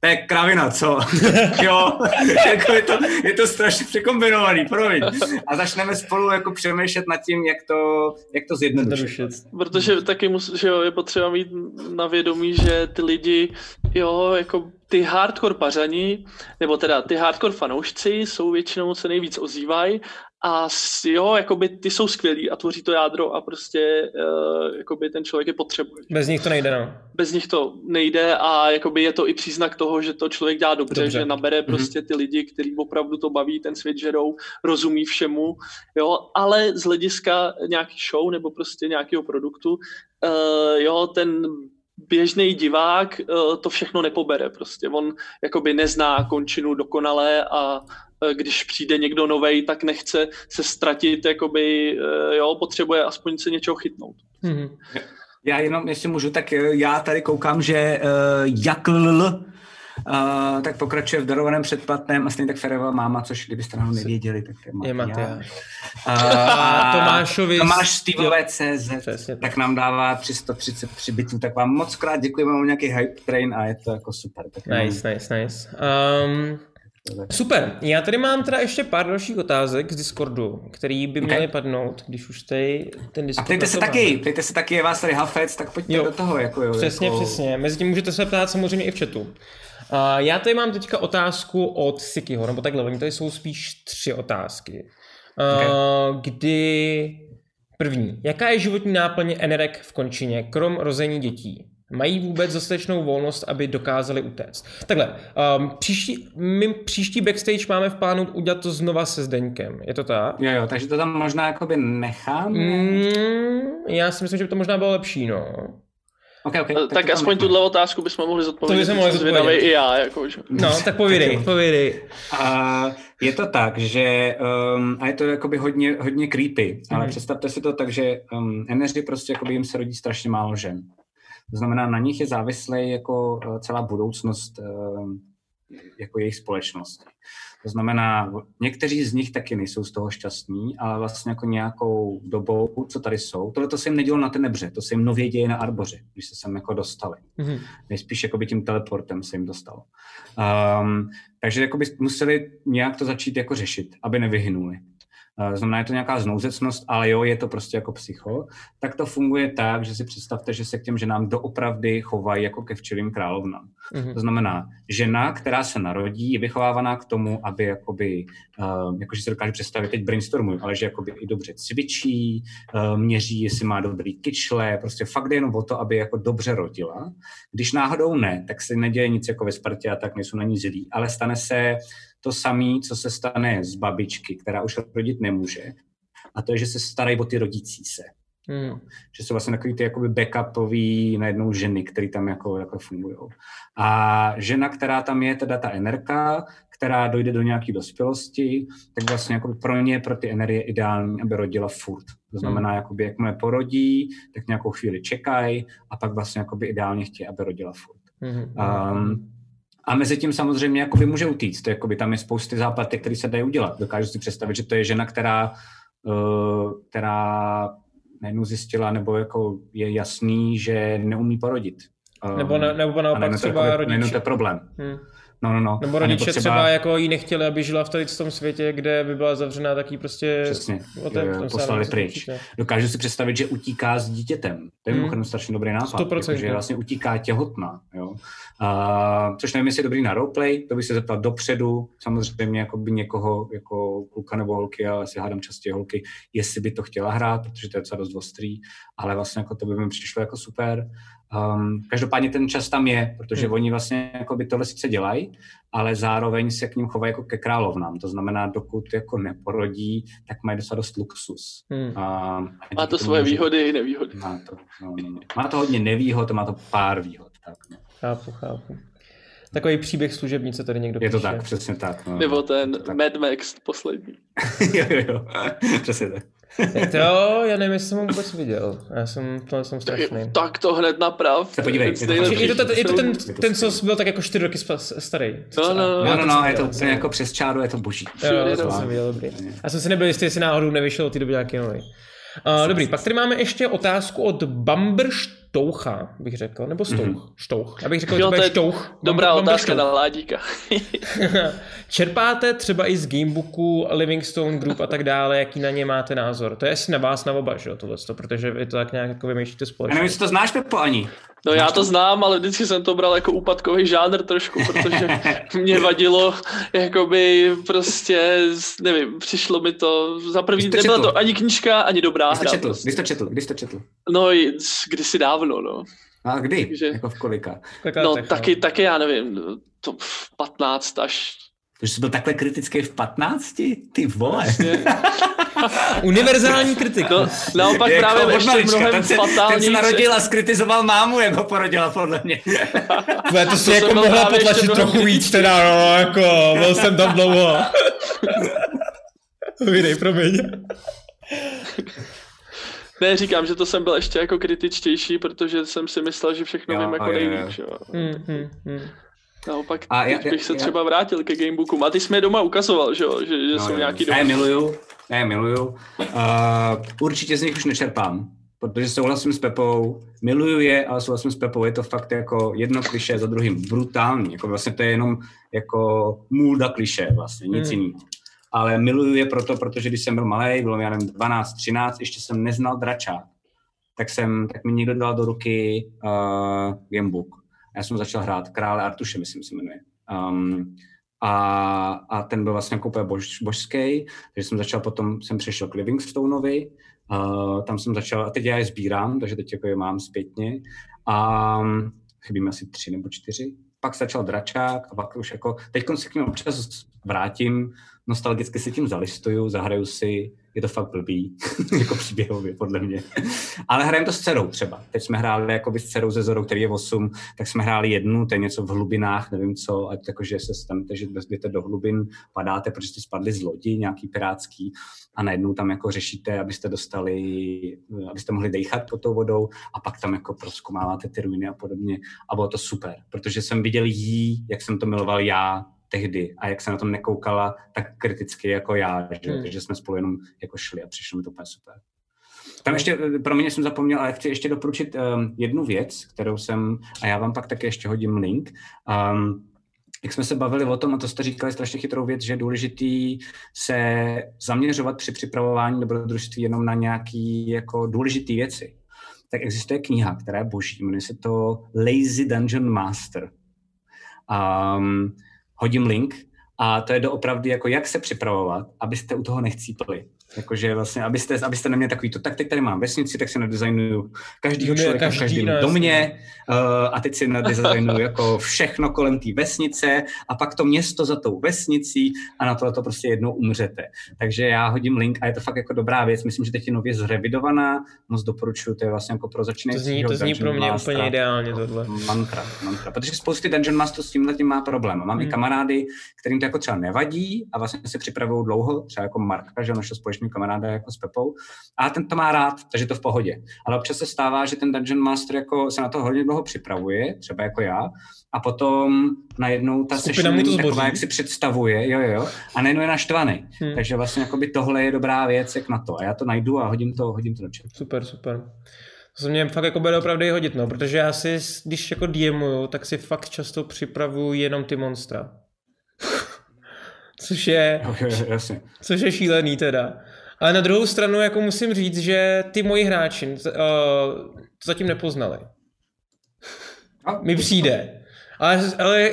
to je kravina, co? jo, jako je, to, je to strašně překombinovaný, promiň. A začneme spolu jako přemýšlet nad tím, jak to, jak to zjednodušit. Protože taky mus, že jo, je potřeba mít na vědomí, že ty lidi, jo, jako ty hardcore pařani, nebo teda ty hardcore fanoušci jsou většinou se nejvíc ozývají a jo, jakoby ty jsou skvělí a tvoří to jádro a prostě uh, jakoby ten člověk je potřebuje. Bez nich to nejde, no. Bez nich to nejde a jakoby je to i příznak toho, že to člověk dělá dobře, dobře. že nabere mm-hmm. prostě ty lidi, který opravdu to baví, ten svět žerou, rozumí všemu, jo, ale z hlediska nějaký show nebo prostě nějakého produktu, uh, jo, ten běžný divák uh, to všechno nepobere prostě. On jakoby nezná končinu dokonale a Eh, když přijde někdo novej, tak nechce se ztratit, jakoby, eh, jo, potřebuje aspoň se něčeho chytnout. Mm-hmm. Já jenom, jestli můžu, tak eh, já tady koukám, že uh, jak l, Uh, tak pokračuje v darovaném předplatném a stejně tak Ferová máma, což kdybyste nám nevěděli, tak je Matyáš. Uh, a Tomášovi... Tomáš Steveové CZ, tak nám dává 333 bitů, tak vám moc krát děkujeme, mám nějaký hype train a je to jako super. Tak nice, nice, nice. Um, Super, já tady mám teda ještě pár dalších otázek z Discordu, který by měly okay. padnout, když už tady ten Discord A ptejte se taky, ptejte se taky, je vás tady hafec, tak pojďte jo. do toho. Jako, jo, přesně, jako... přesně. Mezi tím můžete se ptát samozřejmě i v chatu. Uh, já tady mám teďka otázku od Sikiho, nebo takhle, oni tady jsou spíš tři otázky. Uh, okay. Kdy první, jaká je životní náplně Enerek v končině, krom rození dětí? Mají vůbec dostatečnou volnost, aby dokázali utéct. Takhle, um, příští, my příští backstage máme v plánu udělat to znova se Zdeňkem, je to tak? Jo, jo, takže to tam možná jakoby nechám. Mm, já si myslím, že by to možná bylo lepší, no. Okay, okay, tak, tak aspoň tuhle otázku bychom mohli zodpovědět. To bychom mohli zodpovědět. i já. Jako, že... No, tak povídej, povídej. A je to tak, že, um, a je to jakoby hodně, hodně creepy, mm-hmm. ale mhm. představte si to tak, že um, eneři prostě jakoby jim se rodí strašně málo žen. To znamená, na nich je závislý jako eh, celá budoucnost eh, jako jejich společnosti. To znamená, někteří z nich taky nejsou z toho šťastní, ale vlastně jako nějakou dobou, co tady jsou, tohle to se jim nedělo na Tenebře, to se jim nově děje na Arboře, když se sem jako dostali. Mm-hmm. Nejspíš jako by tím teleportem se jim dostalo. Um, takže jako by museli nějak to začít jako řešit, aby nevyhynuli. Eh, znamená, je to nějaká znouzecnost, ale jo, je to prostě jako psycho, tak to funguje tak, že si představte, že se k těm ženám doopravdy chovají jako ke včelým královnám. Mm-hmm. To znamená, žena, která se narodí, je vychovávaná k tomu, aby jakoby, uh, jakože se dokáže představit, teď brainstormuju, ale že jakoby i dobře cvičí, uh, měří, jestli má dobrý kyčle, prostě fakt jenom o to, aby jako dobře rodila. Když náhodou ne, tak se neděje nic jako ve Spartě a tak nejsou na ní zlí, ale stane se to samé, co se stane z babičky, která už rodit nemůže, a to je, že se starají o ty rodící se. Hmm. Že jsou vlastně takový ty jakoby backupový najednou ženy, které tam jako, jako fungují. A žena, která tam je, teda ta enerka, která dojde do nějaké dospělosti, tak vlastně jako pro ně, pro ty energie ideální, aby rodila furt. To znamená, hmm. jakoby, jakmile porodí, tak nějakou chvíli čekají a pak vlastně jakoby ideálně chtějí, aby rodila furt. Hmm. Um, a mezi tím samozřejmě jakoby může utíct. Jakoby tam je spousty záplatek, které se dají udělat. Dokážu si představit, že to je žena, která, uh, která najednou zjistila, nebo jako je jasný, že neumí porodit. Nebo, ne, nebo naopak třeba rodiče. to je problém. Hmm. No, no, no. Nebo rodiče třeba... třeba jako jí nechtěli, aby žila v tady v tom světě, kde by byla zavřená, taky prostě Přesně, ten, jo, jo, poslali pryč. Určitě. Dokážu si představit, že utíká s dítětem. To je hmm. mimochodem strašně dobrý nápad. 100%. Jako, že vlastně utíká těhotná. Jo? A, což nevím, jestli je dobrý na roleplay, to bych se zeptal dopředu, samozřejmě jako by někoho, jako kluka nebo holky, ale si hádám častěji holky, jestli by to chtěla hrát, protože to je docela dost ostrý, ale vlastně jako to by mi přišlo jako super. Um, každopádně ten čas tam je, protože hmm. oni vlastně jako by tohle sice dělají, ale zároveň se k ním chovají jako ke královnám. To znamená, dokud jako neporodí, tak mají docela dost luxus. Hmm. A, má to svoje může... výhody i nevýhody. Má to, no, no, no. má to hodně nevýhod, má to pár výhod. Tak, no. Chápu, chápu. Takový příběh služebnice tady někdo Je to píše. tak, přesně tak. No. Nebo ten tak. Mad Max poslední. jo, jo, jo, přesně tak. To jo, já nevím, jestli jsem ho vůbec viděl. Já jsem, to jsem strašný. Tak to hned naprav. Se podívej. Je to, je to, je to ten, ten, co byl tak jako čtyři roky starý. No, no, no, no, no, no je to úplně jako přes čáru, je to boží. Jo, to jsem viděl, dobrý. Já jsem si nebyl jistý, jestli náhodou nevyšel ty doby nějaký nový. Uh, dobrý, pak tady máme ještě otázku od Bambršt Štoucha, bych řekl, nebo Stouch? Mm-hmm. Štouch. Já bych řekl, jo, že to je Štouch. Dobrá mám, otázka mám na Ládíka. Čerpáte třeba i z gamebooku Livingstone Group a tak dále, jaký na ně máte názor? To je asi na vás na oba, že jo, tohle, protože vy to tak nějak jako vymýšlíte společně. Já nevím, jestli to znáš, Pepo, ani. No já to znám, ale vždycky jsem to bral jako úpadkový žánr trošku, protože mě vadilo, jakoby prostě, nevím, přišlo mi to, za první, nebyla to ani knížka, ani dobrá hra. Četl, prostě. Když to četl, když to četl? No, kdysi dávno, no. A kdy? Takže, jako v kolika? No, taky, taky já nevím, to 15 až takže jsi byl takhle kritický v 15? Ty vole. Univerzální kritik. No, naopak jako právě ještě malička, mnohem ten se, fatálnější. Ten se narodil a skritizoval mámu, jak ho porodila, podle mě. Tvoje, to si to jako mohla potlačit trochu víc, teda, no, jako, byl jsem tam dlouho. Vydej, promiň. Ne, říkám, že to jsem byl ještě jako kritičtější, protože jsem si myslel, že všechno jo, vím jako nejvíc. Hmm, hmm, hmm. Naopak, a já, bych se já, třeba vrátil ke gamebookům. A ty jsi mi doma ukazoval, že, že, že no, jsou jo. nějaký doma. Já je miluju, já je miluju. Uh, určitě z nich už nečerpám, protože souhlasím s Pepou, miluju je, ale souhlasím s Pepou, je to fakt jako jedno kliše za druhým, brutální, jako vlastně to je jenom jako můlda kliše vlastně, nic hmm. jiného. Ale miluju je proto, protože když jsem byl malý, bylo mi, já nevím, 12, 13, ještě jsem neznal dračák, tak jsem, tak mi někdo dal do ruky uh, gamebook. Já jsem začal hrát Krále Artuše, myslím se jmenuje. Um, a, a ten byl vlastně jako úplně bož, božský, takže jsem začal potom, jsem přešel k Livingstoneovi, uh, tam jsem začal, a teď já je sbírám, takže teď jako je mám zpětně a um, chybí mi asi tři nebo čtyři. Pak začal dračák a pak už jako, teď se k ním občas vrátím, nostalgicky si tím zalistuju, zahraju si, je to fakt blbý, jako příběhově, podle mě. Ale hrajeme to s dcerou třeba. Teď jsme hráli jako s dcerou ze Zorou, který je 8, tak jsme hráli jednu, to je něco v hlubinách, nevím co, ať jakože se stanete, že jdete do hlubin, padáte, protože jste spadli z lodi, nějaký pirátský, a najednou tam jako řešíte, abyste dostali, abyste mohli dejchat pod tou vodou a pak tam jako proskomáváte ty ruiny a podobně. A bylo to super, protože jsem viděl jí, jak jsem to miloval já, tehdy a jak se na tom nekoukala tak kriticky jako já, že? Hmm. takže jsme spolu jenom jako šli a přišlo mi to úplně super. Tam ještě, pro mě jsem zapomněl, ale chci ještě doporučit um, jednu věc, kterou jsem, a já vám pak také ještě hodím link, um, jak jsme se bavili o tom, a to jste říkali strašně chytrou věc, že je důležitý se zaměřovat při připravování dobrodružství jenom na nějaké jako důležité věci. Tak existuje kniha, která je boží, jmenuje se to Lazy Dungeon Master. Um, hodím link a to je doopravdy jako jak se připravovat, abyste u toho nechcípli. Jakože vlastně, abyste, abyste neměli takový to, tak teď tady mám vesnici, tak si nadesignuju každýho člověka každý, v každém no, domě uh, a teď si nadesignuju jako všechno kolem té vesnice a pak to město za tou vesnicí a na to to prostě jednou umřete. Takže já hodím link a je to fakt jako dobrá věc. Myslím, že teď je nově zrevidovaná, moc doporučuji, to je vlastně jako pro začínající. To zní, to zní pro mě Master, úplně ideálně tohle. Mantra, mantra. Protože spousty Dungeon Master s tímhle tím má problém. Mám hmm. i kamarády, kterým to jako třeba nevadí a vlastně si připravují dlouho, třeba jako Marka, že našel společný kamaráda jako s Pepou. A ten to má rád, takže to v pohodě. Ale občas se stává, že ten Dungeon Master jako se na to hodně dlouho připravuje, třeba jako já, a potom najednou ta Skupina session to taková, jak si představuje, jo, jo, a najednou je naštvaný. Hmm. Takže vlastně jakoby tohle je dobrá věc, jak na to. A já to najdu a hodím to, hodím to do četu. Super, super. To se mě fakt jako bude opravdu hodit, no, protože já si, když jako DMuju, tak si fakt často připravuju jenom ty monstra. což je, jasně. což je šílený teda. Ale na druhou stranu jako musím říct, že ty moji hráči uh, to zatím nepoznali. Mi přijde. Ale, ale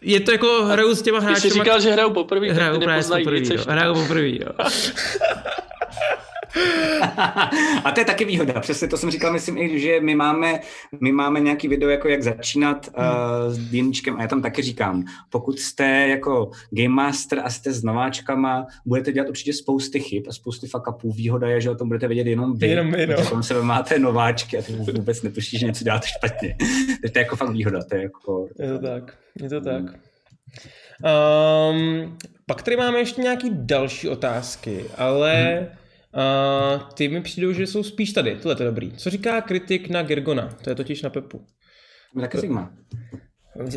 je to jako hraju s těma hráči. Ty jsi říkal, že hrajou poprvé, hrajou právě poprvé, jo. Hrajou poprvé, jo. a to je taky výhoda, přesně to jsem říkal, myslím i, že my máme, my máme nějaký video, jako jak začínat uh, s Dýničkem a já tam taky říkám, pokud jste jako Game Master a jste s nováčkama, budete dělat určitě spousty chyb a spousty fuck upů. Výhoda je, že o tom budete vědět jenom vy. Jenom no. Potom se máte nováčky a ty vůbec netušíš, že něco děláte špatně. Takže to je jako fakt výhoda. To je, jako, je to tak, je to tak. Um, pak tady máme ještě nějaký další otázky, ale hmm. Uh, ty mi přijdou, že jsou spíš tady. Tohle je dobrý. Co říká kritik na Gergona? To je totiž na Pepu. Taky zajímá.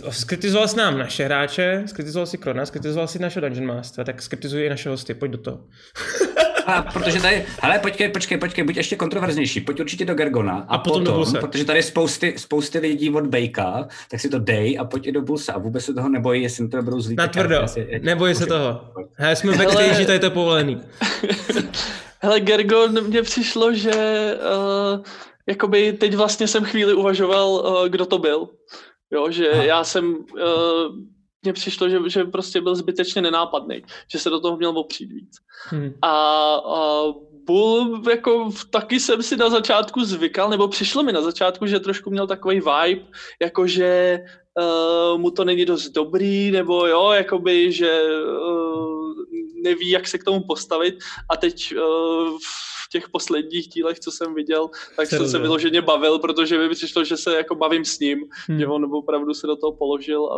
Skritizoval jsi nám naše hráče, skritizoval si Krona, skritizoval si našeho Dungeon Master, tak skritizuji i naše hosty, pojď do toho. A protože tady, hele, počkej, počkej, počkej, buď ještě kontroverznější, pojď určitě do Gergona. A, a potom, potom do protože tady spousty, spousty lidí od Bejka, tak si to dej a pojď i do Bulsa a vůbec se toho nebojí, jestli to budou zlí. Na tvrdo, nebojí se toho. Hele, jsme backstage, tady to je povolený. Hele, Gergon, mně přišlo, že uh, jakoby teď vlastně jsem chvíli uvažoval, uh, kdo to byl. Jo, že Aha. já jsem, uh, mně přišlo, že, že prostě byl zbytečně nenápadný, že se do toho měl opřít víc. Hmm. A, a Bull, jako taky jsem si na začátku zvykal, nebo přišlo mi na začátku, že trošku měl takový vibe, jakože uh, mu to není dost dobrý, nebo jo, jakoby, že uh, neví, jak se k tomu postavit. A teď uh, v těch posledních dílech, co jsem viděl, tak jsem se vyloženě bavil, protože mi přišlo, že se jako bavím s ním, hmm. že on opravdu se do toho položil a,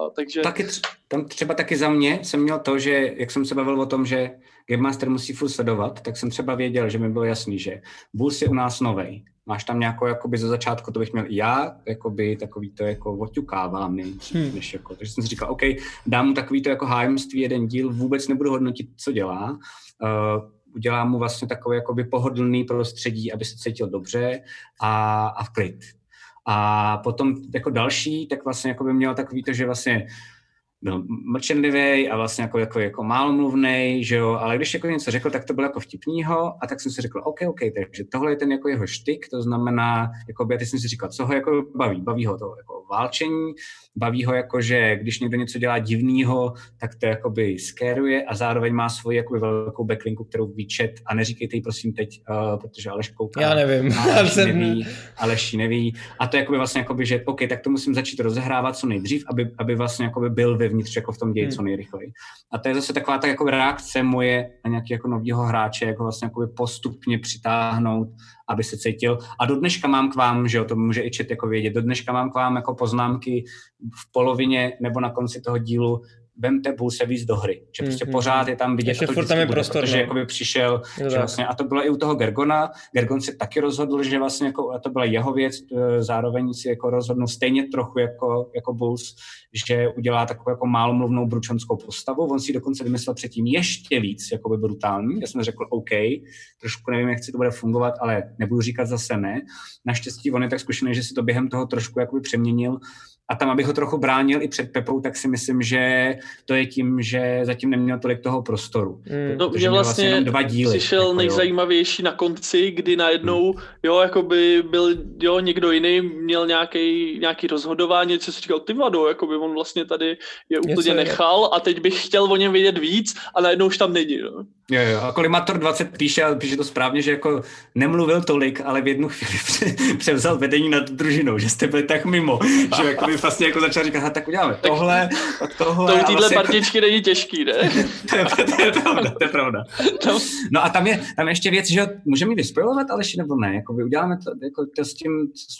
a takže... Taky tř- tam třeba taky za mě jsem měl to, že jak jsem se bavil o tom, že Game Master musí furt sledovat, tak jsem třeba věděl, že mi bylo jasný, že Bulls je u nás novej, máš tam nějakou, jakoby ze začátku, to bych měl i já, jakoby takový to jako oťukávám, než, hmm. než jako, takže jsem si říkal, OK, dám mu takový to jako hájemství jeden díl, vůbec nebudu hodnotit, co dělá, uh, udělá mu vlastně takové jakoby pohodlný prostředí, aby se cítil dobře a, a v klid. A potom jako další, tak vlastně jako by měl takový to, že vlastně byl mlčenlivý a vlastně jako, jako, jako málomluvný, že jo, ale když jako něco řekl, tak to bylo jako vtipnýho a tak jsem si řekl, OK, OK, takže tohle je ten jako jeho štyk, to znamená, jako by, teď jsem si říkal, co ho jako baví, baví ho to jako válčení, baví ho jako, že když někdo něco dělá divného, tak to jakoby skéruje a zároveň má svoji jakoby velkou backlinku, kterou výčet a neříkejte ji prosím teď, uh, protože Aleš kouká. Já nevím. Aleš neví, Aleš neví. A to je jakoby vlastně jakoby, že OK, tak to musím začít rozehrávat co nejdřív, aby, aby vlastně jakoby byl vevnitř jako v tom ději hmm. co nejrychleji. A to je zase taková ta jako reakce moje na nějaký jako novýho hráče, jako vlastně jakoby postupně přitáhnout aby se cítil. A do dneška mám k vám, že jo, to může i čet jako vědět, do dneška mám k vám jako poznámky v polovině nebo na konci toho dílu, vemte se víc do hry. Že prostě mm-hmm. pořád je tam vidět, Ještě furt tam je bude, prostor, protože no. jakoby přišel, že vlastně, a to bylo i u toho Gergona. Gergon se taky rozhodl, že vlastně jako, a to byla jeho věc, e, zároveň si jako rozhodnul stejně trochu jako, jako Bulls, že udělá takovou jako málomluvnou bručonskou postavu. On si dokonce vymyslel předtím ještě víc jakoby brutální. Já jsem řekl OK, trošku nevím, jak si to bude fungovat, ale nebudu říkat zase ne. Naštěstí on je tak zkušený, že si to během toho trošku jakoby přeměnil a tam, abych ho trochu bránil i před Pepou, tak si myslím, že to je tím, že zatím neměl tolik toho prostoru. Mm. No, mě vlastně, vlastně dva díly, přišel jako, nejzajímavější jo. na konci, kdy najednou, mm. jo, jako by byl, jo, někdo jiný měl nějaký, nějaký rozhodování, co si říkal, ty vado, jako by on vlastně tady je úplně je nechal a teď bych chtěl o něm vědět víc a najednou už tam není, jo. Jo, jo, a Kolimator 20 píše, a píše to správně, že jako nemluvil tolik, ale v jednu chvíli převzal vedení nad družinou, že jste byli tak mimo, že jako by vlastně jako začal říkat, tak uděláme tohle a tohle. To u téhle vlastně partičky jako... není těžký, ne? to, je, to, je pravda, to je pravda. No. no a tam je, tam je ještě věc, že můžeme ji vyspojovat, ale nebo ne, jako by uděláme to, jako to s tím,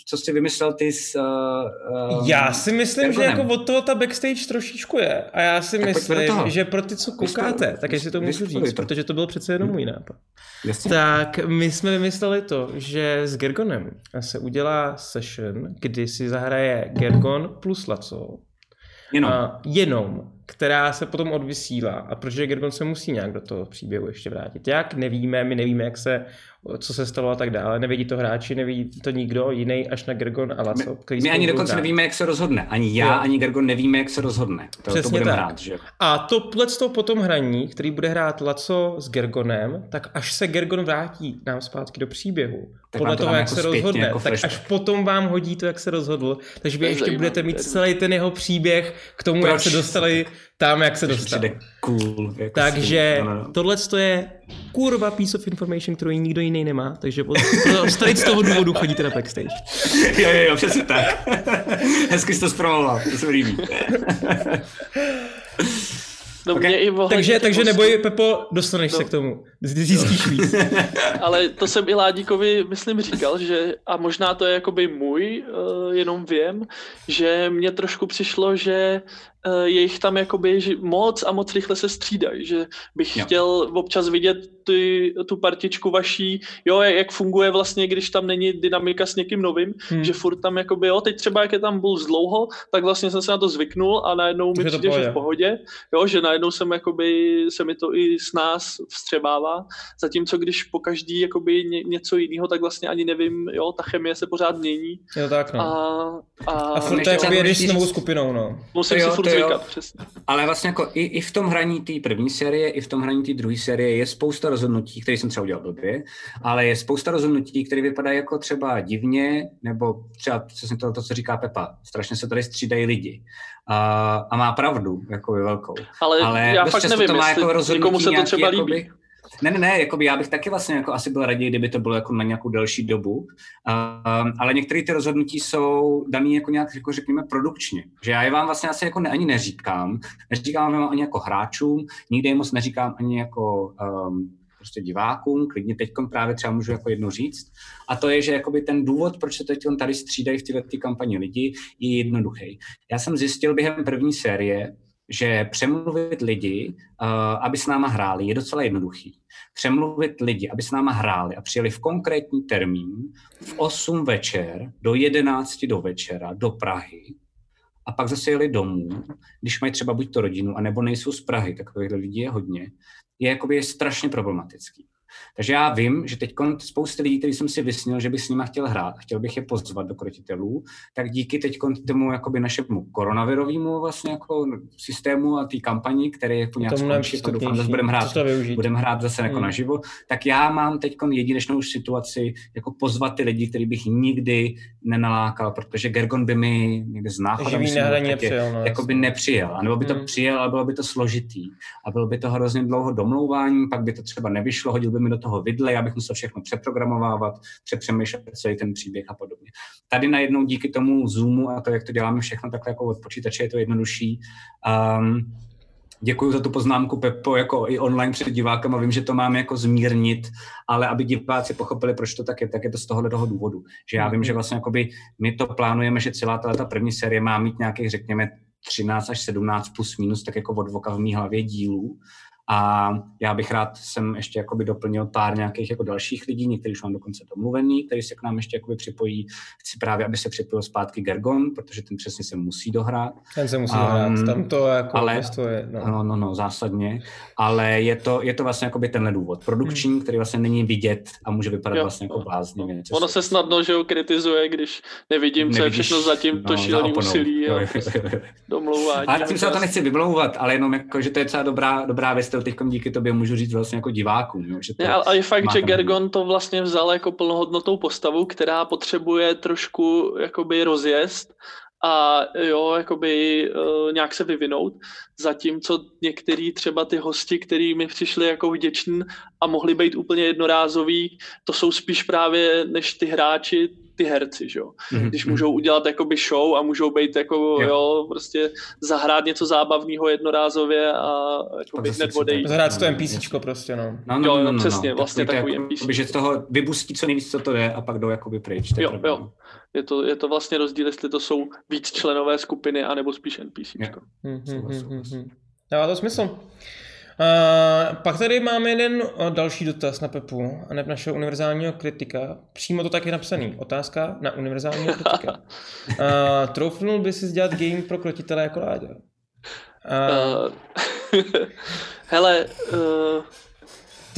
co jsi vymyslel ty s... Uh, já si myslím, že jako od toho ta backstage trošičku je a já si tak myslím, že pro ty, co koukáte, tak jestli to můžu říct, protože to byl přece jenom můj nápad. Jasně. Tak my jsme vymysleli to, že s Gergonem se udělá session, kdy si zahraje Gergon plus Laco. Jenom. A jenom, která se potom odvysílá. A protože Gergon se musí nějak do toho příběhu ještě vrátit. Jak nevíme, my nevíme, jak se co se stalo a tak dále. Nevědí to hráči, neví to nikdo jiný až na Gergon a Laco. My, my ani dokonce hrát. nevíme, jak se rozhodne. Ani já, jo. ani Gergon nevíme, jak se rozhodne. To, Přesně to tak. hrát, že? A to to potom hraní, který bude hrát Laco s Gergonem, tak až se Gergon vrátí nám zpátky do příběhu, tak podle to toho, jak jako se rozhodne, jako tak až potom vám hodí to, jak se rozhodl. Takže vy ještě budete mít celý ten jeho příběh k tomu, Proč? jak se dostali tam, jak se dostali. Cool, jako Takže no, no. tohle je kurva piece of information, kterou nikdo jiný nemá, takže tady z toho důvodu chodíte na backstage. jo, jo, jo, přesně tak. Hezky jsi to zpravoval, to se líbí. No okay. mě i takže, takže neboj, Pepo, dostaneš no. se k tomu. Zjistíš víc. Ale to jsem i Ládíkovi, myslím, říkal, že a možná to je jakoby můj, uh, jenom vím, že mně trošku přišlo, že je jich tam jakoby moc a moc rychle se střídají, že bych jo. chtěl občas vidět ty, tu partičku vaší, jo, jak funguje vlastně, když tam není dynamika s někým novým, hmm. že furt tam jakoby, jo, teď třeba jak je tam byl dlouho, tak vlastně jsem se na to zvyknul a najednou mi přijde, že v pohodě, jo, že najednou jsem jakoby, se mi to i s nás vstřebává, zatímco když po každý jakoby ně, něco jiného, tak vlastně ani nevím, jo, ta chemie se pořád mění. Jo, tak no. A, a, a furt to jakoby jedeš s novou skupinou, no. Musím jo, si furt zvykat, přesně. Ale vlastně jako i, i v tom hraní té první série, i v tom hraní té druhé série je spousta rozhodnutí, které jsem třeba udělal blbě, ale je spousta rozhodnutí, které vypadají jako třeba divně, nebo třeba přesně to, to, co říká Pepa, strašně se tady střídají lidi. A, a má pravdu, jako velkou. Ale, ale já fakt nevím, to má jako rozhodnutí se to třeba líbí. Jakoby, ne, ne, ne, jakoby já bych taky vlastně jako asi byl raději, kdyby to bylo jako na nějakou delší dobu, um, ale některé ty rozhodnutí jsou dané jako nějak, jako řekněme, produkčně. Že já je vám vlastně asi jako ne, ani neříkám, neříkám vám ani jako hráčům, nikdy je moc neříkám ani jako um, prostě divákům, klidně teď právě třeba můžu jako jedno říct. A to je, že jakoby ten důvod, proč se teď tady střídají v této kampani lidi, je jednoduchý. Já jsem zjistil během první série, že přemluvit lidi, uh, aby s náma hráli, je docela jednoduchý. Přemluvit lidi, aby s náma hráli a přijeli v konkrétní termín v 8 večer do 11 do večera do Prahy a pak zase jeli domů, když mají třeba buď to rodinu, anebo nejsou z Prahy, takových lidí je hodně, je jakoby strašně problematický. Takže já vím, že teď spousta lidí, který jsem si vysnil, že bych s nimi chtěl hrát, chtěl bych je pozvat do krotitelů, tak díky teď tomu jakoby našemu koronavirovému vlastně jako systému a té kampani, který jako nějak skončí, a doufám, že budeme hrát, budeme hrát zase jako hmm. naživo, tak já mám teď jedinečnou situaci jako pozvat ty lidi, který bych nikdy nenalákal, protože Gergon by mi někde z náchoda nepřijel, no, jako by nepřijel, a nebo by to hmm. přijel, ale bylo by to složitý. A bylo by to hrozně dlouho domlouvání, pak by to třeba nevyšlo, hodil by mi do toho vidle, já bych musel všechno přeprogramovávat, přepřemýšlet celý ten příběh a podobně. Tady najednou díky tomu Zoomu a to, jak to děláme všechno takhle jako od počítače, je to jednodušší. Um, Děkuji za tu poznámku, Pepo, jako i online před divákem a vím, že to máme jako zmírnit, ale aby diváci pochopili, proč to tak je, tak je to z tohohle toho důvodu. Že já vím, že vlastně jakoby my to plánujeme, že celá ta první série má mít nějakých, řekněme, 13 až 17 plus minus, tak jako od voka v mý hlavě dílů a já bych rád jsem ještě jakoby doplnil pár nějakých jako dalších lidí, některý už mám dokonce domluvený, který se k nám ještě jakoby připojí. Chci právě, aby se připojil zpátky Gergon, protože ten přesně se musí dohrát. Ten se musí um, dohrát, tam to jako ale, je, no. no. no, no, zásadně, ale je to, je to vlastně jakoby tenhle důvod. Produkční, hmm. který vlastně není vidět a může vypadat jo, vlastně jako bláznivě. Ono se snadno, že ho kritizuje, když nevidím, co je všechno zatím to no, šílený úsilí a domlouvání. Ale tím se to nechci vymlouvat, ale jenom jako, že to je třeba dobrá, dobrá věc, to teď díky tobě můžu říct vlastně jako divákům. Jo, že to ne, a je fakt, že Gergon to vlastně vzal jako plnohodnotou postavu, která potřebuje trošku jakoby rozjezd a jo, jakoby uh, nějak se vyvinout, zatímco některý třeba ty hosti, který mi přišli jako vděční a mohli být úplně jednorázový, to jsou spíš právě než ty hráči, ty herci, že jo. Mm-hmm. Když můžou udělat jakoby show a můžou být jako, jo, jo prostě zahrát něco zábavného jednorázově a jakoby hned odejít. Zahrát to NPCčko prostě, no. no, no jo, no, no, no, přesně, no. vlastně takový jako, NPC. Že z toho vypustí co nejvíc, co to jde a pak jdou jakoby pryč. Jo, problém. jo. Je to, je to vlastně rozdíl, jestli to jsou víc členové skupiny, anebo spíš NPCčko. Mm-hmm. Dává to smysl. Uh, pak tady máme jeden uh, další dotaz na Pepu, a ne našeho univerzálního kritika. Přímo to tak je napsaný. Otázka na univerzálního kritika. Uh, troufnul by si dělat game pro krotitele jako Láďa? Uh, uh, hele, uh,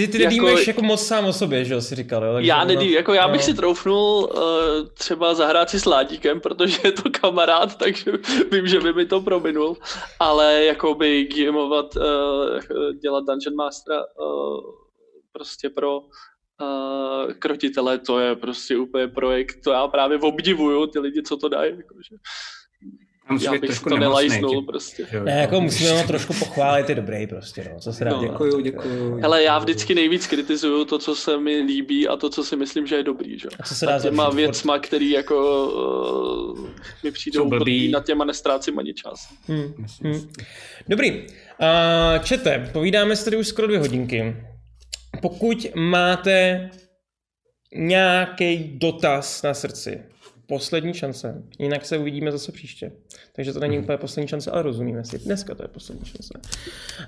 ty, ty nedýmeš jako, jako moc sám o sobě, že jo, si říkal, jo? Takže já nedý, no, jako já bych no. si troufnul uh, třeba zahrát si s Ládíkem, protože je to kamarád, takže vím, že by mi to prominul, ale jako by gameovat, uh, dělat Dungeon Mastera uh, prostě pro uh, krotitele, to je prostě úplně projekt, to já právě obdivuju, ty lidi, co to dají, jakože. Já bych trošku to nelajznul prostě. Ne, jako musíme ho trošku pochválit, je dobrý prostě, no, co se dá no. Děkuju, děkuju. Hele, já vždycky nejvíc kritizuju to, co se mi líbí a to, co si myslím, že je dobrý, že? A co se dá těma věcma, který jako uh, mi přijdou blbý, na těma nestrácím ani čas. Hmm. Hmm. Dobrý. Uh, čete, povídáme si tady už skoro dvě hodinky. Pokud máte nějaký dotaz na srdci, poslední šance, jinak se uvidíme zase příště. Takže to není mhm. úplně poslední šance, ale rozumíme si. Dneska to je poslední šance.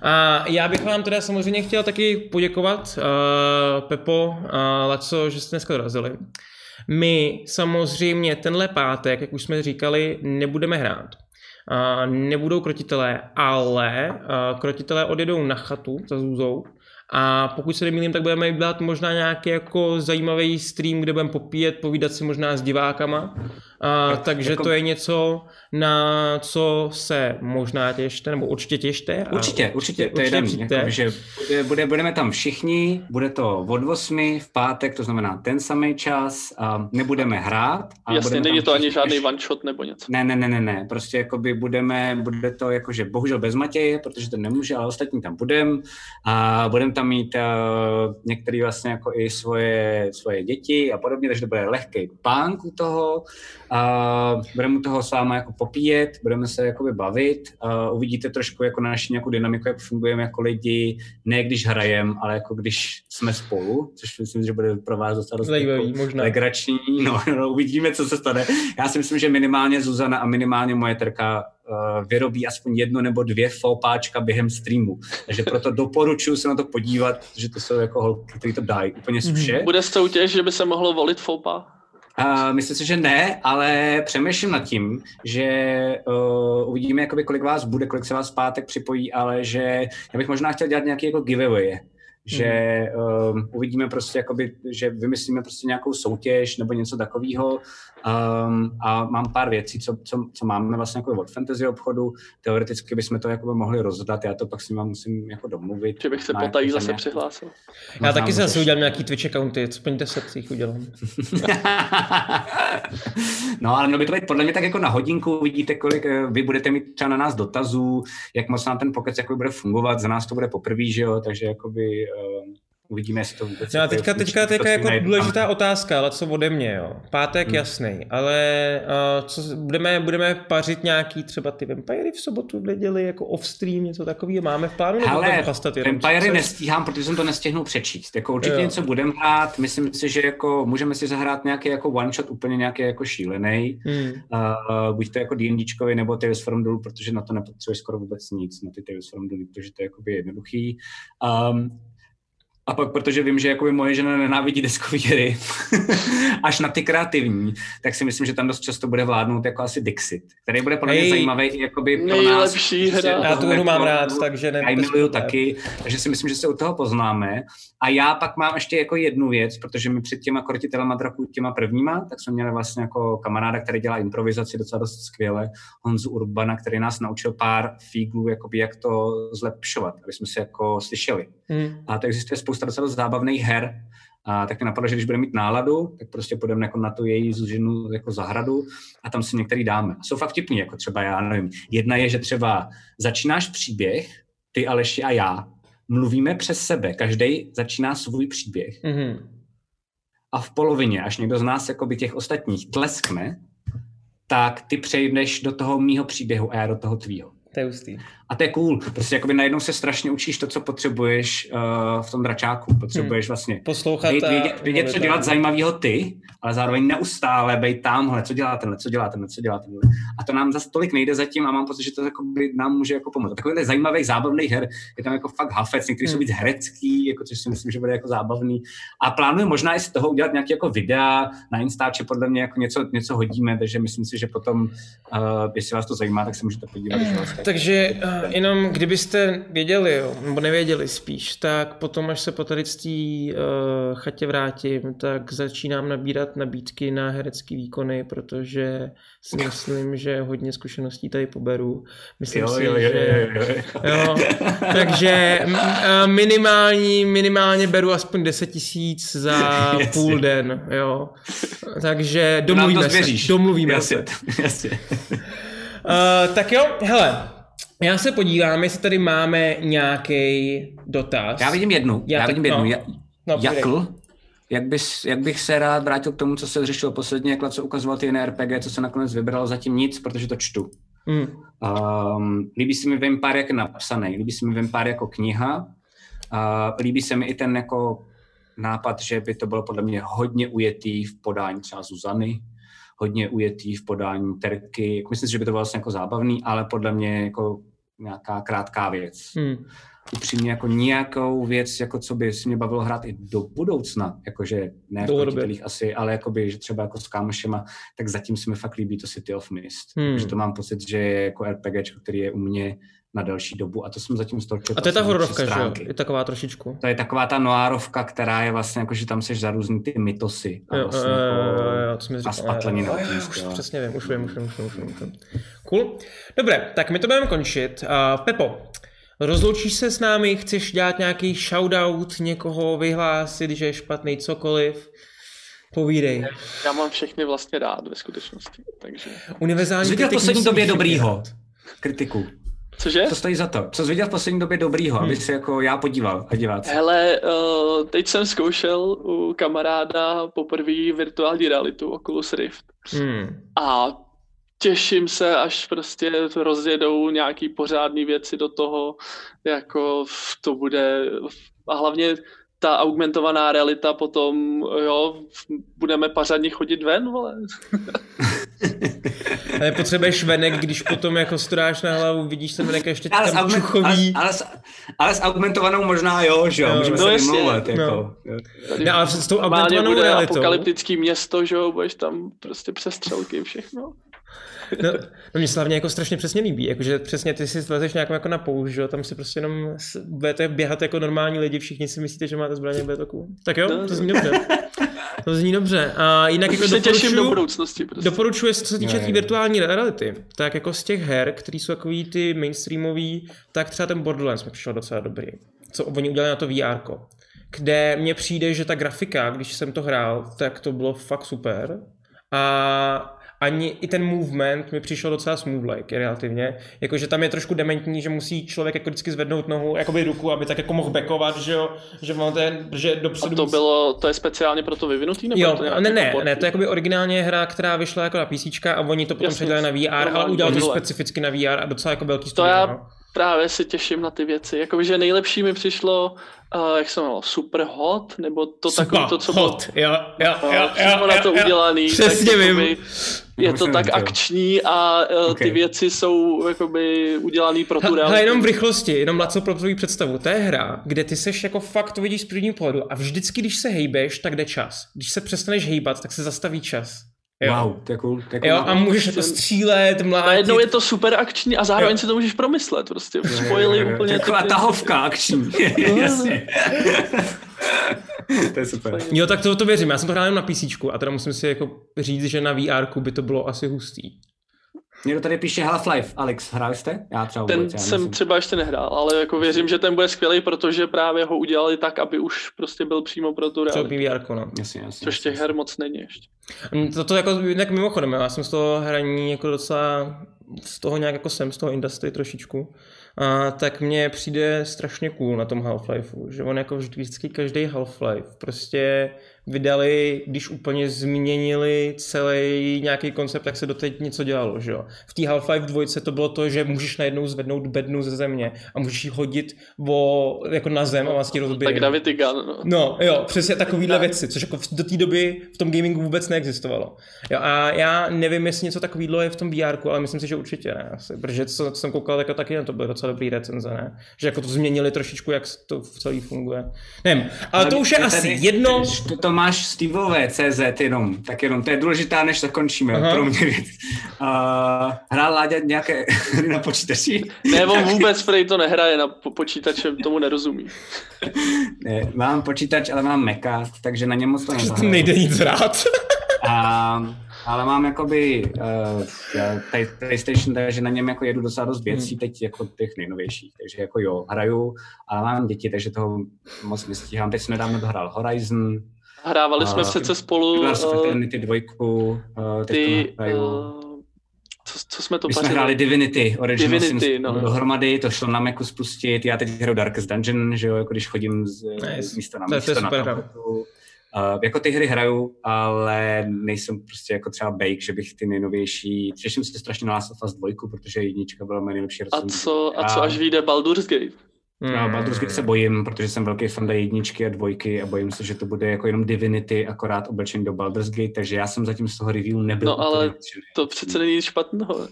A já bych vám teda samozřejmě chtěl taky poděkovat, uh, Pepo a uh, Laco, že jste dneska dorazili. My samozřejmě tenhle pátek, jak už jsme říkali, nebudeme hrát. Uh, nebudou krotitelé, ale uh, krotitelé odjedou na chatu za Zůzou a pokud se nemýlím, tak budeme dělat možná nějaký jako zajímavý stream, kde budeme popíjet, povídat si možná s divákama. A, takže jako... to je něco, na co se možná těšte, nebo určitě těšte. Určitě, určitě, to je daný, jako, že bude, budeme tam všichni, bude to od 8 v pátek, to znamená ten samý čas, a nebudeme hrát. Ale Jasně, není to ani žádný one shot nebo něco. Ne, ne, ne, ne, ne, prostě jakoby budeme, bude to jakože bohužel bez Matěje, protože to nemůže, ale ostatní tam budem a budeme tam mít uh, některý vlastně jako i svoje, svoje děti a podobně, takže to bude lehký pánk u toho. A budeme u toho s váma jako popíjet, budeme se jakoby bavit, a uvidíte trošku jako naši nějakou dynamiku, jak fungujeme jako lidi, ne když hrajem, ale jako když jsme spolu, což myslím, že bude pro vás docela dost jako možná. legrační, no, no, uvidíme, co se stane. Já si myslím, že minimálně Zuzana a minimálně moje terka uh, vyrobí aspoň jedno nebo dvě fopáčka během streamu. Takže proto doporučuji se na to podívat, že to jsou jako holky, které to dají úplně z vše. Bude soutěž, že by se mohlo volit fopa? Uh, myslím si, že ne, ale přemýšlím nad tím, že uh, uvidíme, jakoby, kolik vás bude, kolik se vás pátek připojí, ale že já bych možná chtěl dělat nějaký jako giveaway. Že um, uvidíme prostě, jakoby, že vymyslíme prostě nějakou soutěž nebo něco takového um, a mám pár věcí, co, co, co máme vlastně jako od fantasy obchodu, teoreticky bychom to jako mohli rozdat, já to pak s nimi musím jako domluvit. Že bych se potají zase nějaký... přihlásil. Já taky se zase udělám nějaký Twitch accounty, aspoň 10 jich udělám. no ale by to být podle mě tak jako na hodinku, vidíte, kolik eh, vy budete mít třeba na nás dotazů, jak moc nám ten pokec jako bude fungovat, za nás to bude poprvé, že jo, takže jakoby uh, uvidíme, jestli to vůbec... No a teďka, teďka, teďka jako důležitá otázka, ale co ode mě, jo. Pátek hmm. jasný, ale uh, co, budeme, budeme pařit nějaký třeba ty vampiry v sobotu v neděli, jako off-stream, něco takového máme v plánu? Ale vampiry nestíhám, protože jsem to nestihnul přečíst. Jako určitě jo. něco budeme hrát, myslím si, že jako můžeme si zahrát nějaký jako one shot úplně nějaký jako šílený. Hmm. Uh, buď to jako D&Dčkovi nebo Tales from Dulu, protože na to nepotřebuješ skoro vůbec nic, na ty Tales from Dulu, protože to je jakoby jednoduchý. Um, a pak, protože vím, že jako moje žena nenávidí deskové hry, až na ty kreativní, tak si myslím, že tam dost často bude vládnout jako asi Dixit, který bude podle mě hey, zajímavý jakoby pro nejlepší nás. Hra. Já tu hru mám rád, takže ne. Já miluju taky, takže si myslím, že se u toho poznáme. A já pak mám ještě jako jednu věc, protože my před těma kortitelema draků, těma prvníma, tak jsme měli vlastně jako kamaráda, který dělá improvizaci docela dost skvěle, Honzu Urbana, který nás naučil pár fíglů, jakoby jak to zlepšovat, aby jsme se jako slyšeli. Hmm. A to existuje spousta docela zábavných her, a tak mi napadlo, že když bude mít náladu, tak prostě půjdeme jako na tu její zžinu jako zahradu a tam si některý dáme. A jsou fakt vtipný, jako třeba já nevím. Jedna je, že třeba začínáš příběh, ty Aleši a já, mluvíme přes sebe, každý začíná svůj příběh. Mm-hmm. A v polovině, až někdo z nás jako by těch ostatních tleskne, tak ty přejdeš do toho mýho příběhu a já do toho tvýho. To je hustý. A to je cool. Prostě jakoby najednou se strašně učíš to, co potřebuješ uh, v tom dračáku. Potřebuješ hmm. vlastně poslouchat vědět, vědět, vědět co dělat zajímavého ty, ale zároveň neustále být tamhle, co dělá tenhle, co dělá tenhle, co dělá tenhle. A to nám zase tolik nejde zatím a mám pocit, že to jakoby nám může jako pomoct. Takových zajímavých, zábavných her je tam jako fakt hafec, některý hmm. jsou víc herecký, jako, což si myslím, že bude jako zábavný. A plánuju možná i z toho udělat nějaký jako videa na Instače, podle mě jako něco, něco hodíme, takže myslím si, že potom, uh, jestli vás to zajímá, tak se můžete podívat. Takže uh, jenom kdybyste věděli, jo, nebo nevěděli spíš, tak potom, až se po tady té uh, chatě vrátím, tak začínám nabírat nabídky na herecké výkony, protože si myslím, že hodně zkušeností tady poberu. Myslím jo, si, jo, jo, že... Jo, jo, jo. jo, takže minimální, minimálně beru aspoň 10 tisíc za jasně. půl den, jo. Takže domluvíme se. Domluvíme jasně, se. Jasně. Uh, tak jo, hele, já se podívám, jestli tady máme nějaký dotaz. Já vidím jednu. Já, já tak, vidím jednu. No, no, Jakl, jak, bys, jak bych se rád vrátil k tomu, co se řešilo posledně, jak co ukazoval ty jiné RPG, co se nakonec vybral, zatím nic, protože to čtu. Mm. Um, líbí se mi Vampire jak napsaný, líbí se mi Vampire jako kniha, uh, líbí se mi i ten jako nápad, že by to bylo podle mě hodně ujetý v podání třeba Zuzany, hodně ujetý v podání Terky. Myslím si, že by to bylo vlastně jako zábavný, ale podle mě jako nějaká krátká věc. Hmm. Upřímně jako nějakou věc, jako co by si mě bavilo hrát i do budoucna, jakože ne v asi, ale jakoby, že třeba jako s kámošema, tak zatím se mi fakt líbí to City of Mist. Hmm. Že to mám pocit, že je jako RPG, který je u mě na delší dobu a to jsem zatím stolčil. A to je ta hororovka, že jo? Je taková trošičku. To je taková ta noárovka, která je vlastně jako, že tam seš za různý ty mytosy. A, vlastně jo, jako, jo, jo, jo, a spatleniny. Jo, jo, už přesně vím, už vím, už vím, už vím, už vím, už vím. Cool. Dobré, tak my to budeme končit. Uh, Pepo, rozloučíš se s námi, chceš dělat nějaký shoutout, někoho vyhlásit, že je špatný cokoliv? Povídej. Já mám všechny vlastně rád ve skutečnosti, takže... Univerzální Jsi v poslední době dobrýho kritiku. Cože? To stojí za to. Co jsi viděl v poslední době dobrýho, hmm. aby se jako já podíval a diváci? Hele, uh, teď jsem zkoušel u kamaráda poprvé virtuální realitu Oculus Rift. Hmm. A těším se, až prostě rozjedou nějaký pořádný věci do toho, jako to bude a hlavně ta augmentovaná realita potom, jo, budeme pařadně chodit ven, vole. Ale potřebuješ venek, když potom jako stodáš na hlavu, vidíš ten venek ještě ale tam augment, čuchový. Ale, ale, s, ale s augmentovanou možná jo, že jo, můžeme no, se vymlouvat, no. jako. No, ale s tou augmentovanou bude realitou. apokalyptický město, že jo, budeš tam prostě přestřelky všechno. No, no mě se hlavně jako strašně přesně líbí, jakože přesně ty si vezeš nějakou jako na použ, jo? tam si prostě jenom budete běhat jako normální lidi, všichni si myslíte, že máte zbraně, bude to cool. Tak jo, No, to zní dobře. To zní dobře. A jinak jako se těším do doporučuju, budoucnosti. Prostě. doporučuji, co se týče té jo. virtuální reality, tak jako z těch her, které jsou takový ty mainstreamový, tak třeba ten Borderlands mi přišel docela dobrý. Co oni udělali na to VR, kde mně přijde, že ta grafika, když jsem to hrál, tak to bylo fakt super. A ani i ten movement mi přišel docela smooth-like relativně. Jakože tam je trošku dementní, že musí člověk jako vždycky zvednout nohu, jakoby ruku, aby tak jako mohl backovat, že jo, že on ten, že A dopředu to víc- bylo, to je speciálně pro to vyvinutý? Nebo Jo, to ne, ne, port? ne, to je jakoby originálně hra, která vyšla jako na PC a oni to potom předělali na VR, ale udělali to specificky na VR a docela jako velký To studio. já no. právě se těším na ty věci. Jakože nejlepší mi přišlo, uh, jak se jmenovalo, Super Hot, nebo to Super takový to, co bylo hot, jo, jo, uh, jo, přímo jo, na to jo, jo. udělaný. Přesně tak vím. jakoby Je to tak akční a uh, Okay. ty věci jsou jakoby udělaný pro tu realitu. jenom v rychlosti, jenom Laco pro tvou představu. To je hra, kde ty seš jako fakt to vidíš z prvního pohledu a vždycky, když se hejbeš, tak jde čas. Když se přestaneš hejbat, tak se zastaví čas. Jo. Wow, to je cool. To je cool. Jo, a můžeš jako střílet, mlátit. Najednou je to super akční a zároveň Jo. si to můžeš promyslet. Prostě spojili úplně Taková tahovka akční. Jasně. to je super. Jo, tak to, to věřím. Já jsem to hrál jenom na PC a teda musím si jako říct, že na VR by to bylo asi hustý. Někdo tady píše Half-Life. Alex, hrál jste? Já třeba Ten vůbec, já jsem nejsem. třeba ještě nehrál, ale jako věřím, že ten bude skvělý, protože právě ho udělali tak, aby už prostě byl přímo pro tu Třeba realitu. VR, no. Jasně, jasně. Což těch her moc není ještě. Mm, To, to jako jinak mimochodem, já jsem z toho hraní jako docela z toho nějak jako jsem, z toho industry trošičku, a tak mně přijde strašně cool na tom Half-Lifeu, že on jako vždycky každý Half-Life prostě vydali, když úplně změnili celý nějaký koncept, tak se doteď něco dělalo, že jo. V té Half-Life dvojce to bylo to, že můžeš najednou zvednout bednu ze země a můžeš ji hodit o, jako na zem a vlastně rozbije. Tak Gravity Gun, no. No, jo, přesně takovýhle věci, což jako v- do té doby v tom gamingu vůbec neexistovalo. Jo, a já nevím, jestli něco takového je v tom VR, ale myslím si, že určitě ne, asi, protože co, co jsem koukal, tak taky na to byly docela dobrý recenze, ne? Že jako to změnili trošičku, jak to v celý funguje. Nevím, ale to už je asi jedno. To máš Steveové CZ jenom, tak jenom, to je důležitá, než zakončíme, Aha. pro mě věc. Uh, hrál Láďa nějaké hry na počítači? Ne, on vůbec prej to nehraje na po- počítače, tomu nerozumí. Ne, mám počítač, ale mám Maca, takže na něm moc to nezahraju. nejde nic hrát. A, ale mám jakoby uh, play, PlayStation, takže na něm jako jedu docela dost věcí, teď jako těch nejnovějších, takže jako jo, hraju, ale mám děti, takže toho moc nestíhám. Teď jsem nedávno dohrál Horizon, Hrávali jsme přece spolu Pillars of uh, Eternity dvojku, uh, teď ty, to uh, co, co jsme to My jsme pařili? hráli Divinity, Original Divinity, Divinity, no. no. dohromady, to šlo na Macu spustit, já teď hraju Darkest Dungeon, že jo, jako když chodím z, Nice. z místa na To je- to je místo na. Uh, jako ty hry hraju, ale nejsem prostě jako třeba Bake, že bych ty nejnovější, těším se strašně na Last of Us 2, protože jednička byla moje nejlepší A rozhodnutí. co, a co až vyjde Baldur's Gate? Já Baldur's Gate se bojím, protože jsem velký fan jedničky a dvojky a bojím se, že to bude jako jenom Divinity, akorát oblečení do Baldur's Gate, takže já jsem zatím z toho review nebyl. No, ale úplně nadšený. To přece není nic špatného.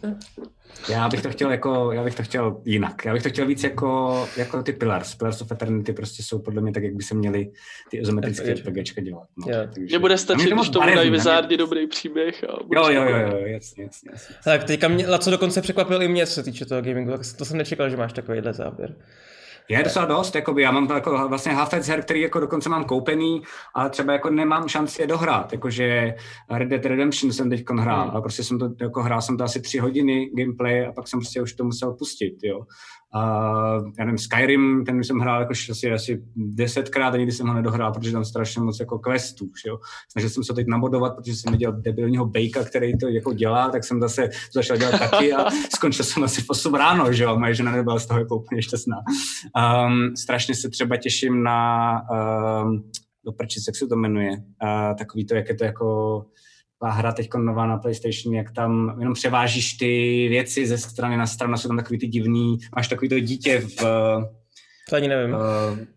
Já bych to chtěl jako, já bych to chtěl jinak. Já bych to chtěl víc jako, jako ty Pillars. Pillars of Eternity prostě jsou podle mě tak, jak by se měly ty izometrické RPGčka. RPGčka dělat. No. Jo. Takže- bude stačit, když tomu dají Wizardi dobrý příběh. A Jo, jo, jo, jo, jasně, jasně, jasně. Tak teďka mě, Laco dokonce překvapil i mě, co se týče toho gamingu, tak to jsem nečekal, že máš takovýhle záběr. Je docela dost, jakoby, já mám jako vlastně hafec her, který jako dokonce mám koupený, ale třeba jako nemám šanci je dohrát, jakože Red Dead Redemption jsem teď hrál, Hmm. ale prostě jsem to, jako hrál jsem to asi tři hodiny gameplay a pak jsem prostě už to musel pustit, jo. A já nevím, Skyrim, ten jsem hrál jako asi, asi desetkrát a nikdy jsem ho nedohrál, protože tam strašně moc jako questů, jo. Snažil jsem se teď nabodovat, protože jsem viděl debilního Bejka, který to jako dělá, tak jsem zase začal dělat taky a skončil jsem asi v 8 ráno, že jo. Moje žena nebyla z toho jako úplně šťastná. Um, strašně se třeba těším na um, do prčic, jak se to jmenuje, uh, takový to, jak je to jako ta hra teď nová na PlayStation, jak tam jenom převážíš ty věci ze strany na stranu, jsou tam takový ty divný, máš takový to dítě v To ani nevím. Uh,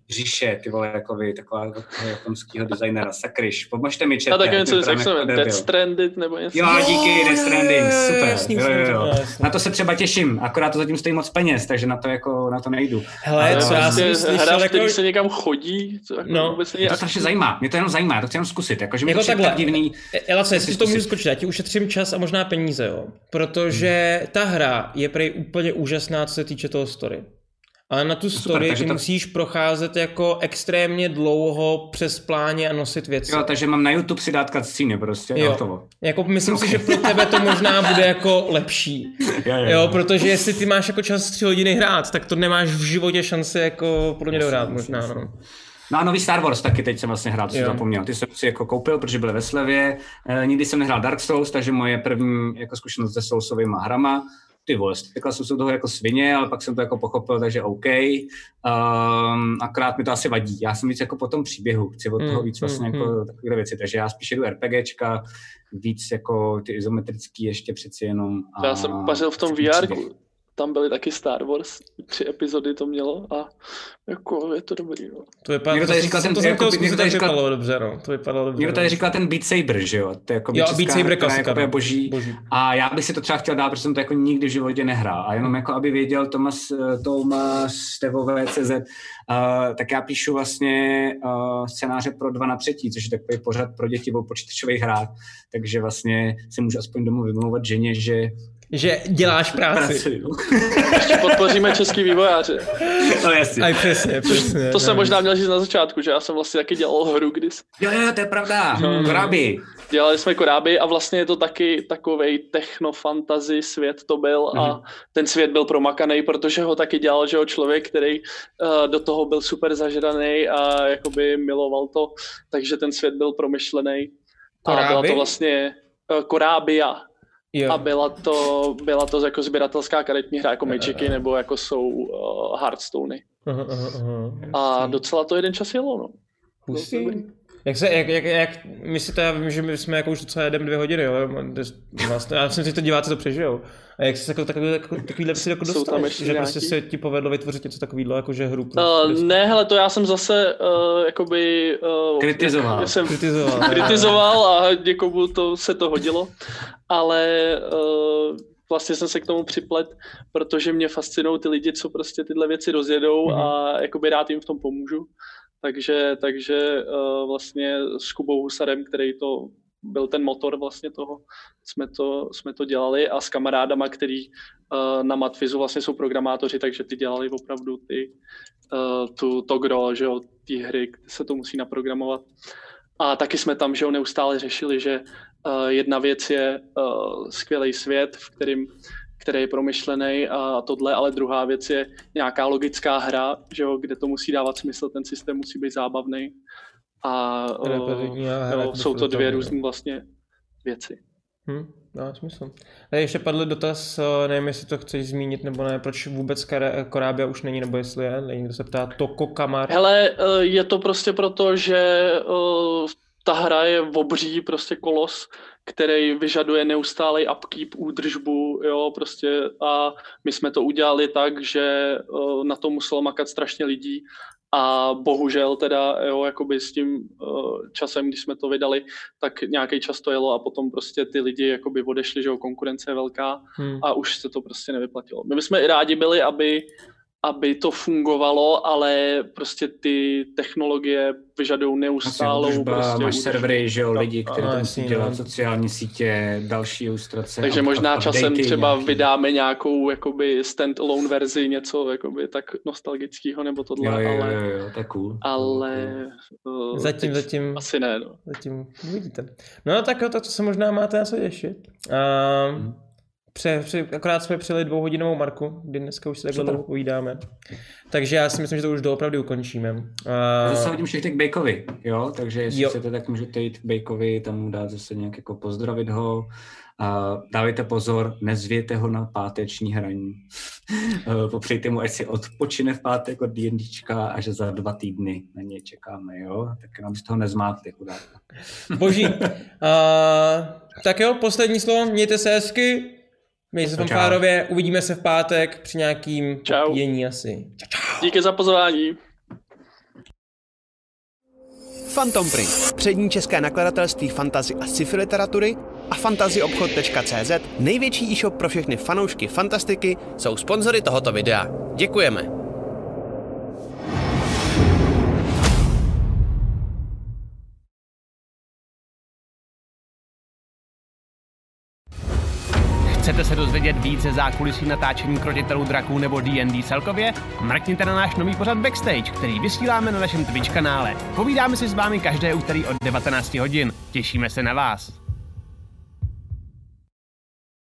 říše, ty vole, jako vy, taková japonského designera, sakryš. Pomožte mi čet. A tak něco, jak se jmenuje, Death Stranded nebo něco. Jo, díky, Death Stranding, super. Jasný, jo, jo, jo. Na to se třeba těším, akorát to zatím stojí moc peněz, takže na to jako, na to nejdu. Hele, co já jsem slyšel, hra, jako... se někam chodí, co jako no, vůbec není to strašně zajímá, mě to jenom zajímá, to chci jenom zkusit, jakože mi jako to tak divný. Ela, co, jestli to můžu skočit, já ti ušetřím čas a možná peníze, jo, protože hmm. ta hra je prej úplně úžasná, co se týče toho story. Ale na tu story Super, ty to... musíš procházet jako extrémně dlouho přes pláně a nosit věci. Jo, takže mám na YouTube si dát cutscene prostě. Jo. Hotovo. Jako myslím okay. si, že pro tebe to možná bude jako lepší. jo, jo, jo, protože jestli ty máš jako čas tři hodiny hrát, tak to nemáš v životě šanci jako pro mě dohrát možná. No. No a nový Star Wars taky teď jsem vlastně hrál, co jsem zapomněl. Ty jsem si jako koupil, protože byly ve slevě. E, nikdy jsem nehrál Dark Souls, takže moje první jako zkušenost se Soulsovými hrama ty vole, stekla jsem se toho jako svině, ale pak jsem to jako pochopil, takže OK. Um, akorát mi to asi vadí. Já jsem víc jako po tom příběhu, chci od toho mm, víc vlastně mm, jako mm. takové věci, takže já spíš jdu RPGčka, víc jako ty izometrický ještě přeci jenom. A já jsem pařil v tom VR, tam byly taky Star Wars, tři epizody to mělo a jako je to dobrý, no. To vypadá, někdo tady říkal ten, to, jako, někdo tady říkal, vypadalo dobře, no. To vypadalo dobře. Někdo tady no. říkal ten Beat Saber, že jo? To je jako jo, Beat Saber klasika, jako boží. boží. A já bych si to třeba chtěl dát, protože jsem to jako nikdy v životě nehrál. A jenom jako aby věděl Tomas, Tomas Stevové CZ, uh, tak já píšu vlastně uh, scénáře pro dva na třetí, což je takový pořad pro děti o počítačových hrách. Takže vlastně se můžu aspoň domů vymlouvat ženě, že že děláš práci. Ještě podpoříme český vývojáře. No jasně. Aj přesně, přesně. To jsem možná měl říct na začátku, že já jsem vlastně taky dělal hru kdys. Jo, jo, to je pravda. Hmm. Koráby. Dělali jsme koráby a vlastně je to taky takovej techno-fantasy svět to byl hmm. a mhm. ten svět byl promakaný, protože ho taky dělal, že ho člověk, který uh, do toho byl super zažraný a jakoby miloval to, takže ten svět byl promyšlený. A byla to vlastně uh, Korábia, Jo. A byla to, byla to jako sběratelská karetní hra jako Magicy nebo jako jsou uh, Hearthstony. Uh, uh, uh, a docela to jeden čas jelo, no. Hustý. Jak se, jak, jak, jak, my si to, já vím, že my jsme jako už docela jedeme dvě hodiny, jo, vlastně, já myslím, že to diváci to přežijou. A jak se jako takový, takovýhle věci jako dostaneš, že nějaký? prostě se ti povedlo vytvořit něco takového, jako že hru? Uh, ne, hele, to já jsem zase uh, jakoby... Uh, kritizoval. Jsem kritizoval. kritizoval a někomu to se to hodilo, ale uh, vlastně jsem se k tomu připlet, protože mě fascinují ty lidi, co prostě tyhle věci rozjedou mm-hmm. a jakoby rád jim v tom pomůžu. Takže, takže uh, vlastně s Kubou Husarem, který to byl ten motor vlastně toho, jsme to, jsme to dělali a s kamarádama, který uh, na Matfizu vlastně jsou programátoři, takže ty dělali opravdu ty, uh, tu, to gro, že jo, ty hry, se to musí naprogramovat. A taky jsme tam, že jo, neustále řešili, že uh, jedna věc je uh, skvělý svět, v kterým který je promyšlený a tohle, ale druhá věc je nějaká logická hra, že jo, kde to musí dávat smysl, ten systém musí být zábavný a o, jo, jsou to dvě různé vlastně věci. Hm, dá smysl. A ještě padl dotaz, nevím, jestli to chceš zmínit nebo ne, proč vůbec Korábia už není, nebo jestli je, někdo se ptá, Toko Kamar. Hele, je to prostě proto, že ta hra je obří prostě kolos, který vyžaduje neustálý upkeep, údržbu, jo, prostě a my jsme to udělali tak, že uh, na to muselo makat strašně lidí a bohužel teda, jo, jakoby s tím uh, časem, když jsme to vydali, tak nějaký čas to jelo a potom prostě ty lidi jakoby odešli, že jo, konkurence je velká hmm. a už se to prostě nevyplatilo. My bychom i rádi byli, aby aby to fungovalo, ale prostě ty technologie vyžadují neustálou Užba, prostě máš servery, že jo, lidi, kteří to musí dělat, sociální sítě, další ilustrace. Takže up, možná up, časem třeba nějaký. vydáme nějakou jakoby stand-alone verzi, něco jakoby tak nostalgického nebo tohle, jo, jo, ale... Jo, jo, tak cool. Ale... Uh, zatím, zatím... Asi ne, no. Zatím uvidíte. No tak to, co se možná máte na co těšit. Uh, hmm. Pře, pře, akorát jsme přijeli dvouhodinovou marku, kdy dneska už se takhle dlouho povídáme. Takže já si myslím, že to už doopravdy ukončíme. Uh... Zase hodím všechny k Bejkovi, jo? Takže jestli jo. chcete, tak můžete jít k Bejkovi, tam mu dát zase nějak jako pozdravit ho. A dávejte pozor, nezvěte ho na páteční hraní. Popřejte mu, ať si odpočine v pátek od D&Dčka a že za dva týdny na něj čekáme, jo? Tak jenom z toho nezmáte, chudáka. Boží. Uh, tak jo, poslední slovo, mějte se hezky. My se Čau. fanfárově, uvidíme se v pátek při nějakým Čau. popíjení asi. Čau, čau. Díky za pozvání. Phantom Print, přední české nakladatelství fantazy a sci-fi literatury a fantazyobchod.cz, největší e-shop pro všechny fanoušky fantastiky, jsou sponzory tohoto videa. Děkujeme. Chcete se dozvědět více zákulisí natáčení krotitelů draků nebo D&D celkově? Mrkněte na náš nový pořad Backstage, který vysíláme na našem Twitch kanále. Povídáme si s vámi každé úterý od 19 hodin. Těšíme se na vás.